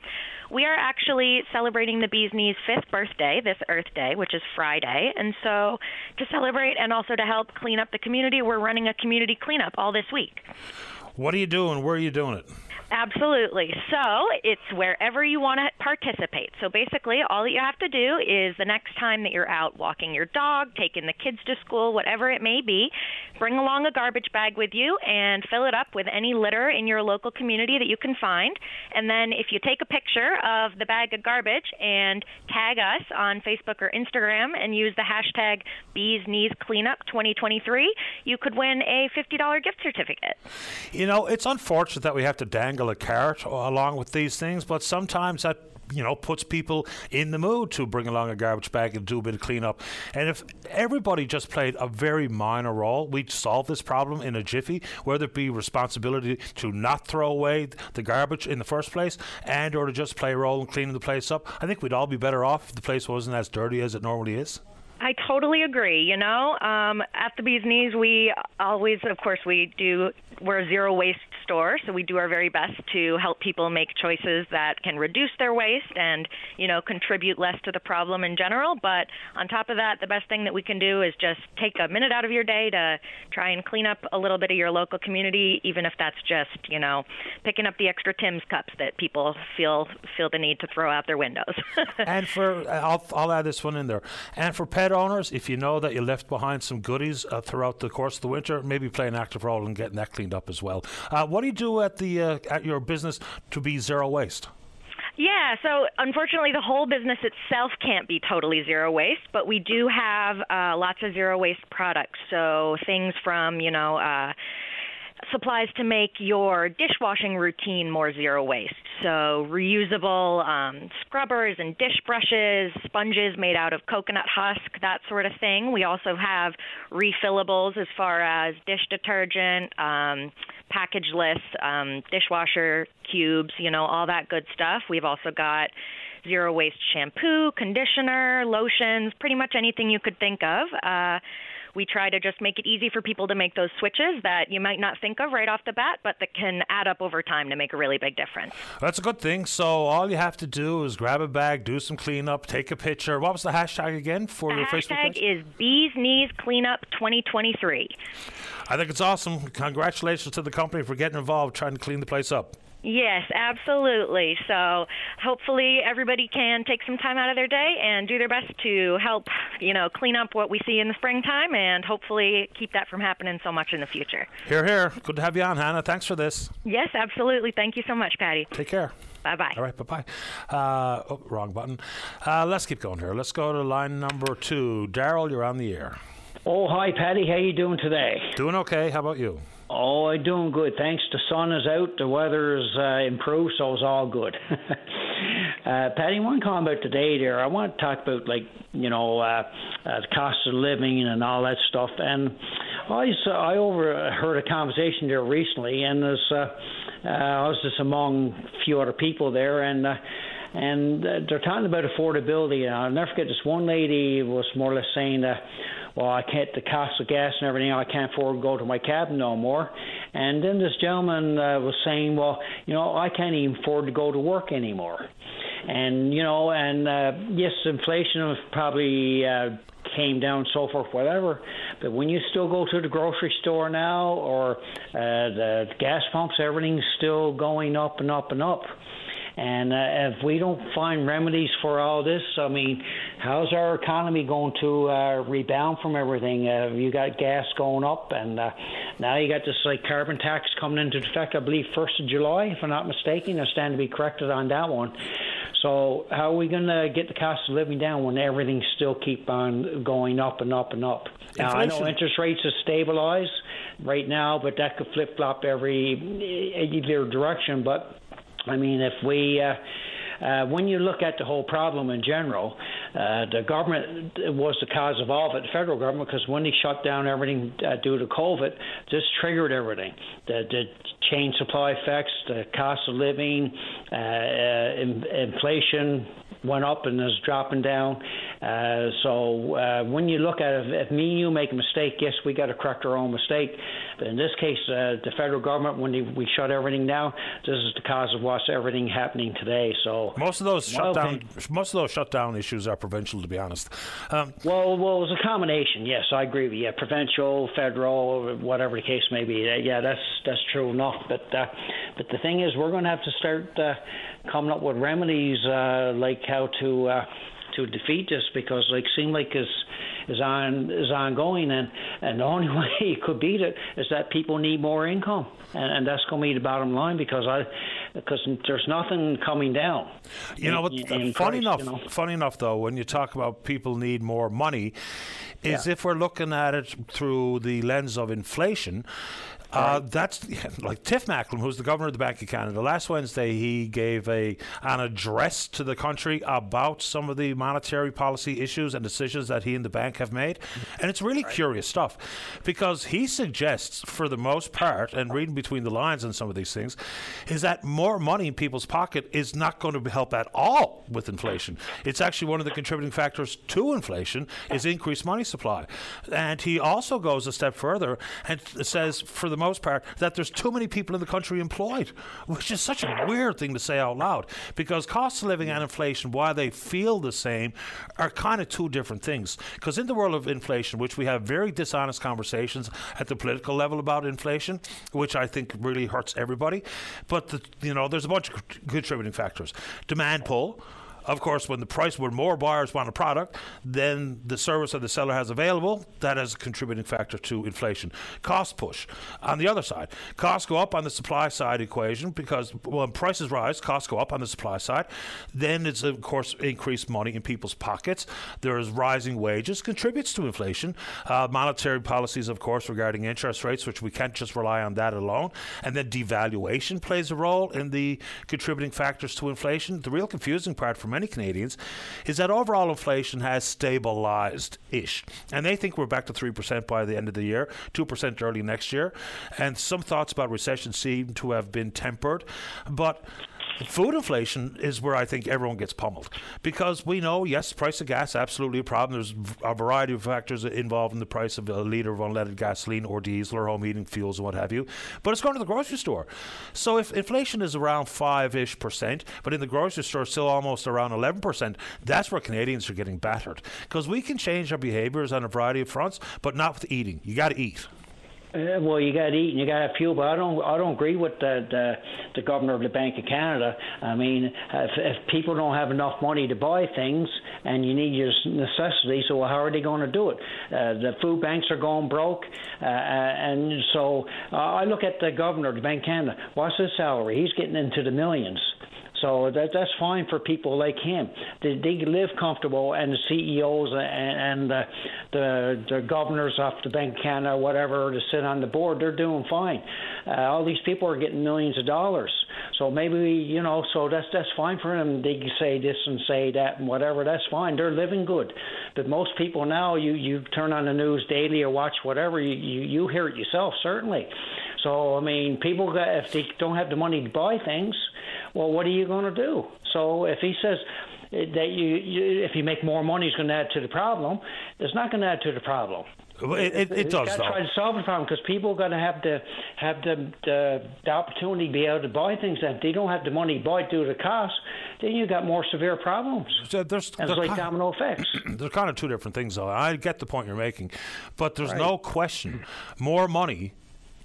we are actually celebrating the Bee's Knees' fifth birthday this Earth Day, which is Friday, and so to celebrate and also to help clean up the community, we're running a community cleanup all this week. What are you doing? Where are you doing it? Absolutely. So it's wherever you want to participate. So basically, all that you have to do is the next time that you're out walking your dog, taking the kids to school, whatever it may be, bring along a garbage bag with you and fill it up with any litter in your local community that you can find. And then if you take a picture of the bag of garbage and tag us on Facebook or Instagram and use the hashtag Bees Knees Cleanup 2023, you could win a $50 gift certificate. You know, it's unfortunate that we have to dangle a carrot along with these things, but sometimes that you know puts people in the mood to bring along a garbage bag and do a bit of cleanup. And if everybody just played a very minor role, we'd solve this problem in a jiffy. Whether it be responsibility to not throw away the garbage in the first place, and or to just play a role in cleaning the place up, I think we'd all be better off if the place wasn't as dirty as it normally is. I totally agree. You know, um, at the Bees Knees, we always, of course, we do. We're a zero waste store, so we do our very best to help people make choices that can reduce their waste and, you know, contribute less to the problem in general. But on top of that, the best thing that we can do is just take a minute out of your day to try and clean up a little bit of your local community, even if that's just, you know, picking up the extra Tim's cups that people feel feel the need to throw out their windows. and for I'll, I'll add this one in there. And for pet owners, if you know that you left behind some goodies uh, throughout the course of the winter, maybe play an active role in getting that cleaned up as well. Uh, what do you do at the uh, at your business to be zero waste? Yeah, so unfortunately, the whole business itself can't be totally zero waste, but we do have uh, lots of zero waste products. So things from, you know, uh, supplies to make your dishwashing routine more zero waste. So, reusable um, scrubbers and dish brushes, sponges made out of coconut husk, that sort of thing. We also have refillables as far as dish detergent, um, packageless um, dishwasher cubes, you know, all that good stuff. We've also got zero waste shampoo, conditioner, lotions, pretty much anything you could think of. Uh, we try to just make it easy for people to make those switches that you might not think of right off the bat, but that can add up over time to make a really big difference. That's a good thing. So all you have to do is grab a bag, do some cleanup, take a picture. What was the hashtag again for the your Facebook hashtag page? is Bees Knees Cleanup 2023. I think it's awesome. Congratulations to the company for getting involved, trying to clean the place up. Yes, absolutely. So hopefully everybody can take some time out of their day and do their best to help, you know, clean up what we see in the springtime and hopefully keep that from happening so much in the future. Here, here. Good to have you on, Hannah. Thanks for this. Yes, absolutely. Thank you so much, Paddy. Take care. Bye bye. All right, bye bye. Uh, oh, wrong button. Uh, let's keep going here. Let's go to line number two. Daryl, you're on the air. Oh, hi, Paddy. How you doing today? Doing okay. How about you? Oh, I'm doing good. Thanks. The sun is out. The weather's uh, improved, so it's all good. uh, Paddy, one comment today there. I want to talk about like you know uh, uh, the cost of living and all that stuff. And I uh, I overheard a conversation there recently, and there's uh, uh, I was just among a few other people there, and. Uh, and uh, they're talking about affordability. And I'll never forget this one lady was more or less saying that well, I can't, the cost of gas and everything, I can't afford to go to my cabin no more. And then this gentleman uh, was saying, well, you know, I can't even afford to go to work anymore. And, you know, and uh, yes, inflation probably uh, came down, so forth, whatever. But when you still go to the grocery store now or uh, the gas pumps, everything's still going up and up and up. And uh, if we don't find remedies for all this, I mean, how's our economy going to uh, rebound from everything? Uh, you got gas going up, and uh, now you got this like carbon tax coming into effect. I believe first of July, if I'm not mistaken. I stand to be corrected on that one. So how are we going to get the cost of living down when everything still keep on going up and up and up? Now I know interest rates have stabilized right now, but that could flip flop every either direction. But I mean, if we uh, uh, when you look at the whole problem in general, uh, the government was the cause of all of it, the federal government, because when they shut down everything uh, due to COVID, this triggered everything. The, the chain supply effects, the cost of living, uh, uh in, inflation went up and is dropping down. So when you look at it, if me and you make a mistake, yes, we got to correct our own mistake. In this case, uh, the federal government, when they, we shut everything down, this is the cause of what's everything happening today. So most of those shutdown, most of those shutdown issues are provincial, to be honest. Um, well, well, it's a combination. Yes, I agree with you. Provincial, federal, whatever the case may be. Yeah, that's that's true enough. But uh, but the thing is, we're going to have to start uh, coming up with remedies uh, like how to uh, to defeat this because like seem like is is on is ongoing and and the only way you could beat it is that people need more income and, and that's going to be the bottom line because I because there's nothing coming down. You know, in, in funny price, enough, you know? funny enough though, when you talk about people need more money, is yeah. if we're looking at it through the lens of inflation. Uh, that's like Tiff Macklem, who's the governor of the Bank of Canada. Last Wednesday, he gave a an address to the country about some of the monetary policy issues and decisions that he and the bank have made, and it's really right. curious stuff because he suggests, for the most part, and reading between the lines on some of these things, is that more money in people's pocket is not going to help at all with inflation. It's actually one of the contributing factors to inflation is increased money supply, and he also goes a step further and says, for the most part that there's too many people in the country employed, which is such a weird thing to say out loud because cost of living and inflation, while they feel the same, are kind of two different things. Because in the world of inflation, which we have very dishonest conversations at the political level about inflation, which I think really hurts everybody, but the, you know there's a bunch of contributing factors. Demand pull of course, when the price, when more buyers want a product than the service that the seller has available, that is a contributing factor to inflation. Cost push. On the other side, costs go up on the supply side equation because when prices rise, costs go up on the supply side. Then it's, of course, increased money in people's pockets. There is rising wages, contributes to inflation. Uh, monetary policies, of course, regarding interest rates, which we can't just rely on that alone. And then devaluation plays a role in the contributing factors to inflation. The real confusing part for many Canadians is that overall inflation has stabilized ish. And they think we're back to 3% by the end of the year, 2% early next year. And some thoughts about recession seem to have been tempered. But Food inflation is where I think everyone gets pummeled because we know, yes, price of gas absolutely a problem. There's a variety of factors involved in the price of a liter of unleaded gasoline or diesel or home heating fuels and what have you. But it's going to the grocery store. So if inflation is around five ish percent, but in the grocery store still almost around 11 percent, that's where Canadians are getting battered because we can change our behaviors on a variety of fronts, but not with eating. You got to eat. Uh, well, you got to eat and you got to fuel, but I don't. I don't agree with the, the the governor of the Bank of Canada. I mean, if, if people don't have enough money to buy things and you need your necessities, so how are they going to do it? Uh, the food banks are going broke, uh, uh and so uh, I look at the governor of the Bank of Canada. What's his salary? He's getting into the millions. So that that's fine for people like him. They, they live comfortable, and the CEOs and, and the, the the governors of the Bank of Canada, whatever, to sit on the board, they're doing fine. Uh, all these people are getting millions of dollars. So maybe you know, so that's that's fine for them. They can say this and say that and whatever. That's fine. They're living good. But most people now, you you turn on the news daily or watch whatever, you you, you hear it yourself certainly. So I mean, people if they don't have the money to buy things, well, what are you going to do? So if he says eh, that you, you if you make more money, he's going to add to the problem, it's not going to add to the problem. It, it, it does. Got to try to solve the problem because people are going to have to have the, the the opportunity to be able to buy things. And if they don't have the money to buy due to the cost, then you got more severe problems. So there's, and it's like kind, domino effects. There's kind of two different things, though. I get the point you're making, but there's right. no question more money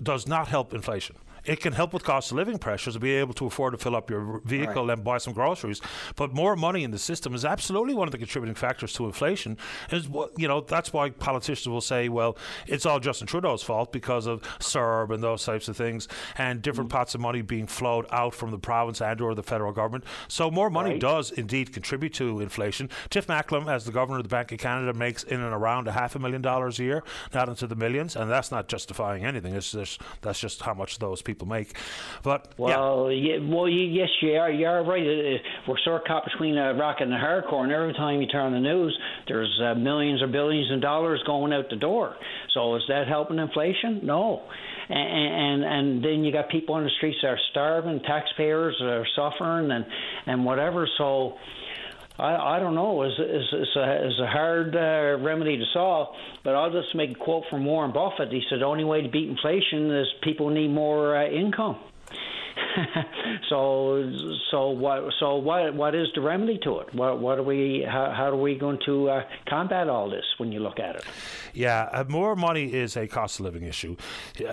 does not help inflation it can help with cost of living pressures to be able to afford to fill up your vehicle right. and buy some groceries. But more money in the system is absolutely one of the contributing factors to inflation. Is you know that's why politicians will say, well, it's all Justin Trudeau's fault because of CERB and those types of things, and different mm-hmm. pots of money being flowed out from the province and or the federal government. So more money right. does indeed contribute to inflation. Tiff Macklem, as the governor of the Bank of Canada, makes in and around a half a million dollars a year, not into the millions, and that's not justifying anything. It's just that's just how much those people people make. But well, yeah, yeah well, yes, you are. You are right. Uh, we're sort of caught between a rock and a hard corner. Every time you turn on the news, there's uh, millions or billions of dollars going out the door. So is that helping inflation? No. And, and and then you got people on the streets that are starving, taxpayers are suffering, and and whatever. So I, I don't know. It's, it's, a, it's a hard uh, remedy to solve, but I'll just make a quote from Warren Buffett. He said, the only way to beat inflation is people need more uh, income. so so what so what what is the remedy to it? What what are we how, how are we going to uh, combat all this when you look at it? Yeah, uh, more money is a cost of living issue,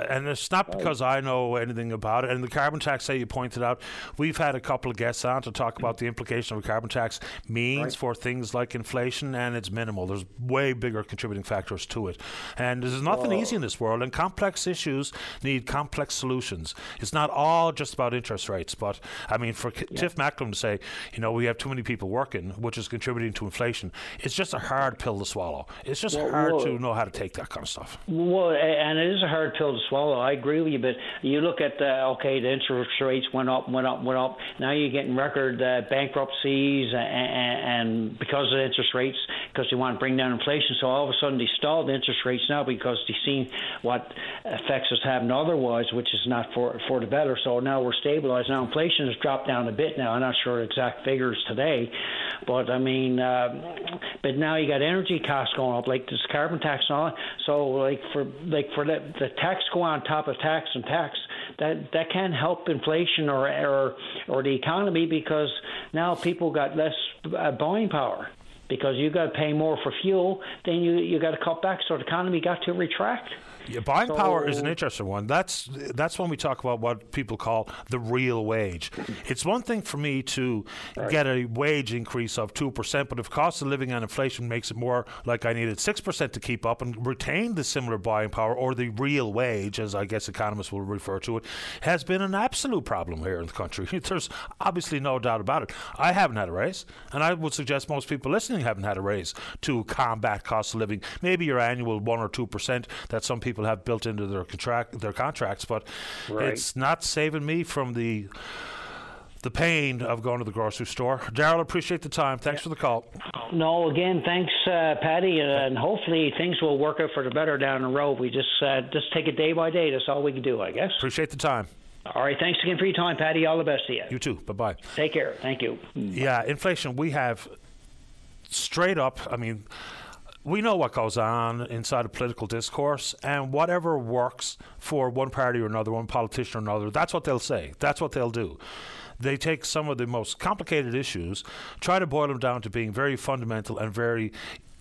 and it's not because I know anything about it. And the carbon tax, that you pointed out, we've had a couple of guests on to talk about the implication of a carbon tax means right. for things like inflation, and it's minimal. There's way bigger contributing factors to it, and there's nothing oh. easy in this world. And complex issues need complex solutions. It's not all just about interest rates, but I mean, for yeah. Tiff Macklem to say, you know, we have too many people working, which is contributing to inflation, it's just a hard pill to swallow. It's just well, hard well, to know how to take that kind of stuff. Well, and it is a hard pill to swallow. I agree with you, but you look at the okay, the interest rates went up, went up, went up. Now you're getting record uh, bankruptcies, and, and because of the interest rates, because they want to bring down inflation. So all of a sudden they stalled the interest rates now because they've seen what effects it's having otherwise, which is not for for the better. So now we're stabilized. Now inflation has dropped down a bit. Now I'm not sure exact figures today, but I mean, uh, but now you got energy costs going up, like this carbon tax and all. So like for like for the, the tax go on top of tax and tax, that that can help inflation or or or the economy because now people got less uh, buying power because you got to pay more for fuel, then you you got to cut back. So the economy got to retract. Yeah, buying so, power is an interesting one. That's that's when we talk about what people call the real wage. It's one thing for me to right. get a wage increase of two percent, but if cost of living and inflation makes it more like I needed six percent to keep up and retain the similar buying power, or the real wage, as I guess economists will refer to it, has been an absolute problem here in the country. There's obviously no doubt about it. I haven't had a raise, and I would suggest most people listening haven't had a raise to combat cost of living. Maybe your annual one or two percent that some people people have built into their contract their contracts, but right. it's not saving me from the the pain of going to the grocery store. Daryl, appreciate the time. Thanks yeah. for the call. No, again, thanks, uh, Paddy, and hopefully things will work out for the better down the road. We just uh, just take it day by day. That's all we can do, I guess. Appreciate the time. All right, thanks again for your time, Paddy. All the best to you. You too. Bye bye. Take care. Thank you. Yeah, inflation. We have straight up. I mean we know what goes on inside a political discourse, and whatever works for one party or another, one politician or another, that's what they'll say. That's what they'll do. They take some of the most complicated issues, try to boil them down to being very fundamental and very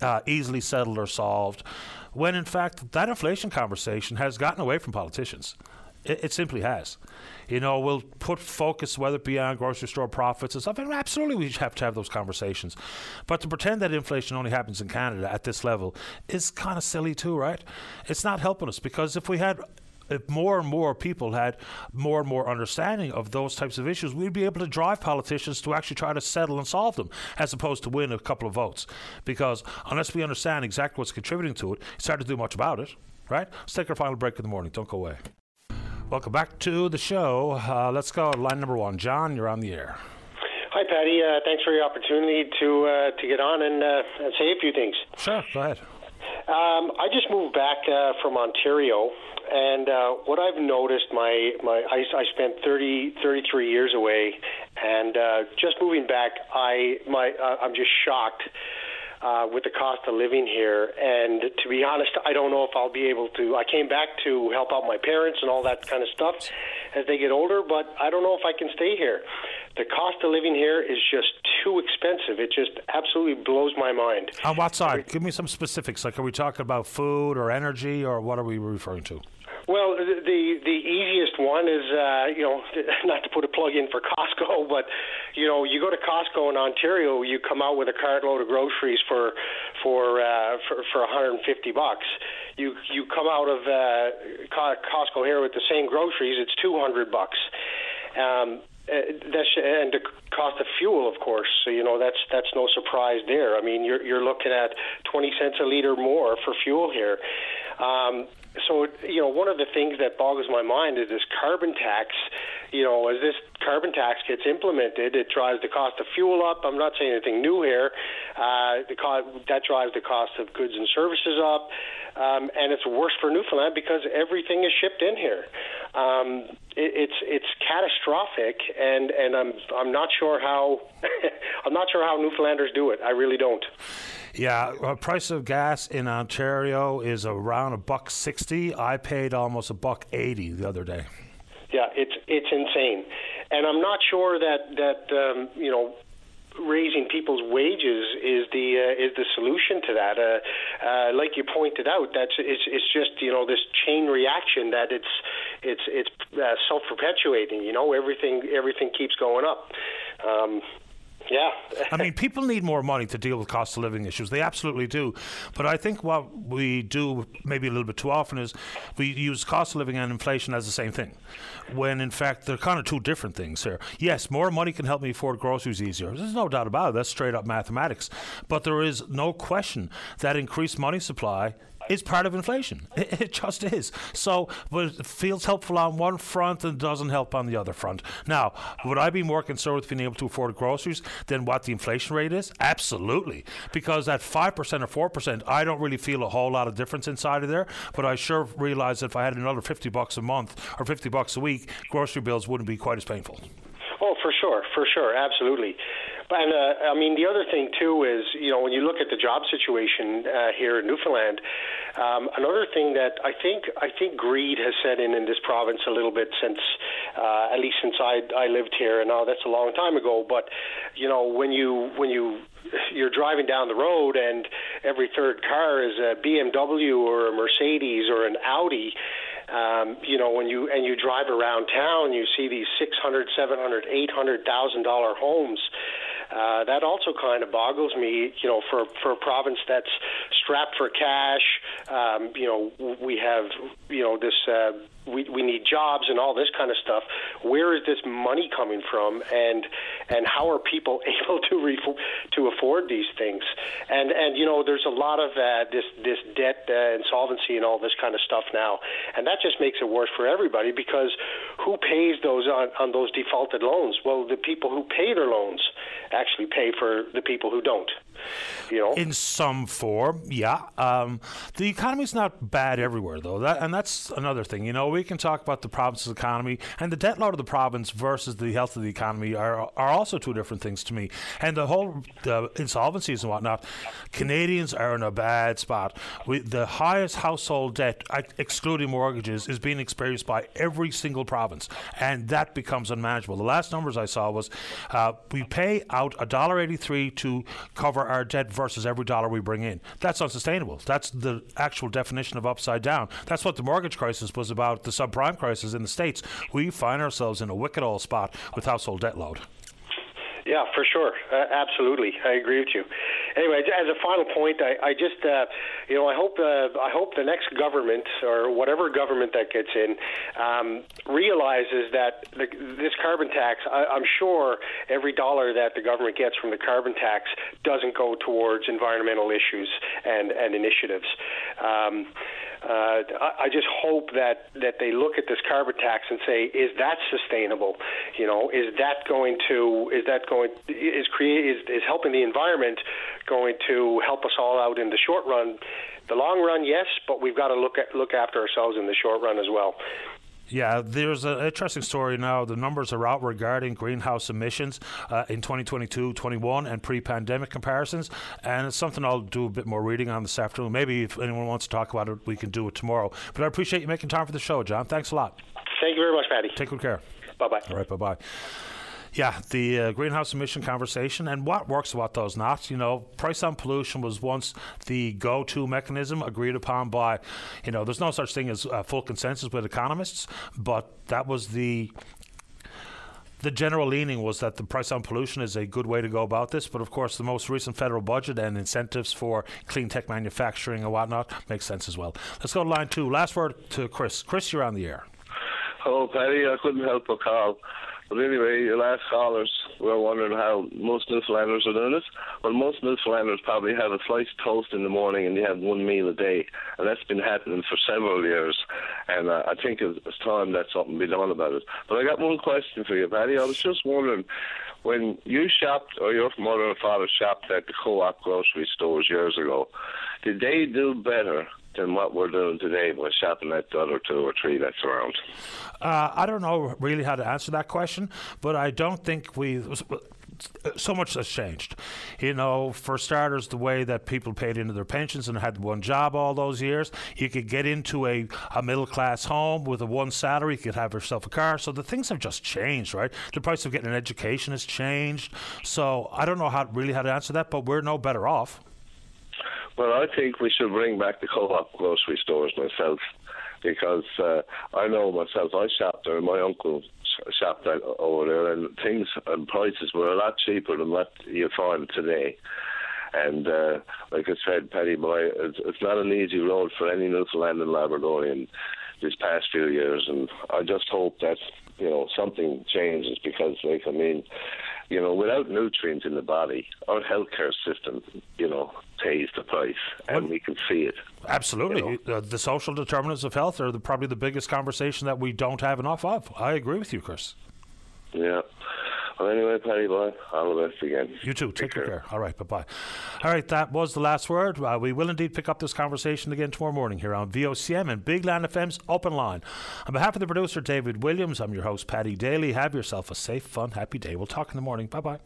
uh, easily settled or solved, when in fact that inflation conversation has gotten away from politicians. It, it, simply has. You know, we'll put focus, whether it be on grocery store profits and stuff. And absolutely, we have to have those conversations. But to pretend that inflation only happens in Canada at this level is kind of silly, too, right? It's not helping us because if we had if more and more people had more and more understanding of those types of issues, we'd be able to drive politicians to actually try to settle and solve them, as opposed to win a couple of votes. Because unless we understand exactly what's contributing to it, it's hard to do much about it, right? Let's take our final break in the morning. Don't go away. Welcome back to the show. Uh, let's go line number one. John, you're on the air. Hi, Paddy. Uh, thanks for your opportunity to uh, to get on and, uh, and say a few things. Sure, go ahead. Um, I just moved back uh, from Ontario, and uh, what I've noticed, my my I, I spent 30, 33 years away, and just moving back, I my I'm just shocked uh, with the cost of living here. And to be honest, I don't know if I'll be able to. I came back to help out my parents and all that kind of stuff as they get older, but I don't know if I can stay here. The cost of living here is just too expensive. It just absolutely blows my mind. On what side? Give me some specifics. Like, are we talking about food or energy, or what are we referring to? Well, the the, easiest one is uh, you know not to put a plug in for Costco, but you know you go to Costco in Ontario, you come out with a cartload of groceries for for uh, for for 150 bucks. You you come out of uh, Costco here with the same groceries, it's 200 bucks. Um, uh, that's and the cost of fuel, of course. So you know that's that's no surprise there. I mean, you're you're looking at 20 cents a liter more for fuel here. Um, so you know one of the things that boggles my mind is this carbon tax. You know as this carbon tax gets implemented it drives the cost of fuel up. I'm not saying anything new here. Uh, the co- that drives the cost of goods and services up. Um, and it's worse for newfoundland because everything is shipped in here. Um, it, it's it's catastrophic, and and I'm I'm not sure how I'm not sure how Newfoundlanders do it. I really don't. Yeah, uh, price of gas in Ontario is around a buck sixty. I paid almost a buck eighty the other day. Yeah, it's it's insane, and I'm not sure that that um, you know raising people's wages is the uh, is the solution to that. Uh, uh, like you pointed out, that's it's it's just you know this chain reaction that it's it's it's uh, self perpetuating. You know, everything everything keeps going up. Um, yeah. I mean, people need more money to deal with cost of living issues. They absolutely do. But I think what we do maybe a little bit too often is we use cost of living and inflation as the same thing, when in fact they're kind of two different things here. Yes, more money can help me afford groceries easier. There's no doubt about it. That's straight up mathematics. But there is no question that increased money supply is part of inflation. It, it, just is. So, but it feels helpful on one front and doesn't help on the other front. Now, would I be more concerned with being able to afford groceries than what the inflation rate is? Absolutely. Because at 5% or 4%, I don't really feel a whole lot of difference inside of there. But I sure realize if I had another 50 bucks a month or 50 bucks a week, grocery bills wouldn't be quite as painful. Oh, for sure, for sure, absolutely. And uh, I mean, the other thing too is, you know, when you look at the job situation uh, here in Newfoundland, um, another thing that I think I think greed has set in in this province a little bit since, uh, at least since I I lived here, and now that's a long time ago. But you know, when you when you you're driving down the road and every third car is a BMW or a Mercedes or an Audi um, you know, when you and you drive around town, you see these six hundred, seven hundred, eight hundred thousand dollar homes. Uh, that also kind of boggles me, you know, for for a province that's strapped for cash. Um, you know, we have, you know, this. Uh, we, we need jobs and all this kind of stuff. Where is this money coming from, and and how are people able to re- to afford these things? And and you know, there's a lot of uh, this this debt uh, insolvency and all this kind of stuff now, and that just makes it worse for everybody because who pays those on, on those defaulted loans? Well, the people who pay their loans actually pay for the people who don't. You know, in some form, yeah. Um, the economy's not bad everywhere, though, that, and that's another thing. You know, we can talk about the province's economy and the debt load of the province versus the health of the economy are are also two different things to me. And the whole the insolvencies and whatnot, Canadians are in a bad spot. We, the highest household debt, excluding mortgages, is being experienced by every single province, and that becomes unmanageable. The last numbers I saw was uh, we pay out a dollar eighty three to cover our debt versus every dollar we bring in. That's unsustainable. That's the actual definition of upside down. That's what the mortgage crisis was about, the subprime crisis in the States. We find ourselves in a wicked old spot with household debt load. Yeah, for sure. Uh, absolutely, I agree with you. Anyway, as a final point, I, I just, uh, you know, I hope, uh, I hope the next government or whatever government that gets in um, realizes that the, this carbon tax. I, I'm sure every dollar that the government gets from the carbon tax doesn't go towards environmental issues and and initiatives. Um, uh, I, I just hope that that they look at this carbon tax and say, is that sustainable? You know, is that going to is that going is create is, is helping the environment going to help us all out in the short run? The long run, yes, but we've got to look at look after ourselves in the short run as well. Yeah, there's an interesting story now. The numbers are out regarding greenhouse emissions uh, in 2022 21 and pre pandemic comparisons. And it's something I'll do a bit more reading on this afternoon. Maybe if anyone wants to talk about it, we can do it tomorrow. But I appreciate you making time for the show, John. Thanks a lot. Thank you very much, Paddy. Take good care. Bye bye. All right, bye bye. Yeah, the uh, greenhouse emission conversation and what works, what does not. You know, price on pollution was once the go-to mechanism agreed upon by, you know, there's no such thing as uh, full consensus with economists, but that was the the general leaning was that the price on pollution is a good way to go about this. But of course, the most recent federal budget and incentives for clean tech manufacturing and whatnot makes sense as well. Let's go to line two. Last word to Chris. Chris, you're on the air. Hello, Paddy. I couldn't help but call. But anyway, your last callers were wondering how most Newfoundlanders are doing it. Well, most Newfoundlanders probably have a sliced toast in the morning and they have one meal a day, and that's been happening for several years. And uh, I think it's time that something be done about it. But I got one question for you, Paddy. I was just wondering, when you shopped or your mother and father shopped at the co-op grocery stores years ago, did they do better than what we're doing today by shopping at the other two or three that's around. Uh, I don't know really how to answer that question, but I don't think we so much has changed. You know, for starters, the way that people paid into their pensions and had one job all those years, you could get into a, a middle class home with a one salary, you could have yourself a car. So the things have just changed, right? The price of getting an education has changed. So I don't know how really how to answer that, but we're no better off. Well, I think we should bring back the co-op grocery stores myself because uh, I know myself. I shopped there, my uncle shopped over there, and things and prices were a lot cheaper than what you find today. And uh, like I said, Paddy Boy, it's, it's not an easy road for any Newfoundland and Labradorian these past few years, and I just hope that you know something changes because, like, I mean, you know, without nutrients in the body, our healthcare system, you know, pays the price, and well, we can see it. Absolutely, you know? the social determinants of health are the, probably the biggest conversation that we don't have enough of. I agree with you, Chris. Yeah. Well, anyway, Paddy boy, all the best again. You too. Take, Take care. care. All right. Bye bye. All right. That was the last word. Uh, we will indeed pick up this conversation again tomorrow morning here on VOCM and Big Land FM's Open Line. On behalf of the producer, David Williams, I'm your host, Paddy Daly. Have yourself a safe, fun, happy day. We'll talk in the morning. Bye bye.